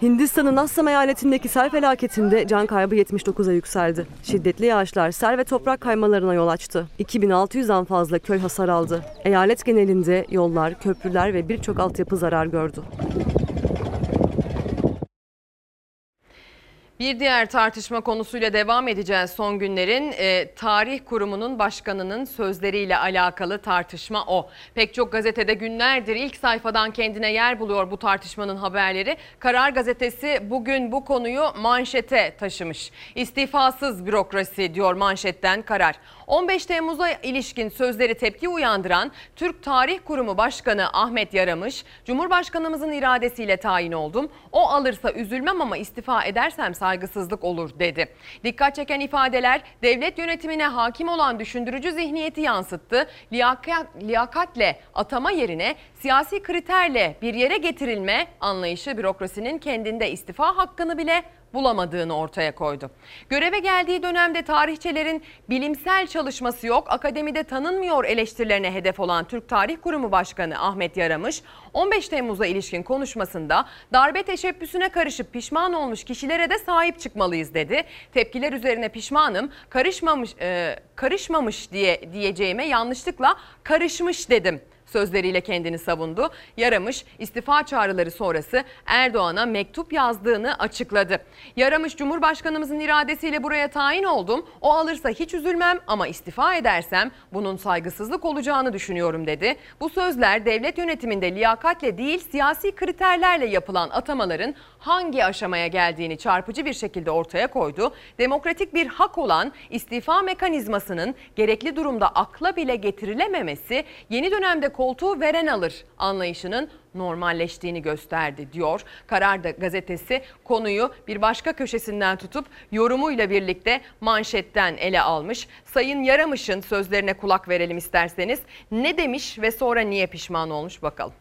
Hindistan'ın Assam eyaletindeki sel felaketinde can kaybı 79'a yükseldi. Şiddetli yağışlar sel ve toprak kaymalarına yol açtı. 2600'den fazla köy hasar aldı. Eyalet genelinde yollar, köprüler ve birçok altyapı zarar gördü. Bir diğer tartışma konusuyla devam edeceğiz son günlerin. E, tarih kurumunun başkanının sözleriyle alakalı tartışma o. Pek çok gazetede günlerdir ilk sayfadan kendine yer buluyor bu tartışmanın haberleri. Karar gazetesi bugün bu konuyu manşete taşımış. İstifasız bürokrasi diyor manşetten karar. 15 Temmuz'a ilişkin sözleri tepki uyandıran Türk Tarih Kurumu Başkanı Ahmet Yaramış, Cumhurbaşkanımızın iradesiyle tayin oldum. O alırsa üzülmem ama istifa edersem saygı saygısızlık olur dedi. Dikkat çeken ifadeler devlet yönetimine hakim olan düşündürücü zihniyeti yansıttı. Liyakat, liyakatle atama yerine siyasi kriterle bir yere getirilme anlayışı bürokrasinin kendinde istifa hakkını bile bulamadığını ortaya koydu. Göreve geldiği dönemde tarihçilerin bilimsel çalışması yok, akademide tanınmıyor eleştirilerine hedef olan Türk Tarih Kurumu Başkanı Ahmet Yaramış, 15 Temmuz'a ilişkin konuşmasında darbe teşebbüsüne karışıp pişman olmuş kişilere de sahip çıkmalıyız dedi. Tepkiler üzerine pişmanım, karışmamış e, karışmamış diye diyeceğime yanlışlıkla karışmış dedim sözleriyle kendini savundu. Yaramış istifa çağrıları sonrası Erdoğan'a mektup yazdığını açıkladı. Yaramış Cumhurbaşkanımızın iradesiyle buraya tayin oldum. O alırsa hiç üzülmem ama istifa edersem bunun saygısızlık olacağını düşünüyorum dedi. Bu sözler devlet yönetiminde liyakatle değil siyasi kriterlerle yapılan atamaların hangi aşamaya geldiğini çarpıcı bir şekilde ortaya koydu. Demokratik bir hak olan istifa mekanizmasının gerekli durumda akla bile getirilememesi yeni dönemde koltuğu veren alır anlayışının normalleştiğini gösterdi diyor. Karar gazetesi konuyu bir başka köşesinden tutup yorumuyla birlikte manşetten ele almış. Sayın Yaramış'ın sözlerine kulak verelim isterseniz. Ne demiş ve sonra niye pişman olmuş bakalım.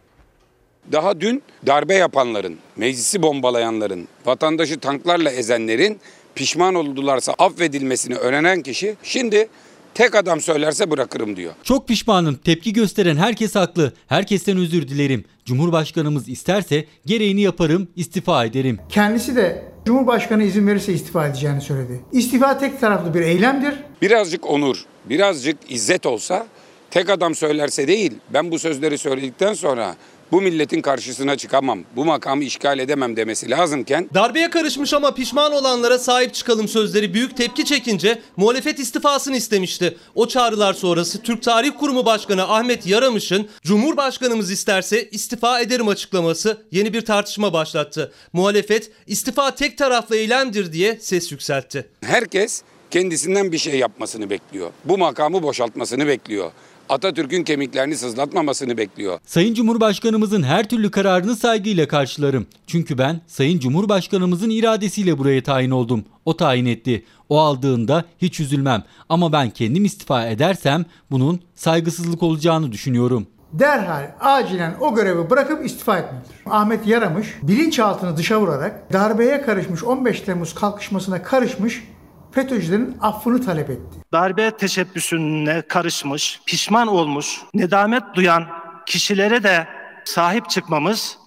Daha dün darbe yapanların, meclisi bombalayanların, vatandaşı tanklarla ezenlerin pişman oldularsa affedilmesini öğrenen kişi şimdi tek adam söylerse bırakırım diyor. Çok pişmanım. Tepki gösteren herkes haklı. Herkesten özür dilerim. Cumhurbaşkanımız isterse gereğini yaparım, istifa ederim. Kendisi de Cumhurbaşkanı izin verirse istifa edeceğini söyledi. İstifa tek taraflı bir eylemdir. Birazcık onur, birazcık izzet olsa tek adam söylerse değil ben bu sözleri söyledikten sonra bu milletin karşısına çıkamam, bu makamı işgal edemem demesi lazımken Darbeye karışmış ama pişman olanlara sahip çıkalım sözleri büyük tepki çekince muhalefet istifasını istemişti. O çağrılar sonrası Türk Tarih Kurumu Başkanı Ahmet Yaramış'ın Cumhurbaşkanımız isterse istifa ederim açıklaması yeni bir tartışma başlattı. Muhalefet istifa tek taraflı eylemdir diye ses yükseltti. herkes kendisinden bir şey yapmasını bekliyor. Bu makamı boşaltmasını bekliyor. Atatürk'ün kemiklerini sızlatmamasını bekliyor. Sayın Cumhurbaşkanımızın her türlü kararını saygıyla karşılarım. Çünkü ben Sayın Cumhurbaşkanımızın iradesiyle buraya tayin oldum. O tayin etti. O aldığında hiç üzülmem. Ama ben kendim istifa edersem bunun saygısızlık olacağını düşünüyorum. Derhal acilen o görevi bırakıp istifa etmelidir. Ahmet Yaramış bilinçaltını dışa vurarak darbeye karışmış 15 Temmuz kalkışmasına karışmış FETÖ'cülerin affını talep etti. darbe teşebbüsüne karışmış, pişman olmuş, nedamet duyan kişilere de sahip çıkmamız,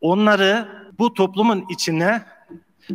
onları bu toplumun içine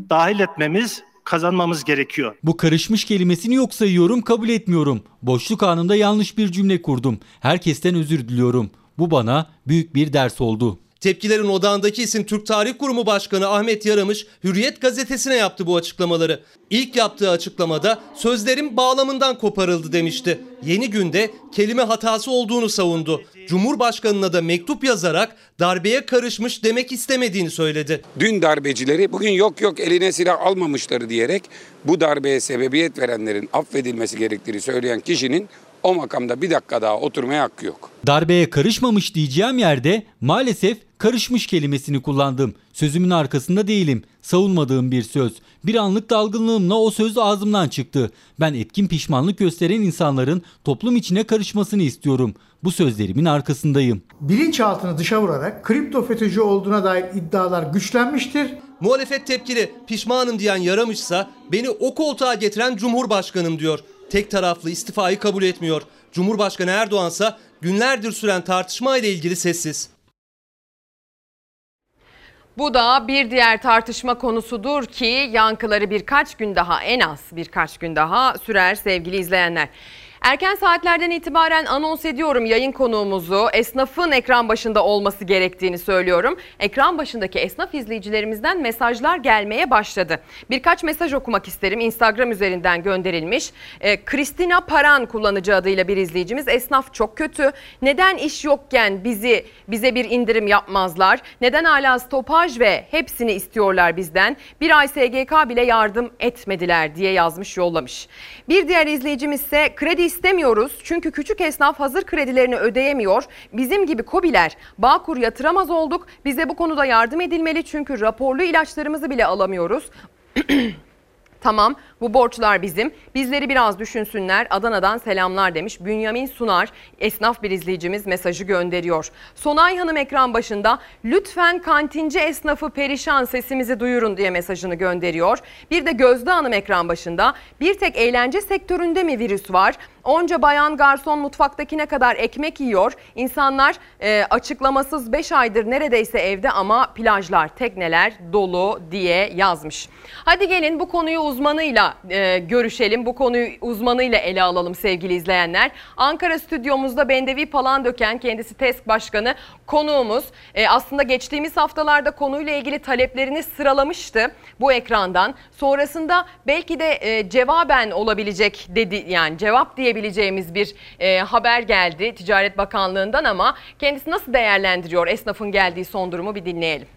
dahil etmemiz, kazanmamız gerekiyor. Bu karışmış kelimesini yok sayıyorum, kabul etmiyorum. Boşluk anında yanlış bir cümle kurdum. Herkesten özür diliyorum. Bu bana büyük bir ders oldu. Tepkilerin odağındaki isim Türk Tarih Kurumu Başkanı Ahmet Yaramış Hürriyet gazetesine yaptı bu açıklamaları. İlk yaptığı açıklamada sözlerin bağlamından koparıldı demişti. Yeni günde kelime hatası olduğunu savundu. Cumhurbaşkanına da mektup yazarak darbeye karışmış demek istemediğini söyledi. Dün darbecileri bugün yok yok eline silah almamışları diyerek bu darbeye sebebiyet verenlerin affedilmesi gerektiğini söyleyen kişinin o makamda bir dakika daha oturmaya hakkı yok. Darbeye karışmamış diyeceğim yerde maalesef karışmış kelimesini kullandım. Sözümün arkasında değilim. Savunmadığım bir söz. Bir anlık dalgınlığımla o söz ağzımdan çıktı. Ben etkin pişmanlık gösteren insanların toplum içine karışmasını istiyorum. Bu sözlerimin arkasındayım. Bilinçaltını dışa vurarak kripto FETÖ'cü olduğuna dair iddialar güçlenmiştir. Muhalefet tepkili pişmanım diyen Yaramışsa beni o koltuğa getiren Cumhurbaşkanım diyor. Tek taraflı istifayı kabul etmiyor. Cumhurbaşkanı Erdoğansa günlerdir süren tartışma ile ilgili sessiz. Bu da bir diğer tartışma konusudur ki yankıları birkaç gün daha en az birkaç gün daha sürer sevgili izleyenler. Erken saatlerden itibaren anons ediyorum yayın konuğumuzu. Esnafın ekran başında olması gerektiğini söylüyorum. Ekran başındaki esnaf izleyicilerimizden mesajlar gelmeye başladı. Birkaç mesaj okumak isterim. Instagram üzerinden gönderilmiş. Ee, Kristina Paran kullanıcı adıyla bir izleyicimiz. Esnaf çok kötü. Neden iş yokken bizi bize bir indirim yapmazlar? Neden hala stopaj ve hepsini istiyorlar bizden? Bir ay SGK bile yardım etmediler diye yazmış yollamış. Bir diğer izleyicimiz ise kredi istemiyoruz çünkü küçük esnaf hazır kredilerini ödeyemiyor. Bizim gibi kobiler Bağkur yatıramaz olduk. Bize bu konuda yardım edilmeli çünkü raporlu ilaçlarımızı bile alamıyoruz. [clears throat] Tamam bu borçlar bizim. Bizleri biraz düşünsünler. Adana'dan selamlar demiş. Bünyamin Sunar esnaf bir izleyicimiz mesajı gönderiyor. Sonay Hanım ekran başında lütfen kantinci esnafı perişan sesimizi duyurun diye mesajını gönderiyor. Bir de Gözde Hanım ekran başında bir tek eğlence sektöründe mi virüs var? Onca bayan garson mutfaktakine kadar ekmek yiyor. İnsanlar e, açıklamasız 5 aydır neredeyse evde ama plajlar, tekneler dolu diye yazmış. Hadi gelin bu konuyu uzmanıyla e, görüşelim. Bu konuyu uzmanıyla ele alalım sevgili izleyenler. Ankara stüdyomuzda Bendevi Palandöken kendisi TESK Başkanı konuğumuz. E, aslında geçtiğimiz haftalarda konuyla ilgili taleplerini sıralamıştı bu ekrandan. Sonrasında belki de e, cevaben olabilecek dedi yani cevap diyebileceğimiz bir e, haber geldi Ticaret Bakanlığı'ndan ama kendisi nasıl değerlendiriyor esnafın geldiği son durumu bir dinleyelim.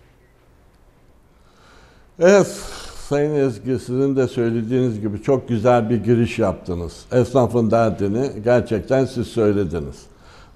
Evet, Sayın Ezgi sizin de söylediğiniz gibi çok güzel bir giriş yaptınız. Esnafın derdini gerçekten siz söylediniz.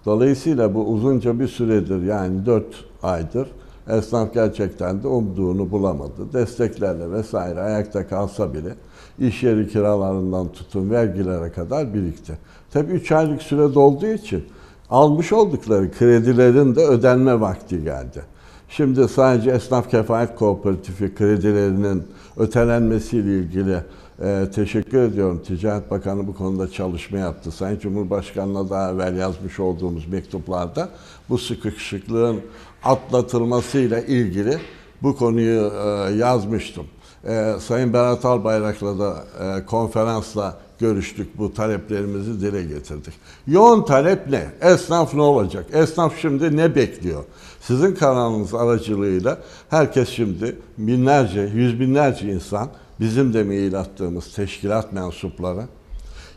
Dolayısıyla bu uzunca bir süredir yani 4 aydır esnaf gerçekten de umduğunu bulamadı. Desteklerle vesaire ayakta kalsa bile iş yeri kiralarından tutun vergilere kadar birikti. Tabii 3 aylık süre dolduğu için almış oldukları kredilerin de ödenme vakti geldi. Şimdi sadece Esnaf Kefalet Kooperatifi kredilerinin ötelenmesiyle ilgili e, teşekkür ediyorum. Ticaret Bakanı bu konuda çalışma yaptı. Sayın Cumhurbaşkanı'na daha evvel yazmış olduğumuz mektuplarda bu sıkışıklığın atlatılmasıyla ilgili bu konuyu e, yazmıştım. E, Sayın Berat Albayrak'la da e, konferansla görüştük. Bu taleplerimizi dile getirdik. Yoğun talep ne? Esnaf ne olacak? Esnaf şimdi ne bekliyor? Sizin kanalınız aracılığıyla herkes şimdi binlerce, yüz binlerce insan bizim de mail attığımız teşkilat mensupları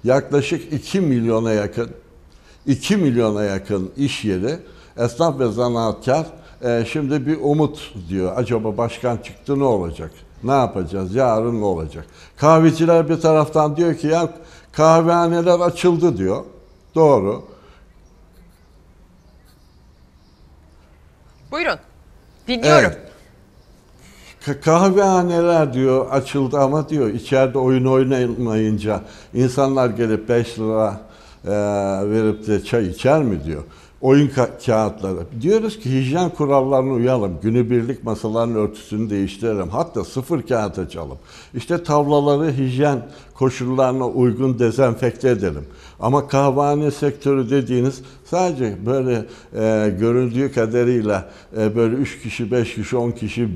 yaklaşık 2 milyona yakın 2 milyona yakın iş yeri esnaf ve zanaatkar e, şimdi bir umut diyor. Acaba başkan çıktı ne olacak? Ne yapacağız? Yarın ne olacak? Kahveciler bir taraftan diyor ki ya kahvehaneler açıldı diyor. Doğru. Buyurun. Dinliyorum. Evet. Ka- Kahvehaneler diyor açıldı ama diyor içeride oyun oynamayınca insanlar gelip 5 lira e, verip de çay içer mi diyor. Oyun ka- kağıtları. Diyoruz ki hijyen kurallarına uyalım. Günübirlik masaların örtüsünü değiştirelim. Hatta sıfır kağıt açalım. İşte tavlaları hijyen koşullarına uygun dezenfekte edelim. Ama kahvehane sektörü dediğiniz sadece böyle e, görüldüğü kadarıyla e, böyle 3 kişi, 5 kişi, 10 kişi,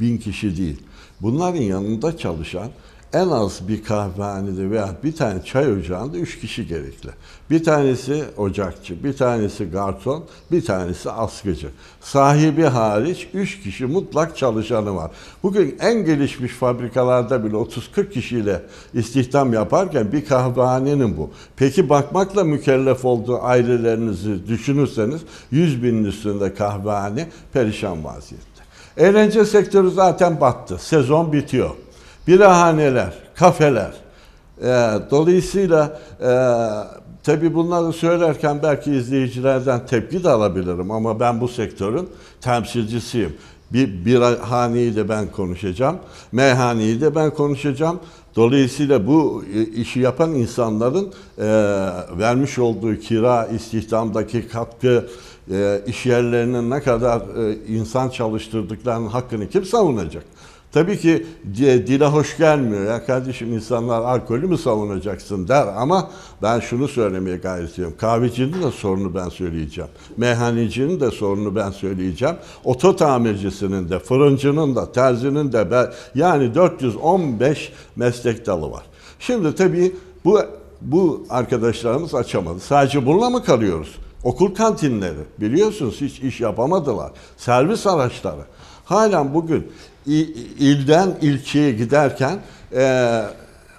1000 kişi değil. Bunların yanında çalışan en az bir kahvehanede veya bir tane çay ocağında üç kişi gerekli. Bir tanesi ocakçı, bir tanesi garson, bir tanesi askıcı. Sahibi hariç üç kişi mutlak çalışanı var. Bugün en gelişmiş fabrikalarda bile 30-40 kişiyle istihdam yaparken bir kahvehanenin bu. Peki bakmakla mükellef olduğu ailelerinizi düşünürseniz 100 binin üstünde kahvehane perişan vaziyette. Eğlence sektörü zaten battı. Sezon bitiyor birahaneler, kafeler. E, dolayısıyla e, tabi bunları söylerken belki izleyicilerden tepki de alabilirim ama ben bu sektörün temsilcisiyim. Bir birahaneyi de ben konuşacağım, meyhaneyi de ben konuşacağım. Dolayısıyla bu işi yapan insanların e, vermiş olduğu kira, istihdamdaki katkı, e, iş yerlerinin ne kadar e, insan çalıştırdıklarının hakkını kim savunacak? Tabii ki dile hoş gelmiyor. Ya kardeşim insanlar alkolü mü savunacaksın der ama ben şunu söylemeye gayret ediyorum. Kahvecinin de sorunu ben söyleyeceğim. Meyhanecinin de sorunu ben söyleyeceğim. Oto tamircisinin de, fırıncının da, terzinin de yani 415 meslek dalı var. Şimdi tabii bu bu arkadaşlarımız açamadı. Sadece bununla mı kalıyoruz? Okul kantinleri biliyorsunuz hiç iş yapamadılar. Servis araçları. Halen bugün ilden ilçeye giderken e,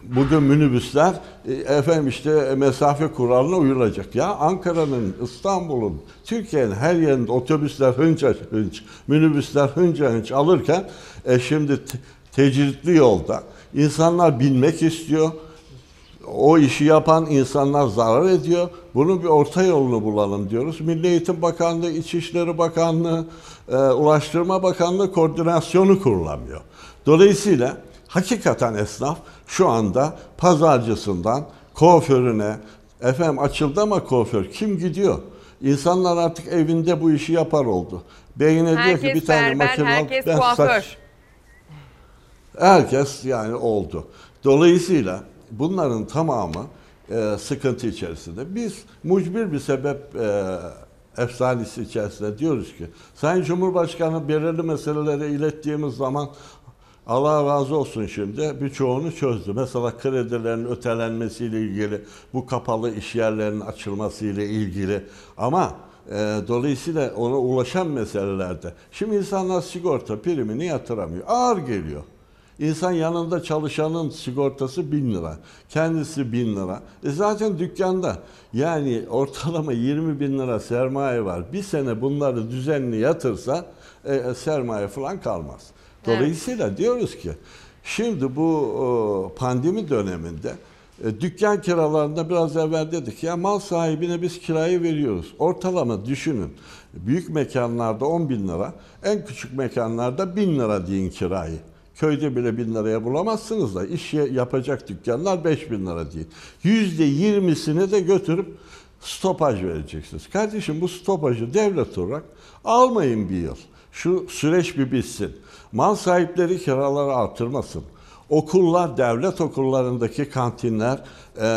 bugün minibüsler e, efendim işte mesafe kuralına uyulacak. Ya Ankara'nın, İstanbul'un, Türkiye'nin her yerinde otobüsler hınca hınç, minibüsler hınca hınç alırken e, şimdi tecritli yolda insanlar binmek istiyor o işi yapan insanlar zarar ediyor. Bunun bir orta yolunu bulalım diyoruz. Milli Eğitim Bakanlığı, İçişleri Bakanlığı, e, Ulaştırma Bakanlığı koordinasyonu kurulamıyor. Dolayısıyla hakikaten esnaf şu anda pazarcısından kuaförüne, efendim açıldı ama kuaför kim gidiyor? İnsanlar artık evinde bu işi yapar oldu. Beyine diyor ki Herkes bir tane berber, makine al, herkes ben kuaför. saç- Herkes yani oldu. Dolayısıyla bunların tamamı e, sıkıntı içerisinde. Biz mucbir bir sebep e, efsanesi içerisinde diyoruz ki Sayın Cumhurbaşkanı belirli meseleleri ilettiğimiz zaman Allah razı olsun şimdi birçoğunu çözdü. Mesela kredilerin ötelenmesiyle ilgili, bu kapalı iş yerlerinin açılmasıyla ilgili. Ama e, dolayısıyla ona ulaşan meselelerde. Şimdi insanlar sigorta primini yatıramıyor. Ağır geliyor. İnsan yanında çalışanın sigortası 1000 lira. Kendisi 1000 lira. E zaten dükkanda yani ortalama 20 bin lira sermaye var. Bir sene bunları düzenli yatırsa e, sermaye falan kalmaz. Dolayısıyla diyoruz ki şimdi bu e, pandemi döneminde e, dükkan kiralarında biraz evvel dedik ya mal sahibine biz kirayı veriyoruz. Ortalama düşünün. Büyük mekanlarda 10 bin lira, en küçük mekanlarda 1000 lira deyin kirayı. Köyde bile bin liraya bulamazsınız da iş yapacak dükkanlar 5 bin lira değil. Yüzde yirmisini de götürüp stopaj vereceksiniz. Kardeşim bu stopajı devlet olarak almayın bir yıl. Şu süreç bir bitsin. Mal sahipleri kiraları artırmasın. Okullar, devlet okullarındaki kantinler e,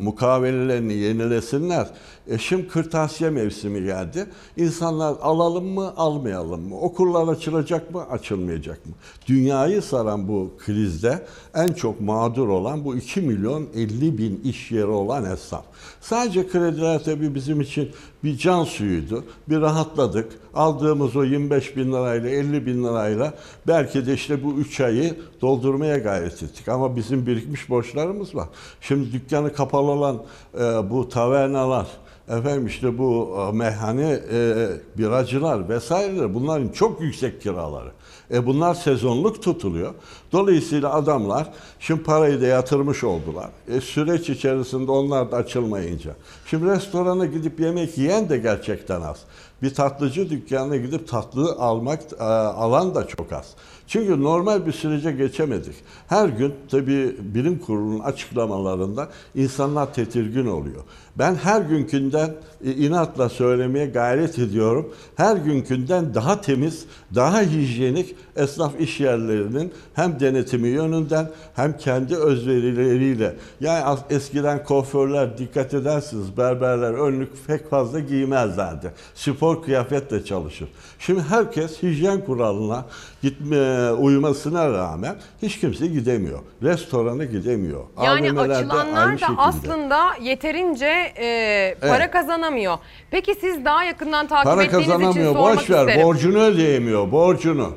mukavelelerini yenilesinler. E şimdi kırtasiye mevsimi geldi. İnsanlar alalım mı, almayalım mı? Okullar açılacak mı, açılmayacak mı? Dünyayı saran bu krizde en çok mağdur olan bu 2 milyon 50 bin iş yeri olan esnaf. Sadece krediler tabii bizim için bir can suyuydu. Bir rahatladık. Aldığımız o 25 bin lirayla 50 bin lirayla belki de işte bu 3 ayı doldurmaya gayret ettik. Ama bizim birikmiş borçlarımız var. Şimdi dükkanı kapalı olan e, bu tavernalar, efendim işte bu e, meyhane e, biracılar vesaireler bunların çok yüksek kiraları. E bunlar sezonluk tutuluyor. Dolayısıyla adamlar şimdi parayı da yatırmış oldular. E süreç içerisinde onlar da açılmayınca. Şimdi restorana gidip yemek yiyen de gerçekten az. Bir tatlıcı dükkanına gidip tatlı almak e, alan da çok az. Çünkü normal bir sürece geçemedik. Her gün tabii bilim kurulunun açıklamalarında insanlar tedirgin oluyor. Ben her günkünden e, inatla söylemeye gayret ediyorum. Her günkünden daha temiz, daha hijyenik esnaf iş yerlerinin hem denetimi yönünden hem kendi özverileriyle. Yani eskiden kuaförler dikkat edersiniz berberler önlük pek fazla giymezlerdi. Spor kıyafetle çalışır. Şimdi herkes hijyen kuralına gitme uymasına rağmen hiç kimse gidemiyor. Restorana gidemiyor. Yani AVM'lerde açılanlar da şekilde. aslında yeterince e, para Evet. kazanamıyor. Peki siz daha yakından takip Para ettiğiniz için kazanamıyor. sormak Boş ver. Borcunu ödeyemiyor. Borcunu.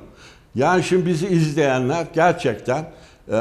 Yani şimdi bizi izleyenler gerçekten e,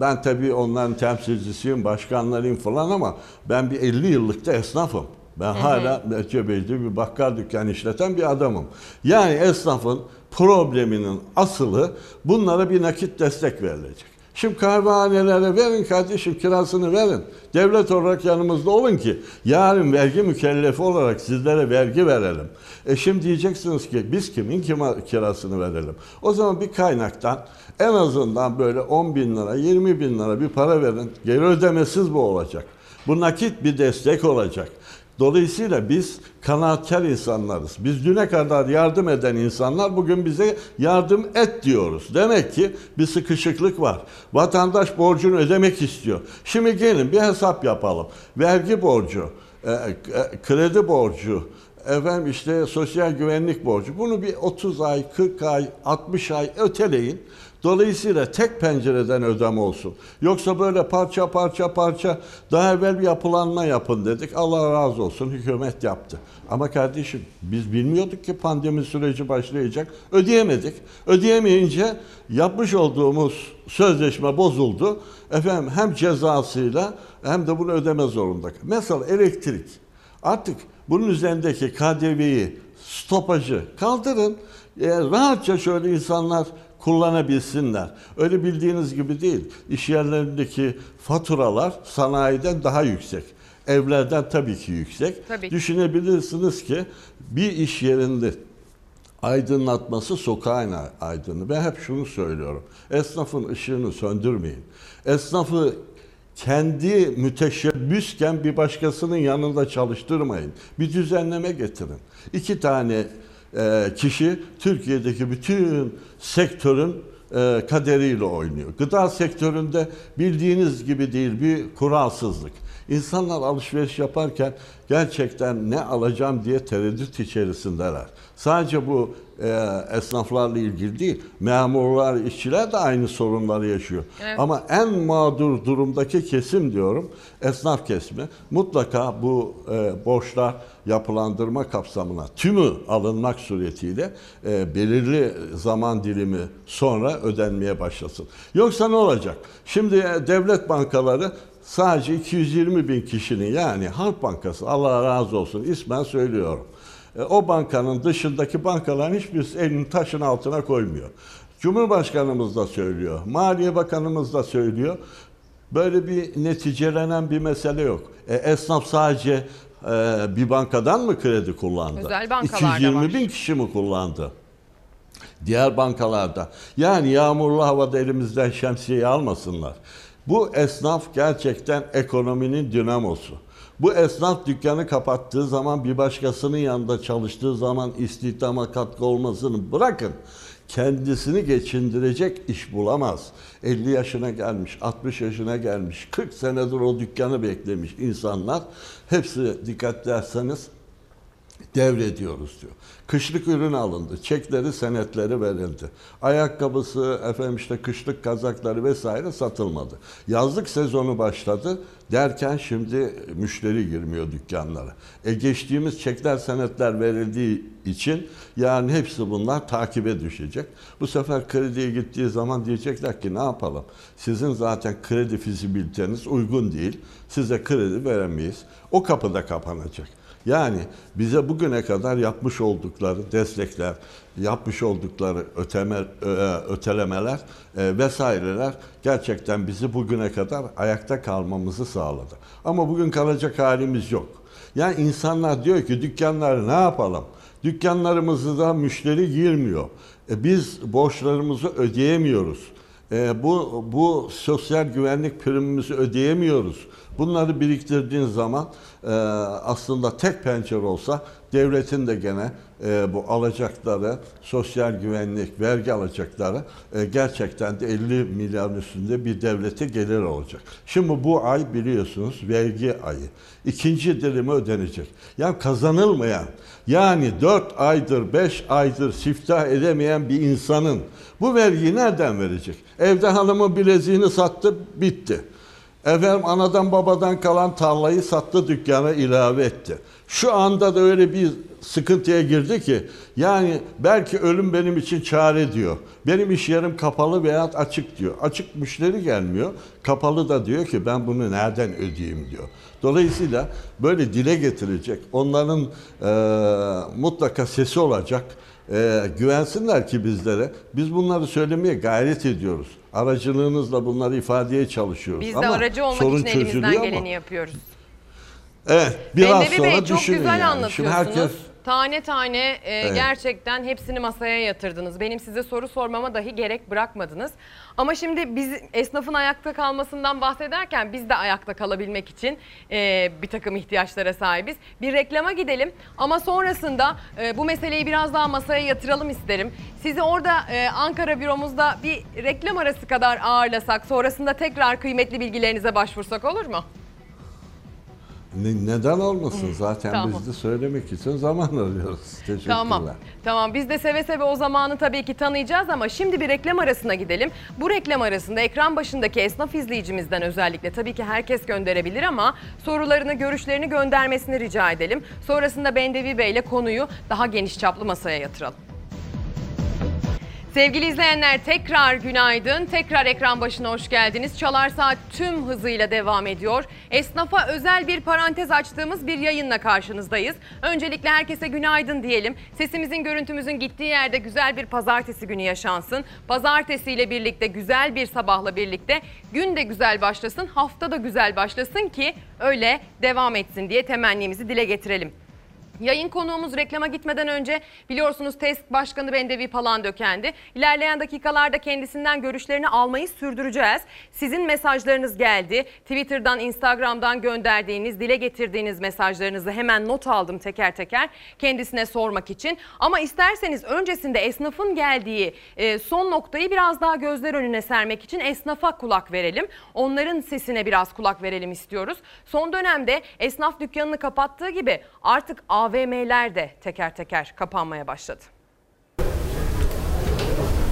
ben tabii onların temsilcisiyim, başkanlarıyım falan ama ben bir 50 yıllık da esnafım. Ben hala Cebeci'de bir bakkal dükkanı işleten bir adamım. Yani esnafın probleminin asılı bunlara bir nakit destek verilecek. Şimdi kahvehanelere verin kardeşim kirasını verin. Devlet olarak yanımızda olun ki yarın vergi mükellefi olarak sizlere vergi verelim. E şimdi diyeceksiniz ki biz kimin kirasını verelim? O zaman bir kaynaktan en azından böyle 10 bin lira 20 bin lira bir para verin. Geri ödemesiz bu olacak. Bu nakit bir destek olacak. Dolayısıyla biz kanaatkar insanlarız. Biz düne kadar yardım eden insanlar bugün bize yardım et diyoruz. Demek ki bir sıkışıklık var. Vatandaş borcunu ödemek istiyor. Şimdi gelin bir hesap yapalım. Vergi borcu, e, e, kredi borcu, efendim işte sosyal güvenlik borcu. Bunu bir 30 ay, 40 ay, 60 ay öteleyin. Dolayısıyla tek pencereden ödeme olsun. Yoksa böyle parça parça parça daha evvel bir yapılanma yapın dedik. Allah razı olsun hükümet yaptı. Ama kardeşim biz bilmiyorduk ki pandemi süreci başlayacak. Ödeyemedik. Ödeyemeyince yapmış olduğumuz sözleşme bozuldu. Efendim hem cezasıyla hem de bunu ödeme zorunda. Mesela elektrik. Artık bunun üzerindeki KDV'yi, stopajı kaldırın. E, rahatça şöyle insanlar kullanabilsinler. Öyle bildiğiniz gibi değil. İş yerlerindeki faturalar sanayiden daha yüksek. Evlerden tabii ki yüksek. Tabii. Düşünebilirsiniz ki bir iş yerinde aydınlatması sokağın aydını. Ben hep şunu söylüyorum. Esnafın ışığını söndürmeyin. Esnafı kendi müteşebbüsken bir başkasının yanında çalıştırmayın. Bir düzenleme getirin. İki tane kişi Türkiye'deki bütün sektörün e, kaderiyle oynuyor. Gıda sektöründe bildiğiniz gibi değil bir kuralsızlık. İnsanlar alışveriş yaparken gerçekten ne alacağım diye tereddüt içerisindeler. Sadece bu e, esnaflarla ilgili değil, memurlar, işçiler de aynı sorunları yaşıyor. Evet. Ama en mağdur durumdaki kesim diyorum, esnaf kesimi. Mutlaka bu e, borçlar yapılandırma kapsamına tümü alınmak suretiyle e, belirli zaman dilimi sonra ödenmeye başlasın. Yoksa ne olacak? Şimdi e, devlet bankaları sadece 220 bin kişinin yani Halk Bankası Allah razı olsun ismen söylüyorum. E, o bankanın dışındaki bankaların hiçbirisi elini taşın altına koymuyor. Cumhurbaşkanımız da söylüyor, Maliye Bakanımız da söylüyor. Böyle bir neticelenen bir mesele yok. E, esnaf sadece bir bankadan mı kredi kullandı? Özel bankalarda 220 var. bin kişi mi kullandı? Diğer bankalarda. Yani yağmurlu havada elimizden şemsiyeyi almasınlar. Bu esnaf gerçekten ekonominin dinamosu. Bu esnaf dükkanı kapattığı zaman bir başkasının yanında çalıştığı zaman istihdama katkı olmasını bırakın. Kendisini geçindirecek iş bulamaz. 50 yaşına gelmiş, 60 yaşına gelmiş, 40 senedir o dükkanı beklemiş insanlar. Hepsi dikkat ederseniz devrediyoruz diyor. Kışlık ürün alındı. Çekleri, senetleri verildi. Ayakkabısı, efendim işte kışlık kazakları vesaire satılmadı. Yazlık sezonu başladı derken şimdi müşteri girmiyor dükkanlara. E geçtiğimiz çekler, senetler verildiği için yani hepsi bunlar takibe düşecek. Bu sefer krediye gittiği zaman diyecekler ki ne yapalım? Sizin zaten kredi fizibiliteniz uygun değil. Size kredi veremeyiz. O kapı da kapanacak. Yani bize bugüne kadar yapmış oldukları destekler, yapmış oldukları öteme, ötelemeler e, vesaireler gerçekten bizi bugüne kadar ayakta kalmamızı sağladı. Ama bugün kalacak halimiz yok. Yani insanlar diyor ki dükkanları ne yapalım? Dükkanlarımızda müşteri girmiyor. E, biz borçlarımızı ödeyemiyoruz. E, bu, bu sosyal güvenlik primimizi ödeyemiyoruz. Bunları biriktirdiğin zaman e, aslında tek pencere olsa devletin de gene e, bu alacakları, sosyal güvenlik, vergi alacakları e, gerçekten de 50 milyarın üstünde bir devlete gelir olacak. Şimdi bu ay biliyorsunuz vergi ayı. İkinci dilimi ödenecek. Yani kazanılmayan, yani 4 aydır, 5 aydır siftah edemeyen bir insanın bu vergiyi nereden verecek? Evde hanımın bileziğini sattı, bitti. Efendim anadan babadan kalan tarlayı sattı dükkana ilave etti. Şu anda da öyle bir sıkıntıya girdi ki yani belki ölüm benim için çare diyor. Benim iş yerim kapalı veya açık diyor. Açık müşteri gelmiyor. Kapalı da diyor ki ben bunu nereden ödeyeyim diyor. Dolayısıyla böyle dile getirecek. Onların e, mutlaka sesi olacak. E, güvensinler ki bizlere. Biz bunları söylemeye gayret ediyoruz. Aracılığınızla bunları ifadeye çalışıyoruz. Biz de Ama aracı olmak sorun için elimizden ama- geleni yapıyoruz. Evet, biraz Bendevi sonra Bey çok düşünün güzel yani. Şimdi herkes Tane tane e, Evet. gerçekten hepsini masaya yatırdınız. Benim size soru sormama dahi gerek bırakmadınız. Ama şimdi biz esnafın ayakta kalmasından bahsederken biz de ayakta kalabilmek için e, bir takım ihtiyaçlara sahibiz. Bir reklama gidelim ama sonrasında e, bu meseleyi biraz daha masaya yatıralım isterim. Sizi orada e, Ankara büromuzda bir reklam arası kadar ağırlasak sonrasında tekrar kıymetli bilgilerinize başvursak olur mu? Ne- neden olmasın? Zaten Tamam. biz de söylemek için zaman arıyoruz. [laughs] Teşekkürler. Tamam. Tamam biz de seve seve o zamanı tabii ki tanıyacağız ama şimdi bir reklam arasına gidelim. Bu reklam arasında ekran başındaki esnaf izleyicimizden özellikle tabii ki herkes gönderebilir ama sorularını, görüşlerini göndermesini rica edelim. Sonrasında Bendevi Bey ile konuyu daha geniş çaplı masaya yatıralım. Sevgili izleyenler tekrar günaydın. Tekrar ekran başına hoş geldiniz. Çalar Saat tüm hızıyla devam ediyor. Esnafa özel bir parantez açtığımız bir yayınla karşınızdayız. Öncelikle herkese günaydın diyelim. Sesimizin, görüntümüzün gittiği yerde güzel bir pazartesi günü yaşansın. Pazartesiyle birlikte güzel bir sabahla birlikte gün de güzel başlasın, hafta da güzel başlasın ki öyle devam etsin diye temennimizi dile getirelim. Yayın konuğumuz reklama gitmeden önce biliyorsunuz TESK Başkanı Bendevi Palandöken'di. İlerleyen dakikalarda kendisinden görüşlerini almayı sürdüreceğiz. Sizin mesajlarınız geldi. Twitter'dan, Instagram'dan gönderdiğiniz, dile getirdiğiniz mesajlarınızı hemen not aldım teker teker kendisine sormak için. Ama isterseniz öncesinde esnafın geldiği e, son noktayı biraz daha gözler önüne sermek için esnafa kulak verelim. Onların sesine biraz kulak verelim istiyoruz. Son dönemde esnaf dükkanını kapattığı gibi artık AVM'ler de teker teker kapanmaya başladı.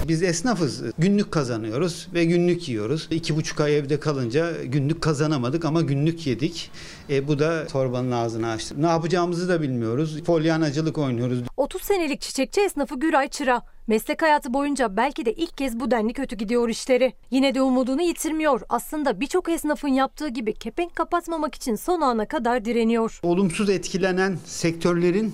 Biz esnafız. Günlük kazanıyoruz ve günlük yiyoruz. İki buçuk ay evde kalınca günlük kazanamadık ama günlük yedik. E, bu da torbanın ağzını açtı. Ne yapacağımızı da bilmiyoruz. Polyanacılık oynuyoruz. 30 senelik çiçekçi esnafı Güray Çıra. Meslek hayatı boyunca belki de ilk kez bu denli kötü gidiyor işleri. Yine de umudunu yitirmiyor. Aslında birçok esnafın yaptığı gibi kepenk kapatmamak için son ana kadar direniyor. Olumsuz etkilenen sektörlerin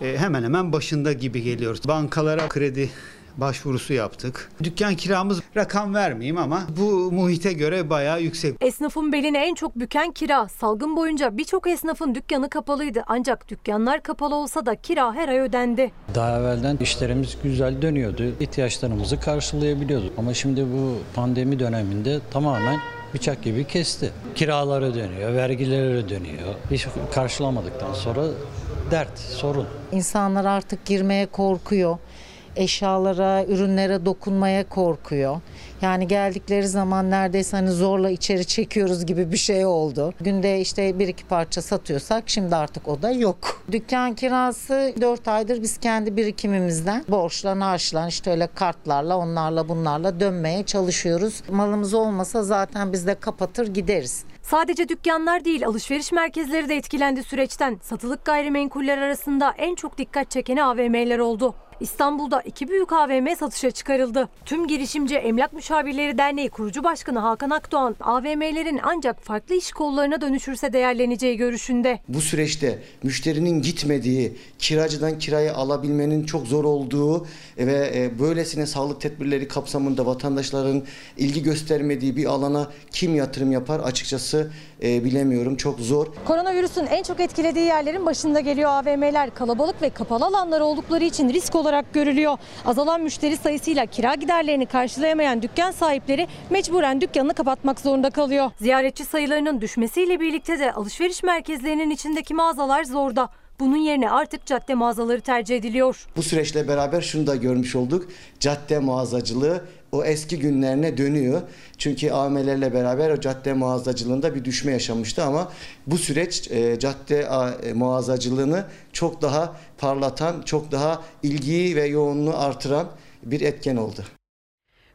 e, hemen hemen başında gibi geliyoruz. Bankalara kredi başvurusu yaptık. Dükkan kiramız rakam vermeyeyim ama bu muhite göre bayağı yüksek. Esnafın belini en çok büken kira. Salgın boyunca birçok esnafın dükkanı kapalıydı. Ancak dükkanlar kapalı olsa da kira her ay ödendi. Daha evvelden işlerimiz güzel dönüyordu. İhtiyaçlarımızı karşılayabiliyorduk. Ama şimdi bu pandemi döneminde tamamen bıçak gibi kesti. Kiraları dönüyor, vergileri dönüyor. Hiç karşılamadıktan sonra dert, sorun. İnsanlar artık girmeye korkuyor eşyalara, ürünlere dokunmaya korkuyor. Yani geldikleri zaman neredeyse hani zorla içeri çekiyoruz gibi bir şey oldu. Günde işte bir iki parça satıyorsak şimdi artık o da yok. Dükkan kirası 4 aydır biz kendi birikimimizden borçla, harçla işte öyle kartlarla onlarla bunlarla dönmeye çalışıyoruz. Malımız olmasa zaten biz de kapatır gideriz. Sadece dükkanlar değil alışveriş merkezleri de etkilendi süreçten. Satılık gayrimenkuller arasında en çok dikkat çekeni AVM'ler oldu. İstanbul'da iki büyük AVM satışa çıkarıldı. Tüm Girişimci Emlak Müşavirleri Derneği kurucu başkanı Hakan Akdoğan, AVM'lerin ancak farklı iş kollarına dönüşürse değerleneceği görüşünde. Bu süreçte müşterinin gitmediği, kiracıdan kirayı alabilmenin çok zor olduğu ve böylesine sağlık tedbirleri kapsamında vatandaşların ilgi göstermediği bir alana kim yatırım yapar açıkçası bilemiyorum. Çok zor. Koronavirüsün en çok etkilediği yerlerin başında geliyor AVM'ler. Kalabalık ve kapalı alanlar oldukları için risk olarak görülüyor. Azalan müşteri sayısıyla kira giderlerini karşılayamayan dükkan sahipleri mecburen dükkanını kapatmak zorunda kalıyor. Ziyaretçi sayılarının düşmesiyle birlikte de alışveriş merkezlerinin içindeki mağazalar zorda. Bunun yerine artık cadde mağazaları tercih ediliyor. Bu süreçle beraber şunu da görmüş olduk. Cadde mağazacılığı o eski günlerine dönüyor. Çünkü AVM'lerle beraber o cadde mağazacılığında bir düşme yaşamıştı ama bu süreç e, cadde e, mağazacılığını çok daha parlatan, çok daha ilgiyi ve yoğunluğu artıran bir etken oldu.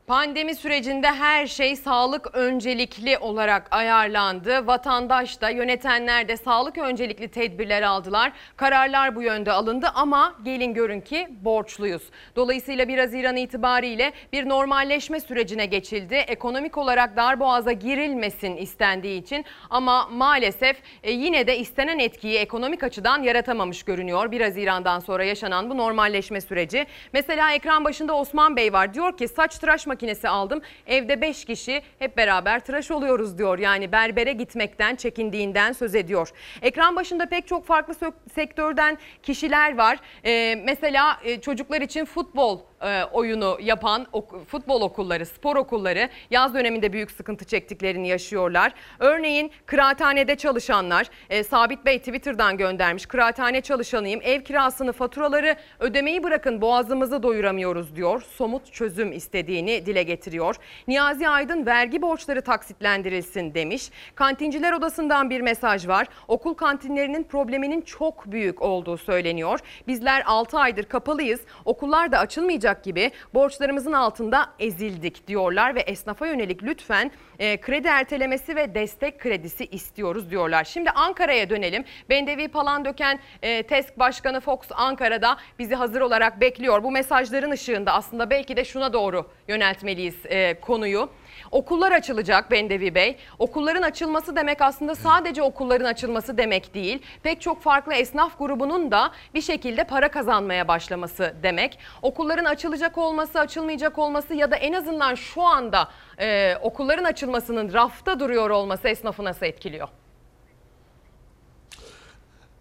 Pandemi sürecinde her şey sağlık öncelikli olarak ayarlandı. Vatandaş da yönetenler de sağlık öncelikli tedbirler aldılar. Kararlar bu yönde alındı ama gelin görün ki borçluyuz. Dolayısıyla 1 Haziran itibariyle bir normalleşme sürecine geçildi. Ekonomik olarak darboğaza girilmesin istendiği için ama maalesef e, yine de istenen etkiyi ekonomik açıdan yaratamamış görünüyor. 1 Haziran'dan sonra yaşanan bu normalleşme süreci. Mesela ekran başında Osman Bey var. Diyor ki saç tıraş makinesi aldım. Evde 5 kişi hep beraber tıraş oluyoruz diyor. Yani berbere gitmekten çekindiğinden söz ediyor. Ekran başında pek çok farklı sektörden kişiler var. Ee, mesela e, çocuklar için futbol e, oyunu yapan futbol okulları, spor okulları yaz döneminde büyük sıkıntı çektiklerini yaşıyorlar. Örneğin kıraathanede çalışanlar, e, Sabit Bey Twitter'dan göndermiş. Kıraathane çalışanıyım, ev kirasını, faturaları ödemeyi bırakın boğazımızı doyuramıyoruz diyor. Somut çözüm istediğini dile getiriyor. Niyazi Aydın vergi borçları taksitlendirilsin demiş. Kantinciler odasından bir mesaj var. Okul kantinlerinin probleminin çok büyük olduğu söyleniyor. Bizler 6 aydır kapalıyız. Okullar da açılmayacak gibi borçlarımızın altında ezildik diyorlar ve esnafa yönelik lütfen e, kredi ertelemesi ve destek kredisi istiyoruz diyorlar. Şimdi Ankara'ya dönelim. Bendevi Palandöken e, TESK Başkanı Fox Ankara'da bizi hazır olarak bekliyor. Bu mesajların ışığında aslında belki de şuna doğru yöneltmeliyiz e, konuyu. Okullar açılacak Bendevi Bey. Okulların açılması demek aslında sadece okulların açılması demek değil. Pek çok farklı esnaf grubunun da bir şekilde para kazanmaya başlaması demek. Okulların açılacak olması, açılmayacak olması ya da en azından şu anda e, okulların açılmasının rafta duruyor olması esnafı nasıl etkiliyor?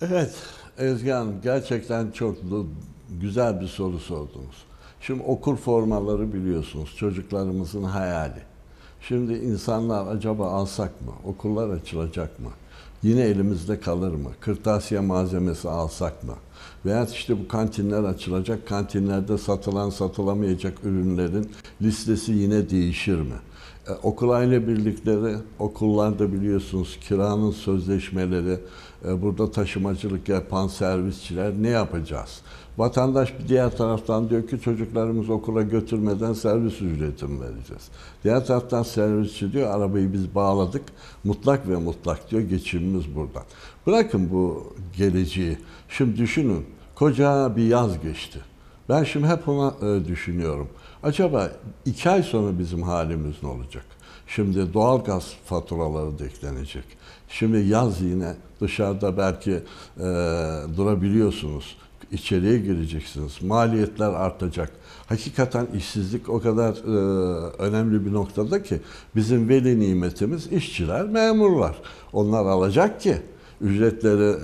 Evet, Ezgi Hanım gerçekten çok güzel bir soru sordunuz. Şimdi okul formaları biliyorsunuz çocuklarımızın hayali. Şimdi insanlar acaba alsak mı? Okullar açılacak mı? Yine elimizde kalır mı? Kırtasiye malzemesi alsak mı? Veya işte bu kantinler açılacak. Kantinlerde satılan satılamayacak ürünlerin listesi yine değişir mi? E, okul aile birlikleri, okullarda biliyorsunuz kiranın sözleşmeleri, e, burada taşımacılık yapan servisçiler ne yapacağız? Vatandaş bir diğer taraftan diyor ki çocuklarımızı okula götürmeden servis ücreti mi vereceğiz? Diğer taraftan servisçi diyor arabayı biz bağladık mutlak ve mutlak diyor geçimimiz buradan. Bırakın bu geleceği. Şimdi düşünün koca bir yaz geçti. Ben şimdi hep ona e, düşünüyorum. Acaba iki ay sonra bizim halimiz ne olacak? Şimdi doğalgaz faturaları da. Şimdi yaz yine dışarıda belki e, durabiliyorsunuz. İçeriye gireceksiniz. Maliyetler artacak. Hakikaten işsizlik o kadar e, önemli bir noktada ki bizim veli nimetimiz işçiler, memurlar. Onlar alacak ki ücretleri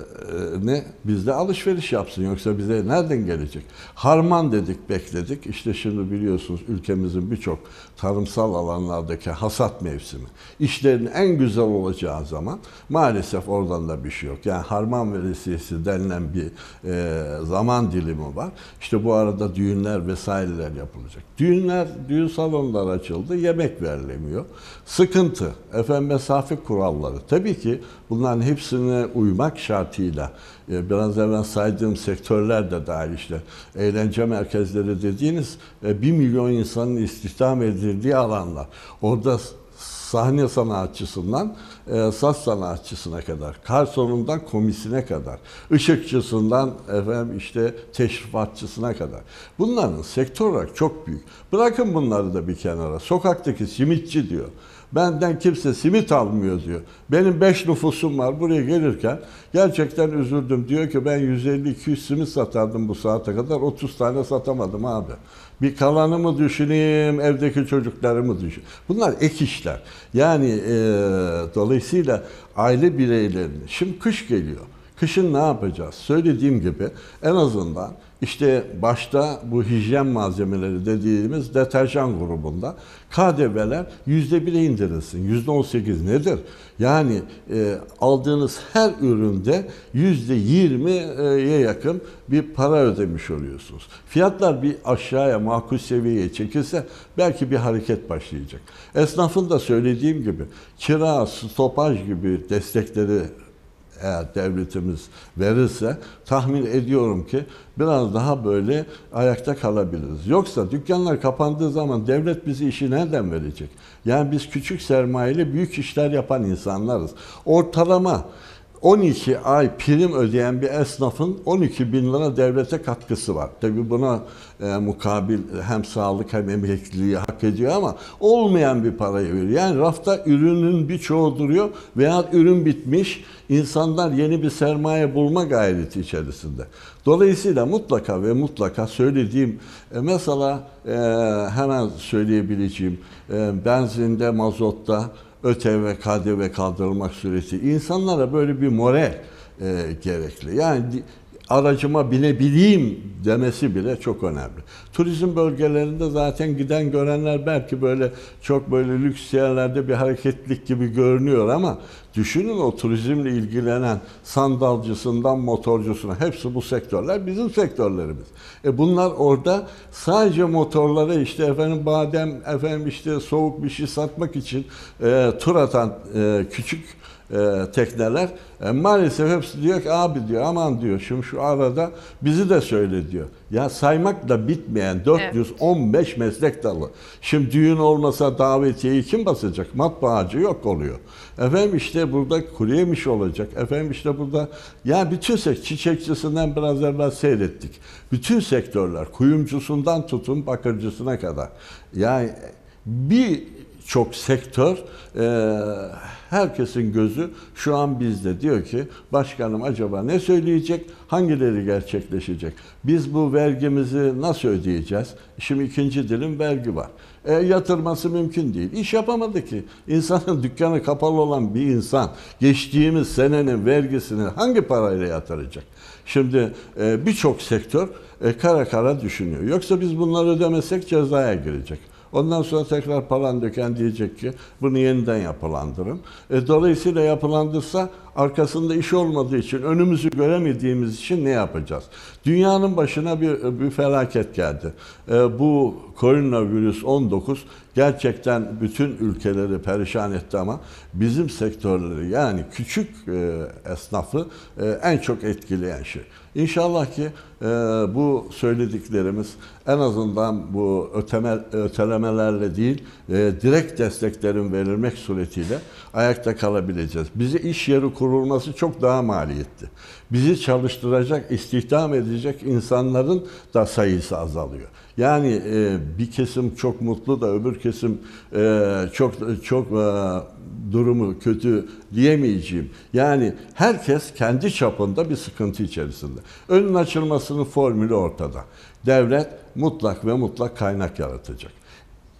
ne bizde alışveriş yapsın yoksa bize nereden gelecek? Harman dedik bekledik işte şimdi biliyorsunuz ülkemizin birçok tarımsal alanlardaki hasat mevsimi işlerin en güzel olacağı zaman maalesef oradan da bir şey yok. Yani harman veresiyesi denilen bir e, zaman dilimi var. İşte bu arada düğünler vesaireler yapılacak. Düğünler, düğün salonları açıldı yemek verilemiyor. Sıkıntı, efendim mesafe kuralları. Tabii ki bunların hepsine uymak şartıyla biraz evvel saydığım sektörler de dahil işte eğlence merkezleri dediğiniz e, 1 milyon insanın istihdam edildiği alanlar. Orada sahne sanatçısından e, saz sanatçısına kadar, garsonundan komisine kadar, ışıkçısından efendim işte teşrifatçısına kadar. Bunların sektör olarak çok büyük. Bırakın bunları da bir kenara. Sokaktaki simitçi diyor. Benden kimse simit almıyor diyor. Benim 5 nüfusum var buraya gelirken gerçekten üzüldüm. Diyor ki ben 150-200 simit satardım bu saate kadar 30 tane satamadım abi. Bir kalanımı düşüneyim, evdeki çocuklarımı düşün. Bunlar ek işler. Yani e, dolayısıyla aile bireylerini, şimdi kış geliyor. Kışın ne yapacağız? Söylediğim gibi en azından işte başta bu hijyen malzemeleri dediğimiz deterjan grubunda KDV'ler yüzde bire indirilsin. Yüzde on sekiz nedir? Yani e, aldığınız her üründe yüzde yirmiye yakın bir para ödemiş oluyorsunuz. Fiyatlar bir aşağıya makul seviyeye çekilse belki bir hareket başlayacak. Esnafın da söylediğim gibi kira, stopaj gibi destekleri eğer devletimiz verirse tahmin ediyorum ki biraz daha böyle ayakta kalabiliriz. Yoksa dükkanlar kapandığı zaman devlet bizi işi nereden verecek? Yani biz küçük sermayeli büyük işler yapan insanlarız. Ortalama 12 ay prim ödeyen bir esnafın 12 bin lira devlete katkısı var. Tabi buna e, mukabil hem sağlık hem emekliliği hak ediyor ama olmayan bir parayı veriyor. Yani rafta ürünün birçoğu duruyor veya ürün bitmiş. İnsanlar yeni bir sermaye bulma gayreti içerisinde. Dolayısıyla mutlaka ve mutlaka söylediğim e, mesela e, hemen söyleyebileceğim e, benzinde, mazotta, ÖTV, KDV kaldırılmak sureti insanlara böyle bir moral e, gerekli. Yani aracıma binebileyim demesi bile çok önemli. Turizm bölgelerinde zaten giden görenler belki böyle çok böyle lüks yerlerde bir hareketlik gibi görünüyor ama düşünün o turizmle ilgilenen sandalcısından motorcusuna hepsi bu sektörler bizim sektörlerimiz. E bunlar orada sadece motorlara işte efendim badem efendim işte soğuk bir şey satmak için e, tur atan e, küçük e, tekneler e, maalesef hepsi diyor ki abi diyor aman diyor şimdi şu arada bizi de söyle diyor. Ya saymakla bitmeyen 415 evet. meslek dalı. Şimdi düğün olmasa davetiyeyi kim basacak? Matbaacı yok oluyor. Efendim işte burada kuru yemiş olacak. Efendim işte burada ya bütün sektör çiçekçisinden biraz evvel seyrettik. Bütün sektörler kuyumcusundan tutun bakırcısına kadar. Yani bir çok sektör e, herkesin gözü şu an bizde. Diyor ki başkanım acaba ne söyleyecek, hangileri gerçekleşecek? Biz bu vergimizi nasıl ödeyeceğiz? Şimdi ikinci dilim vergi var. E, yatırması mümkün değil. İş yapamadı ki. İnsanın [laughs] dükkanı kapalı olan bir insan geçtiğimiz senenin vergisini hangi parayla yatıracak? Şimdi e, birçok sektör e, kara kara düşünüyor. Yoksa biz bunları ödemesek cezaya girecek. Ondan sonra tekrar Palandöken diyecek ki bunu yeniden yapılandırın. E, dolayısıyla yapılandırsa arkasında iş olmadığı için önümüzü göremediğimiz için ne yapacağız? Dünyanın başına bir, bir felaket geldi. E, bu koronavirüs 19 gerçekten bütün ülkeleri perişan etti ama bizim sektörleri yani küçük e, esnafı e, en çok etkileyen şey. İnşallah ki e, bu söylediklerimiz en azından bu öteme, ötelemelerle değil e, direkt desteklerin verilmek suretiyle ayakta kalabileceğiz. Bize iş yeri kurulması çok daha maliyetli. Bizi çalıştıracak, istihdam edecek insanların da sayısı azalıyor. Yani e, bir kesim çok mutlu da öbür kesim e, çok çok e, durumu kötü diyemeyeceğim. Yani herkes kendi çapında bir sıkıntı içerisinde. Önün açılmasının formülü ortada. Devlet mutlak ve mutlak kaynak yaratacak.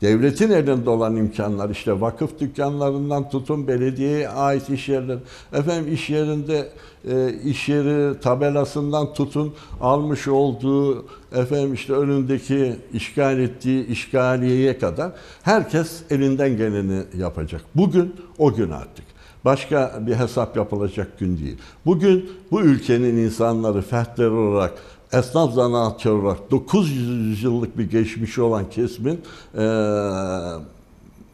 Devletin elinde olan imkanlar işte vakıf dükkanlarından tutun belediyeye ait iş yerleri. Efendim iş yerinde e, iş yeri tabelasından tutun almış olduğu efendim işte önündeki işgal ettiği işgaliyeye kadar herkes elinden geleni yapacak. Bugün o gün artık. Başka bir hesap yapılacak gün değil. Bugün bu ülkenin insanları fertleri olarak esnaf zanaatçı olarak 900 yıllık bir geçmişi olan kesimin e,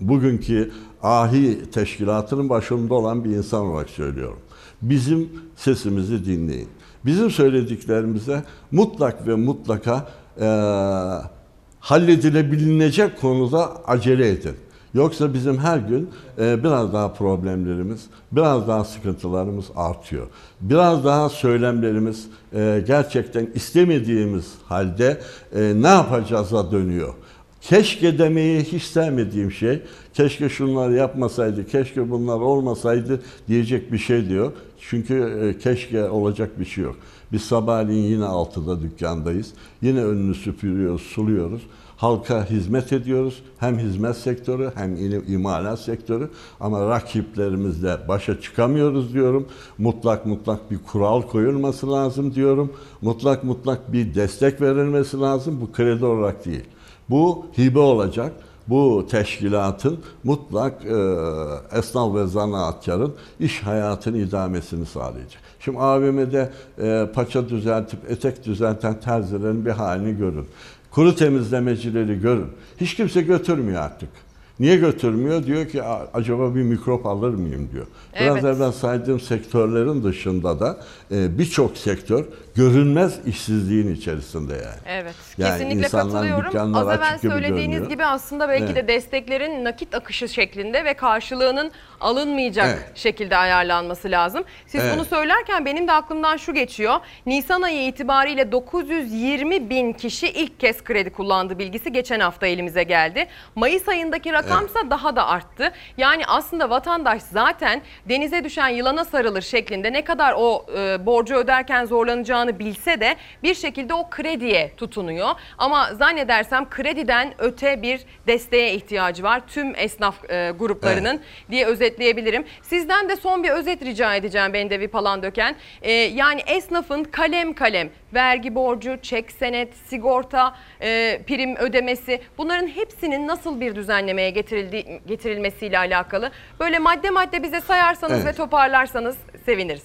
bugünkü ahi teşkilatının başında olan bir insan olarak söylüyorum. Bizim sesimizi dinleyin. Bizim söylediklerimize mutlak ve mutlaka e, halledilebilecek konuda acele edin. Yoksa bizim her gün e, biraz daha problemlerimiz, biraz daha sıkıntılarımız artıyor. Biraz daha söylemlerimiz e, gerçekten istemediğimiz halde e, ne yapacağıza dönüyor. Keşke demeyi hiç sevmediğim şey, keşke şunlar yapmasaydı, keşke bunlar olmasaydı diyecek bir şey diyor. Çünkü e, keşke olacak bir şey yok. Biz sabahleyin yine altıda dükkandayız. Yine önünü süpürüyoruz, suluyoruz halka hizmet ediyoruz. Hem hizmet sektörü hem imalat sektörü ama rakiplerimizle başa çıkamıyoruz diyorum. Mutlak mutlak bir kural koyulması lazım diyorum. Mutlak mutlak bir destek verilmesi lazım. Bu kredi olarak değil. Bu hibe olacak. Bu teşkilatın mutlak e, esnaf ve zanaatkarın iş hayatını idamesini sağlayacak. Şimdi AVM'de e, paça düzeltip etek düzelten terzilerin bir halini görün. Kuru temizlemecileri görün. Hiç kimse götürmüyor artık. Niye götürmüyor? Diyor ki acaba bir mikrop alır mıyım diyor. Biraz evet. evvel saydığım sektörlerin dışında da e, birçok sektör görünmez işsizliğin içerisinde yani. Evet. Yani kesinlikle katılıyorum. Az evvel söylediğiniz gibi, gibi aslında belki evet. de desteklerin nakit akışı şeklinde ve karşılığının alınmayacak evet. şekilde ayarlanması lazım. Siz evet. bunu söylerken benim de aklımdan şu geçiyor. Nisan ayı itibariyle 920 bin kişi ilk kez kredi kullandı bilgisi geçen hafta elimize geldi. Mayıs ayındaki rakamsa evet. daha da arttı. Yani aslında vatandaş zaten denize düşen yılana sarılır şeklinde ne kadar o e, borcu öderken zorlanacağını bilse de bir şekilde o krediye tutunuyor. Ama zannedersem krediden öte bir desteğe ihtiyacı var tüm esnaf e, gruplarının evet. diye özetleyebilirim. Sizden de son bir özet rica edeceğim Bendevi Palandöken. E, yani esnafın kalem kalem vergi borcu, çek senet, sigorta, e, prim ödemesi bunların hepsinin nasıl bir düzenlemeye getirildi, getirilmesiyle alakalı. Böyle madde madde bize sayarsanız evet. ve toparlarsanız seviniriz.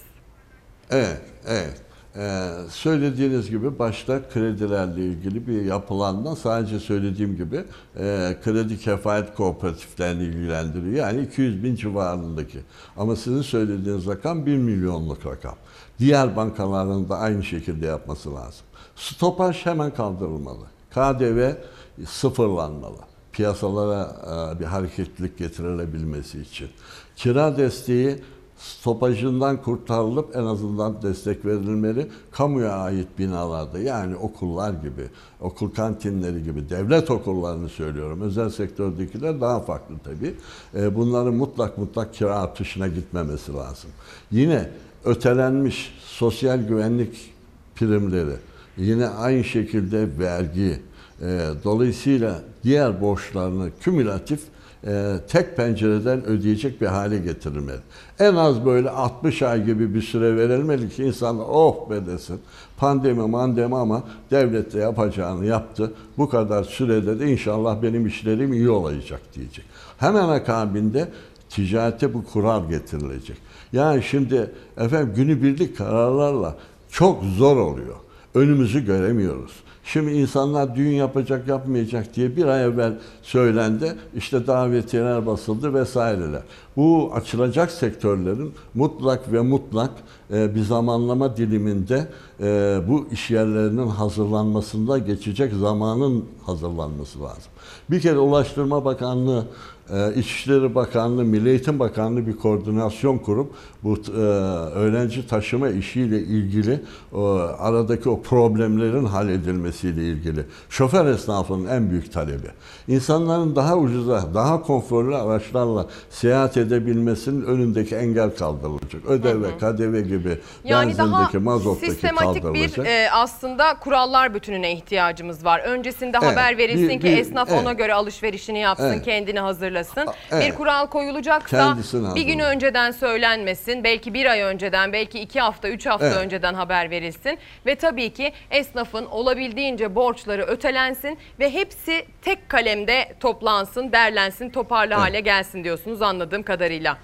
Evet, evet. Ee, söylediğiniz gibi başta kredilerle ilgili bir yapılanma sadece söylediğim gibi e, kredi kefalet kooperatiflerini ilgilendiriyor. Yani 200 bin civarındaki. Ama sizin söylediğiniz rakam 1 milyonluk rakam. Diğer bankaların da aynı şekilde yapması lazım. Stopaj hemen kaldırılmalı. KDV sıfırlanmalı. Piyasalara e, bir hareketlilik getirilebilmesi için. Kira desteği stopajından kurtarılıp en azından destek verilmeli. Kamuya ait binalarda yani okullar gibi, okul kantinleri gibi, devlet okullarını söylüyorum. Özel sektördekiler daha farklı tabii. E, bunların mutlak mutlak kira artışına gitmemesi lazım. Yine ötelenmiş sosyal güvenlik primleri, yine aynı şekilde vergi, e, dolayısıyla diğer borçlarını kümülatif e, tek pencereden ödeyecek bir hale getirilmeli. En az böyle 60 ay gibi bir süre verilmeli ki insanlar oh be desin. Pandemi mandemi ama devlet de yapacağını yaptı. Bu kadar sürede de inşallah benim işlerim iyi olacak diyecek. Hemen akabinde ticarete bu kural getirilecek. Yani şimdi efendim günübirlik kararlarla çok zor oluyor. Önümüzü göremiyoruz. Şimdi insanlar düğün yapacak yapmayacak diye bir ay evvel söylendi. İşte davetiyeler basıldı vesaireler. Bu açılacak sektörlerin mutlak ve mutlak e, bir zamanlama diliminde e, bu iş yerlerinin hazırlanmasında geçecek zamanın hazırlanması lazım. Bir kere Ulaştırma Bakanlığı İçişleri Bakanlığı, Milli Eğitim Bakanlığı bir koordinasyon kurup bu e, öğrenci taşıma işiyle ilgili aradaki o problemlerin halledilmesiyle ilgili. Şoför esnafının en büyük talebi. İnsanların daha ucuza, daha konforlu araçlarla seyahat edebilmesinin önündeki engel kaldırılacak. ÖDV, KDV gibi Yani benzindeki, mazottaki sistematik bir e, aslında kurallar bütününe ihtiyacımız var. Öncesinde Evet, haber verilsin bir- ki bir- esnaf evet. ona göre alışverişini yapsın, Evet. kendini hazırlasın. Evet. Bir kural koyulacaksa Kendisini bir gün hazırlasın. önceden söylenmesin, belki bir ay önceden, belki iki hafta, üç hafta Evet. önceden haber verilsin. Ve tabii ki esnafın olabildiğince borçları ötelensin ve hepsi tek kalemde toplansın, derlensin, toparlı hale gelsin diyorsunuz anladığım kadarıyla.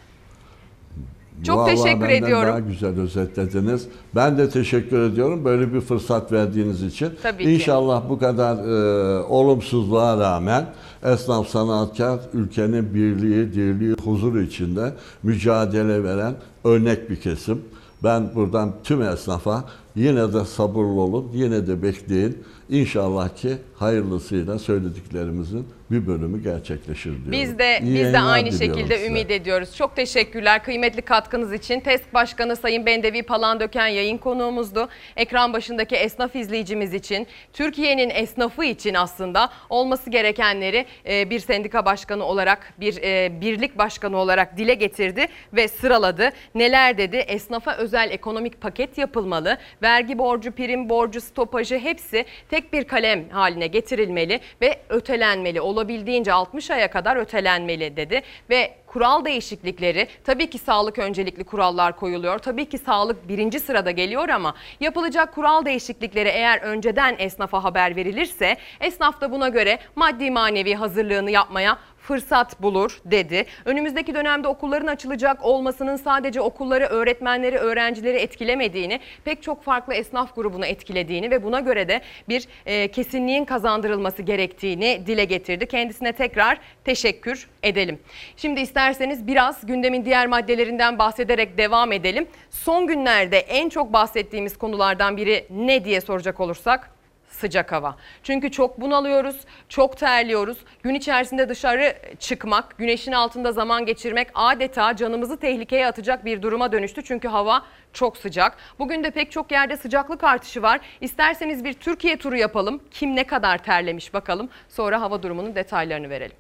Çok Vallahi teşekkür ediyorum. Daha güzel özetlediniz. Ben de teşekkür ediyorum böyle bir fırsat verdiğiniz için. Tabii ki. İnşallah bu kadar e, olumsuzluğa rağmen esnaf sanatkar ülkenin birliği, dirliği, huzur içinde mücadele veren örnek bir kesim. Ben buradan tüm esnafa yine de sabırlı olun, yine de bekleyin. İnşallah ki hayırlısıyla söylediklerimizin bir bölümü gerçekleşir diyorum. Biz de İyi biz de aynı şekilde size. ümit ediyoruz. Çok teşekkürler kıymetli katkınız için. TESK Başkanı Sayın Bendevi Palandöken yayın konuğumuzdu. Ekran başındaki esnaf izleyicimiz için, Türkiye'nin esnafı için aslında olması gerekenleri e, bir sendika başkanı olarak, bir e, birlik başkanı olarak dile getirdi ve sıraladı. Neler dedi? Esnafa özel ekonomik paket yapılmalı. Vergi borcu, prim borcu, stopajı hepsi tek bir kalem haline getirilmeli ve ötelenmeli. Olabildiğince 60 aya kadar ötelenmeli dedi ve kural değişiklikleri tabii ki sağlık öncelikli kurallar koyuluyor. Tabii ki sağlık birinci sırada geliyor ama yapılacak kural değişiklikleri eğer önceden esnafa haber verilirse esnaf da buna göre maddi manevi hazırlığını yapmaya fırsat bulur dedi. Önümüzdeki dönemde okulların açılacak olmasının sadece okulları, öğretmenleri, öğrencileri etkilemediğini, pek çok farklı esnaf grubunu etkilediğini ve buna göre de bir e, kesinliğin kazandırılması gerektiğini dile getirdi. Kendisine tekrar teşekkür edelim. Şimdi isterseniz biraz gündemin diğer maddelerinden bahsederek devam edelim. Son günlerde en çok bahsettiğimiz konulardan biri ne diye soracak olursak sıcak hava. Çünkü çok bunalıyoruz, çok terliyoruz. Gün içerisinde dışarı çıkmak, güneşin altında zaman geçirmek adeta canımızı tehlikeye atacak bir duruma dönüştü. Çünkü hava çok sıcak. Bugün de pek çok yerde sıcaklık artışı var. İsterseniz bir Türkiye turu yapalım. Kim ne kadar terlemiş bakalım. Sonra hava durumunun detaylarını verelim.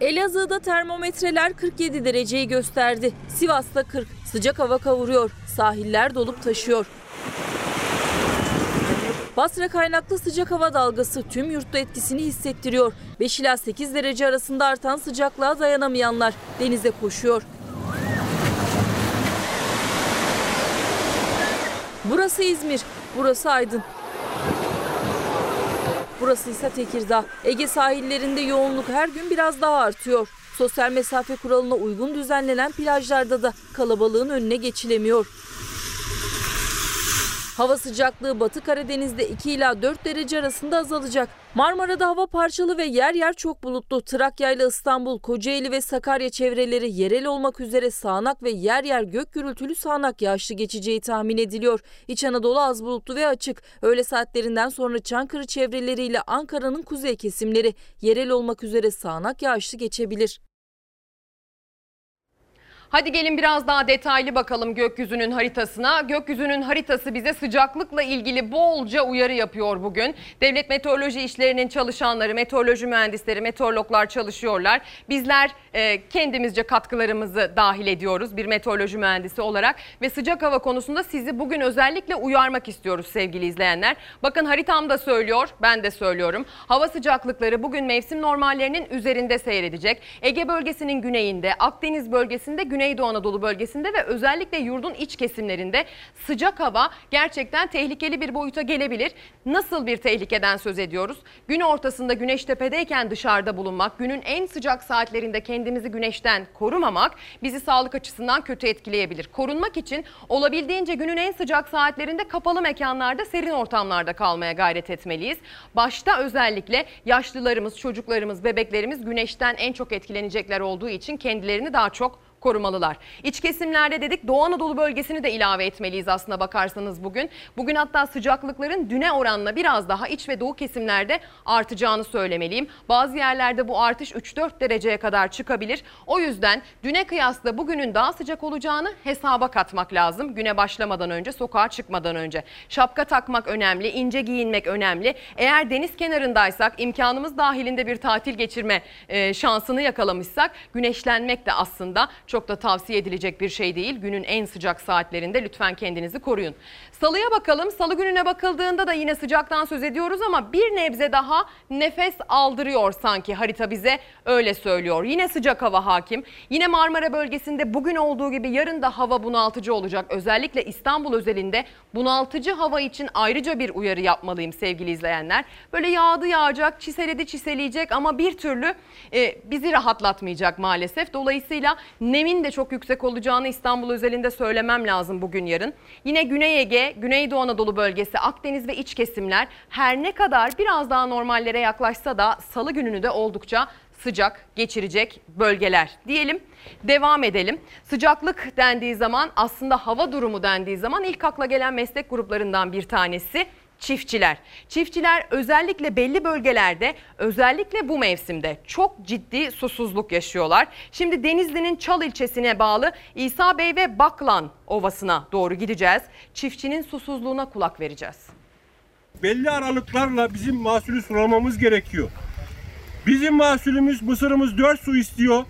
Elazığ'da termometreler 47 dereceyi gösterdi. Sivas'ta 40. Sıcak hava kavuruyor. Sahiller dolup taşıyor. Basra kaynaklı sıcak hava dalgası tüm yurtta etkisini hissettiriyor. 5 ila 8 derece arasında artan sıcaklığa dayanamayanlar denize koşuyor. Burası İzmir, burası Aydın. Burası ise Tekirdağ. Ege sahillerinde yoğunluk her gün biraz daha artıyor. Sosyal mesafe kuralına uygun düzenlenen plajlarda da kalabalığın önüne geçilemiyor. Hava sıcaklığı Batı Karadeniz'de 2 ila 4 derece arasında azalacak. Marmara'da hava parçalı ve yer yer çok bulutlu. Trakya ile İstanbul, Kocaeli ve Sakarya çevreleri yerel olmak üzere sağanak ve yer yer gök gürültülü sağanak yağışlı geçeceği tahmin ediliyor. İç Anadolu az bulutlu ve açık. Öğle saatlerinden sonra Çankırı çevreleriyle Ankara'nın kuzey kesimleri yerel olmak üzere sağanak yağışlı geçebilir. Hadi gelin biraz daha detaylı bakalım gökyüzünün haritasına. Gökyüzünün haritası bize sıcaklıkla ilgili bolca uyarı yapıyor bugün. Devlet meteoroloji işlerinin çalışanları, meteoroloji mühendisleri, meteorologlar çalışıyorlar. Bizler kendimizce katkılarımızı dahil ediyoruz bir meteoroloji mühendisi olarak. Ve sıcak hava konusunda sizi bugün özellikle uyarmak istiyoruz sevgili izleyenler. Bakın haritam da söylüyor, ben de söylüyorum. Hava sıcaklıkları bugün mevsim normallerinin üzerinde seyredecek. Ege bölgesinin güneyinde, Akdeniz bölgesinde, Güneydoğu Anadolu bölgesinde ve özellikle yurdun iç kesimlerinde sıcak hava gerçekten tehlikeli bir boyuta gelebilir. Nasıl bir tehlikeden söz ediyoruz? Gün ortasında güneş tepedeyken dışarıda bulunmak, günün en sıcak saatlerinde kendimizi güneşten korumamak bizi sağlık açısından kötü etkileyebilir. Korunmak için olabildiğince günün en sıcak saatlerinde kapalı mekanlarda, serin ortamlarda kalmaya gayret etmeliyiz. Başta özellikle yaşlılarımız, çocuklarımız, bebeklerimiz güneşten en çok etkilenecekler olduğu için kendilerini daha çok korumalılar. İç kesimlerde dedik Doğu Anadolu bölgesini de ilave etmeliyiz aslına bakarsanız bugün. Bugün hatta sıcaklıkların düne oranla biraz daha iç ve doğu kesimlerde artacağını söylemeliyim. Bazı yerlerde bu artış 3-4 dereceye kadar çıkabilir. O yüzden düne kıyasla bugünün daha sıcak olacağını hesaba katmak lazım. Güne başlamadan önce, sokağa çıkmadan önce. Şapka takmak önemli, ince giyinmek önemli. Eğer deniz kenarındaysak, imkanımız dahilinde bir tatil geçirme şansını yakalamışsak güneşlenmek de aslında çok da tavsiye edilecek bir şey değil. Günün en sıcak saatlerinde lütfen kendinizi koruyun. Salıya bakalım. Salı gününe bakıldığında da yine sıcaktan söz ediyoruz ama bir nebze daha nefes aldırıyor sanki harita bize öyle söylüyor. Yine sıcak hava hakim. Yine Marmara bölgesinde bugün olduğu gibi yarın da hava bunaltıcı olacak. Özellikle İstanbul özelinde bunaltıcı hava için ayrıca bir uyarı yapmalıyım sevgili izleyenler. Böyle yağdı yağacak, çiseledi çiseleyecek ama bir türlü e, bizi rahatlatmayacak maalesef. Dolayısıyla nemin de çok yüksek olacağını İstanbul özelinde söylemem lazım bugün yarın. Yine Güney Ege, Güneydoğu Anadolu bölgesi, Akdeniz ve iç kesimler her ne kadar biraz daha normallere yaklaşsa da salı gününü de oldukça sıcak geçirecek bölgeler diyelim. Devam edelim. Sıcaklık dendiği zaman aslında hava durumu dendiği zaman ilk akla gelen meslek gruplarından bir tanesi çiftçiler. Çiftçiler özellikle belli bölgelerde özellikle bu mevsimde çok ciddi susuzluk yaşıyorlar. Şimdi Denizli'nin Çal ilçesine bağlı İsa Bey ve Baklan Ovası'na doğru gideceğiz. Çiftçinin susuzluğuna kulak vereceğiz. belli aralıklarla bizim mahsulü sulamamız gerekiyor. Bizim mahsulümüz mısırımız 4 su istiyor.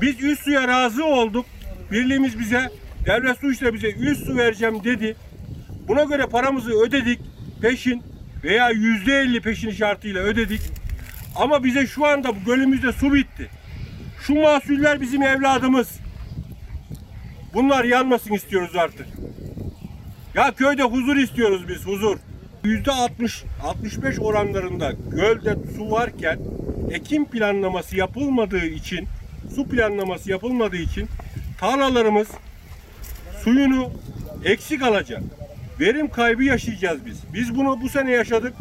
Biz 3 suya razı olduk. Birliğimiz bize devlet su işleri bize 3 su vereceğim dedi. Buna göre paramızı ödedik peşin veya yüzde elli peşin şartıyla ödedik. Ama bize şu anda bu gölümüzde su bitti. Şu mahsuller bizim evladımız. Bunlar yanmasın istiyoruz artık. Ya köyde huzur istiyoruz biz huzur. Yüzde 60 65 oranlarında gölde su varken ekim planlaması yapılmadığı için su planlaması yapılmadığı için tarlalarımız suyunu eksik alacak. Verim kaybı yaşayacağız biz. Biz bunu bu sene yaşadık.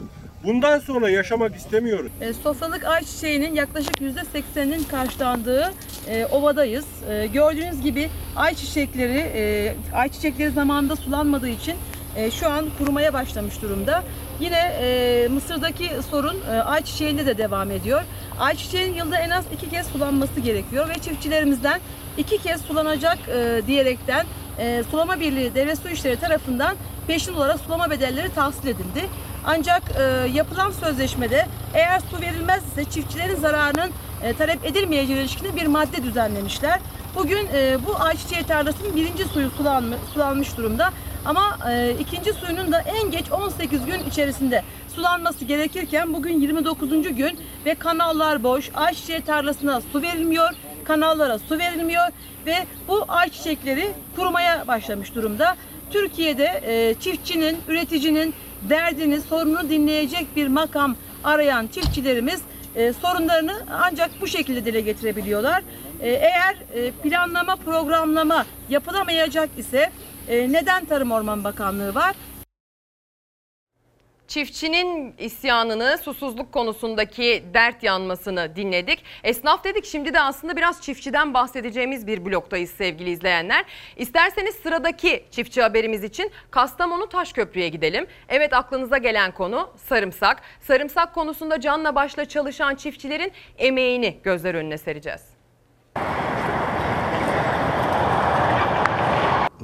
Bundan sonra yaşamak istemiyoruz. E, sofralık ayçiçeğinin yaklaşık %80'inin karşılandığı e, ovadayız. E, gördüğünüz gibi ayçiçekleri, e, ayçiçekleri zamanında sulanmadığı için e, şu an kurumaya başlamış durumda. Yine e, Mısır'daki sorun e, ayçiçeğinde de devam ediyor. Ayçiçeğin yılda en az iki kez sulanması gerekiyor ve çiftçilerimizden iki kez sulanacak e, diyerekten e, Sulama Birliği Devlet Su İşleri tarafından peşin olarak sulama bedelleri tahsil edildi. Ancak e, yapılan sözleşmede eğer su verilmezse çiftçilerin zararının e, talep edilmeyeceğine ilişkin bir madde düzenlemişler. Bugün e, bu ayçiçeği tarlasının birinci suyu sulanmış, sulanmış durumda. Ama e, ikinci suyunun da en geç 18 gün içerisinde sulanması gerekirken bugün 29. gün ve kanallar boş. Ayçiçeği tarlasına su verilmiyor, kanallara su verilmiyor ve bu ayçiçekleri kurumaya başlamış durumda. Türkiye'de e, çiftçinin, üreticinin derdini, sorununu dinleyecek bir makam arayan çiftçilerimiz e, sorunlarını ancak bu şekilde dile getirebiliyorlar. E, eğer e, planlama, programlama yapılamayacak ise e, neden Tarım Orman Bakanlığı var? Çiftçinin isyanını, susuzluk konusundaki dert yanmasını dinledik. Esnaf dedik şimdi de aslında biraz çiftçiden bahsedeceğimiz bir bloktayız sevgili izleyenler. İsterseniz sıradaki çiftçi haberimiz için Kastamonu Taşköprü'ye gidelim. Evet aklınıza gelen konu sarımsak. Sarımsak konusunda canla başla çalışan çiftçilerin emeğini gözler önüne sereceğiz.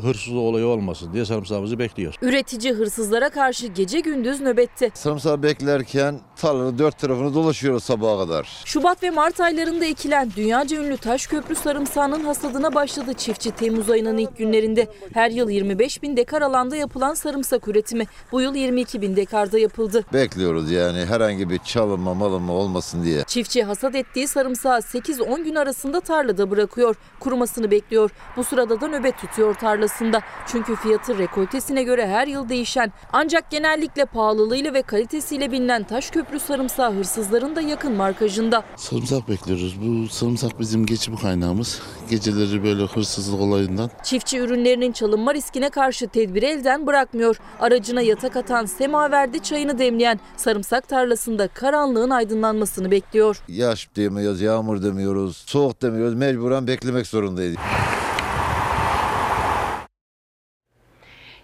Hırsız olayı olmasın diye sarımsağımızı bekliyoruz. Üretici hırsızlara karşı gece gündüz nöbette. Sarımsağı beklerken tarlanın dört tarafını dolaşıyoruz sabaha kadar. Şubat ve Mart aylarında ekilen dünyaca ünlü Taşköprü sarımsağının hasadına başladı çiftçi Temmuz ayının ilk günlerinde. Her yıl 25 bin dekar alanda yapılan sarımsak üretimi bu yıl 22 bin dekarda yapıldı. Bekliyoruz yani herhangi bir çalınma malınma olmasın diye. Çiftçi hasat ettiği sarımsağı 8-10 gün arasında tarlada bırakıyor. Kurumasını bekliyor. Bu sırada da nöbet tutuyor tarlasında. Çünkü fiyatı rekoltesine göre her yıl değişen ancak genellikle pahalılığıyla ve kalitesiyle bilinen Taşköprü sarımsağı hırsızların da yakın markajında. Sarımsak bekliyoruz. Bu sarımsak bizim geçim kaynağımız. Geceleri böyle hırsızlık olayından. Çiftçi ürünlerinin çalınma riskine karşı tedbiri elden bırakmıyor. Aracına yatak atan, semaverde çayını demleyen sarımsak tarlasında karanlığın aydınlanmasını bekliyor. Yaş demiyoruz, yağmur demiyoruz, soğuk demiyoruz. Mecburen beklemek zorundayız.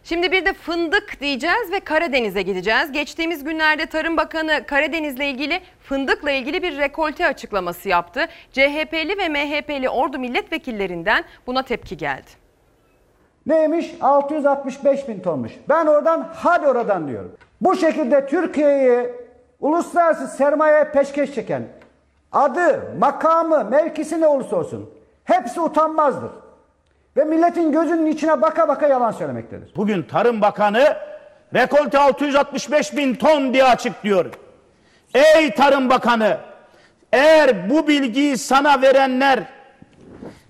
Şimdi bir de fındık diyeceğiz ve Karadeniz'e gideceğiz. Geçtiğimiz günlerde Tarım Bakanı Karadeniz'le ilgili fındıkla ilgili bir rekolte açıklaması yaptı. CHP'li ve MHP'li ordu milletvekillerinden buna tepki geldi. Neymiş? 665 bin tonmuş. Ben oradan hadi oradan diyorum. Bu şekilde Türkiye'yi uluslararası sermayeye peşkeş çeken adı, makamı, mevkisi ne olursa olsun hepsi utanmazdır. Ve milletin gözünün içine baka baka yalan söylemektedir. Bugün Tarım Bakanı rekolte 665 bin ton diye açıklıyor. Ey Tarım Bakanı eğer bu bilgiyi sana verenler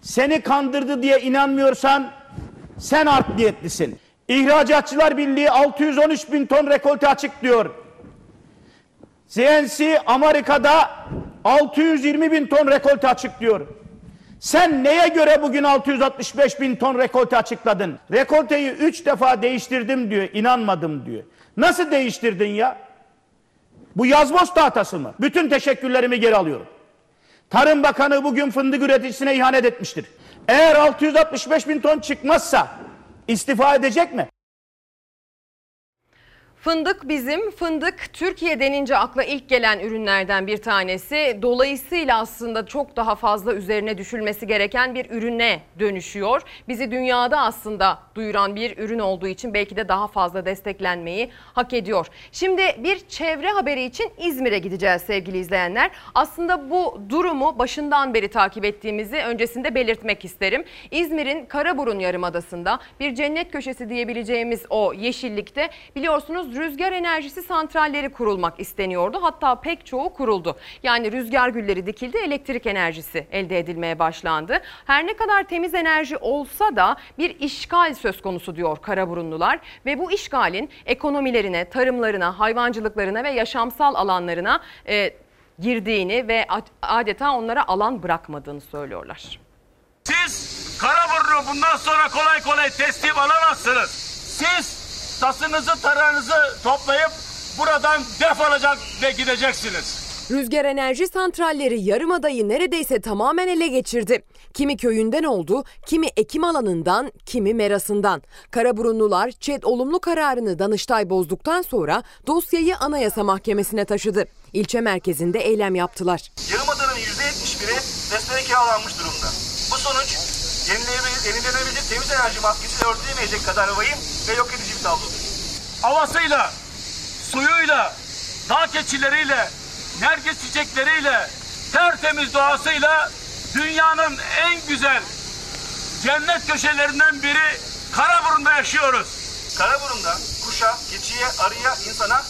seni kandırdı diye inanmıyorsan sen art niyetlisin. İhracatçılar Birliği 613 bin ton rekolte açıklıyor. CNC Amerika'da 620 bin ton rekolte açıklıyor. Sen neye göre bugün 665 bin ton rekolte açıkladın? Rekolteyi 3 defa değiştirdim diyor, inanmadım diyor. Nasıl değiştirdin ya? Bu yazboz tahtası mı? Bütün teşekkürlerimi geri alıyorum. Tarım Bakanı bugün fındık üreticisine ihanet etmiştir. Eğer 665 bin ton çıkmazsa istifa edecek mi? Fındık bizim, fındık Türkiye denince akla ilk gelen ürünlerden bir tanesi. Dolayısıyla aslında çok daha fazla üzerine düşülmesi gereken bir ürüne dönüşüyor. Bizi dünyada aslında duyuran bir ürün olduğu için belki de daha fazla desteklenmeyi hak ediyor. Şimdi bir çevre haberi için İzmir'e gideceğiz sevgili izleyenler. Aslında bu durumu başından beri takip ettiğimizi öncesinde belirtmek isterim. İzmir'in Karaburun Yarımadası'nda bir cennet köşesi diyebileceğimiz o yeşillikte biliyorsunuz rüzgar enerjisi santralleri kurulmak isteniyordu. Hatta pek çoğu kuruldu. Yani rüzgar gülleri dikildi, elektrik enerjisi elde edilmeye başlandı. Her ne kadar temiz enerji olsa da bir işgal söz konusu diyor Karaburunlular ve bu işgalin ekonomilerine, tarımlarına, hayvancılıklarına ve yaşamsal alanlarına e, girdiğini ve adeta onlara alan bırakmadığını söylüyorlar. Siz Karaburun'u bundan sonra kolay kolay teslim alamazsınız. Siz tasınızı tarağınızı toplayıp buradan defolacak ve gideceksiniz. Rüzgar enerji santralleri Yarımada'yı neredeyse tamamen ele geçirdi. Kimi köyünden oldu, kimi ekim alanından, kimi merasından. Karaburunlular ÇED olumlu kararını Danıştay bozduktan sonra dosyayı Anayasa Mahkemesi'ne taşıdı. İlçe merkezinde eylem yaptılar. Yarımada'nın %71'i resmen kiralanmış durumda. Bu sonuç yenilenebilir temiz enerji maskesiyle örtülemeyecek kadar vahim ve yok edici bir tablodur. Havasıyla, suyuyla, dağ keçileriyle, nergis çiçekleriyle, tertemiz doğasıyla dünyanın en güzel cennet köşelerinden biri Karaburun'da yaşıyoruz. Karaburun'da kuşa, keçiye, arıya, insana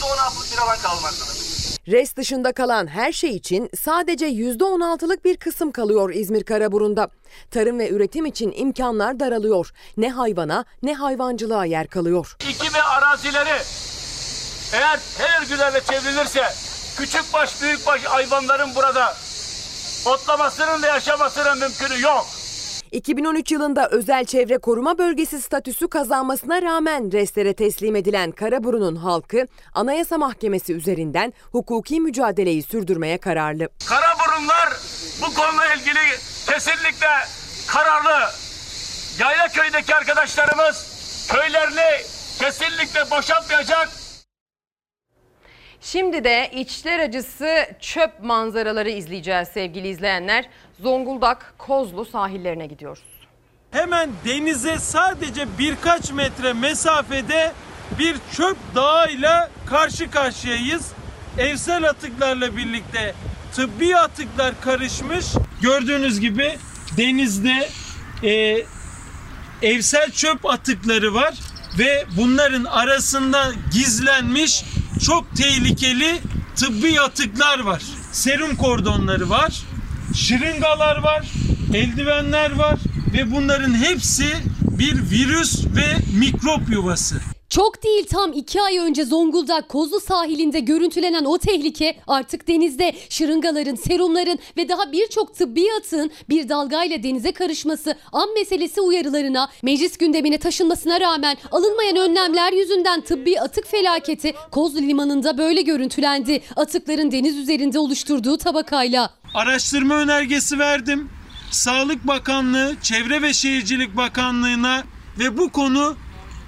%16'lık bir alan kalmaktadır. Res dışında kalan her şey için sadece %16'lık bir kısım kalıyor İzmir Karaburun'da. Tarım ve üretim için imkanlar daralıyor. Ne hayvana ne hayvancılığa yer kalıyor. İki ve arazileri eğer her gülerle çevrilirse küçük baş büyük baş hayvanların burada otlamasının ve yaşamasının mümkünü yok. 2013 yılında özel çevre koruma bölgesi statüsü kazanmasına rağmen restlere teslim edilen Karaburun'un halkı Anayasa Mahkemesi üzerinden hukuki mücadeleyi sürdürmeye kararlı. Karaburunlar bu konuyla ilgili kesinlikle kararlı. Yayla köydeki arkadaşlarımız köylerini kesinlikle boşaltmayacak. Şimdi de içler acısı çöp manzaraları izleyeceğiz sevgili izleyenler. Zonguldak Kozlu sahillerine gidiyoruz. Hemen denize sadece birkaç metre mesafede bir çöp dağıyla karşı karşıyayız. Evsel atıklarla birlikte tıbbi atıklar karışmış. Gördüğünüz gibi denizde e, evsel çöp atıkları var ve bunların arasında gizlenmiş çok tehlikeli tıbbi atıklar var. Serum kordonları var, şırıngalar var, eldivenler var ve bunların hepsi bir virüs ve mikrop yuvası. Çok değil tam iki ay önce Zonguldak Kozlu sahilinde görüntülenen o tehlike artık denizde şırıngaların, serumların ve daha birçok tıbbi atığın bir dalgayla denize karışması an meselesi uyarılarına meclis gündemine taşınmasına rağmen alınmayan önlemler yüzünden tıbbi atık felaketi Kozlu limanında böyle görüntülendi. Atıkların deniz üzerinde oluşturduğu tabakayla. Araştırma önergesi verdim. Sağlık Bakanlığı, Çevre ve Şehircilik Bakanlığı'na ve bu konu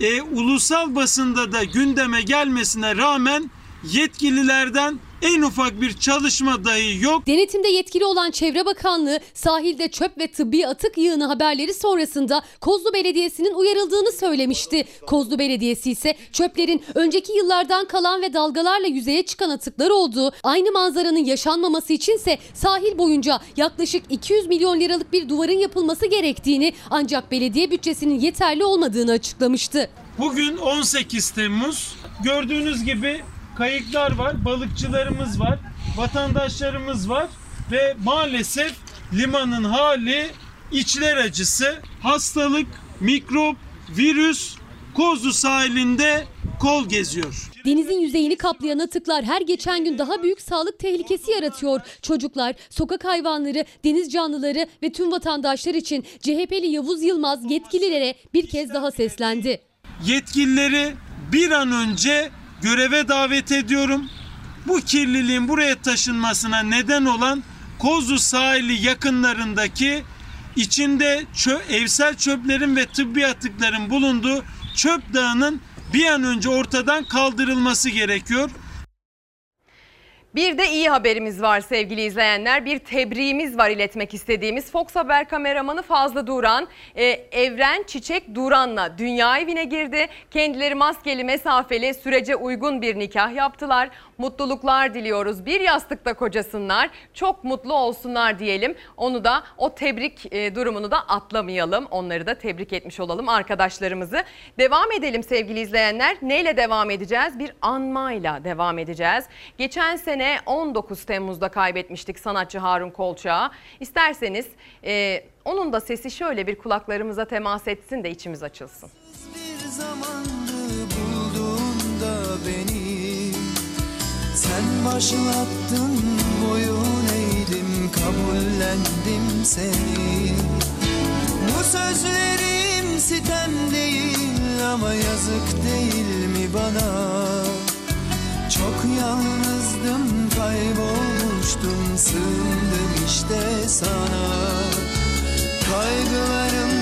e, ulusal basında da gündeme gelmesine rağmen yetkililerden en ufak bir çalışma dahi yok. Denetimde yetkili olan Çevre Bakanlığı sahilde çöp ve tıbbi atık yığını haberleri sonrasında Kozlu Belediyesi'nin uyarıldığını söylemişti. Kozlu Belediyesi ise çöplerin önceki yıllardan kalan ve dalgalarla yüzeye çıkan atıklar olduğu, aynı manzaranın yaşanmaması içinse sahil boyunca yaklaşık 200 milyon liralık bir duvarın yapılması gerektiğini ancak belediye bütçesinin yeterli olmadığını açıklamıştı. Bugün 18 Temmuz. Gördüğünüz gibi kayıklar var, balıkçılarımız var, vatandaşlarımız var ve maalesef limanın hali içler acısı. Hastalık, mikrop, virüs Kozlu sahilinde kol geziyor. Denizin yüzeyini kaplayan atıklar her geçen gün daha büyük sağlık tehlikesi yaratıyor. Çocuklar, sokak hayvanları, deniz canlıları ve tüm vatandaşlar için CHP'li Yavuz Yılmaz yetkililere bir kez daha seslendi. Yetkilileri bir an önce göreve davet ediyorum. Bu kirliliğin buraya taşınmasına neden olan Kozlu sahili yakınlarındaki içinde çö evsel çöplerin ve tıbbi atıkların bulunduğu çöp dağının bir an önce ortadan kaldırılması gerekiyor. Bir de iyi haberimiz var sevgili izleyenler. Bir tebriğimiz var iletmek istediğimiz. Fox Haber kameramanı Fazlı Duran, e, Evren Çiçek Duran'la dünya evine girdi. Kendileri maskeli mesafeli sürece uygun bir nikah yaptılar. Mutluluklar diliyoruz. Bir yastıkta kocasınlar. Çok mutlu olsunlar diyelim. Onu da o tebrik e, durumunu da atlamayalım. Onları da tebrik etmiş olalım arkadaşlarımızı. Devam edelim sevgili izleyenler. Neyle devam edeceğiz? Bir anmayla devam edeceğiz. Geçen sene 19 Temmuz'da kaybetmiştik sanatçı Harun Kolçak'ı. İsterseniz e, onun da sesi şöyle bir kulaklarımıza temas etsin de içimiz açılsın. Bir zamandı bulduğunda beni Sen başlattın boyun eğdim kabullendim seni. Bu sözlerim sitem değil ama yazık değil mi bana? Çok yalnızdım kaybolmuştum sığındım işte sana. Kaygılarım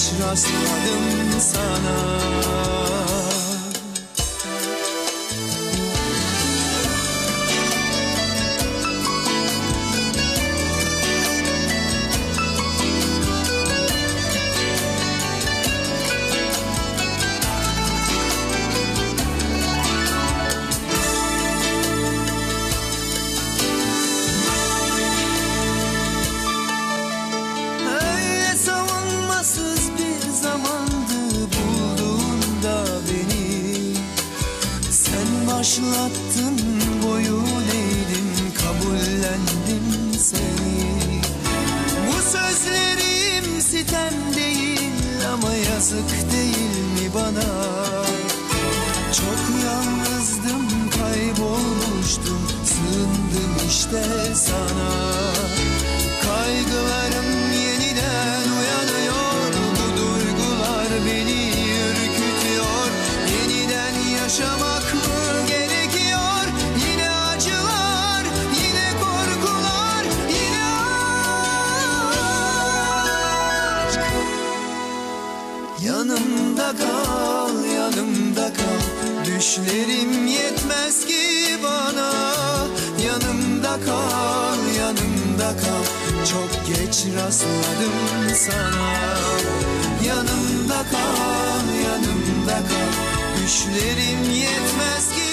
Geç rastladım sana yazık değil mi bana? Çok yalnızdım kaybolmuştum. Sığındım işte sana Düşlerim yetmez ki bana. Yanımda kal, yanımda kal. Çok geç rastladım sana. Yanımda kal, yanımda kal. Düşlerim yetmez ki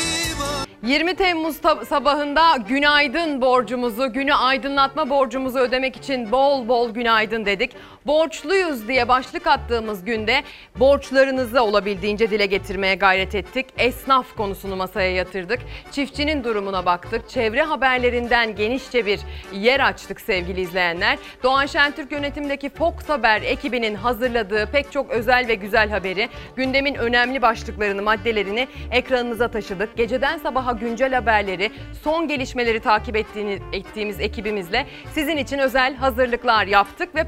20 Temmuz sabahında günaydın borcumuzu, günü aydınlatma borcumuzu ödemek için bol bol günaydın dedik. Borçluyuz diye başlık attığımız günde borçlarınızı olabildiğince dile getirmeye gayret ettik. Esnaf konusunu masaya yatırdık. Çiftçinin durumuna baktık. Çevre haberlerinden genişçe bir yer açtık sevgili izleyenler. Doğan Şentürk yönetimdeki Fox Haber ekibinin hazırladığı pek çok özel ve güzel haberi, gündemin önemli başlıklarını, maddelerini ekranınıza taşıdık. Geceden sabaha güncel haberleri, son gelişmeleri takip ettiğini, ettiğimiz ekibimizle sizin için özel hazırlıklar yaptık ve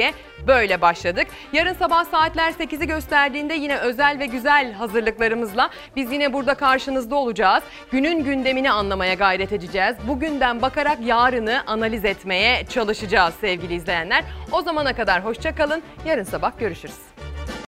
pazartesiye böyle başladık. Yarın sabah saatler 8'i gösterdiğinde yine özel ve güzel hazırlıklarımızla biz yine burada karşınızda olacağız. Günün gündemini anlamaya gayret edeceğiz. Bugünden bakarak yarını analiz etmeye çalışacağız sevgili izleyenler. O zamana kadar hoşça kalın. Yarın sabah görüşürüz.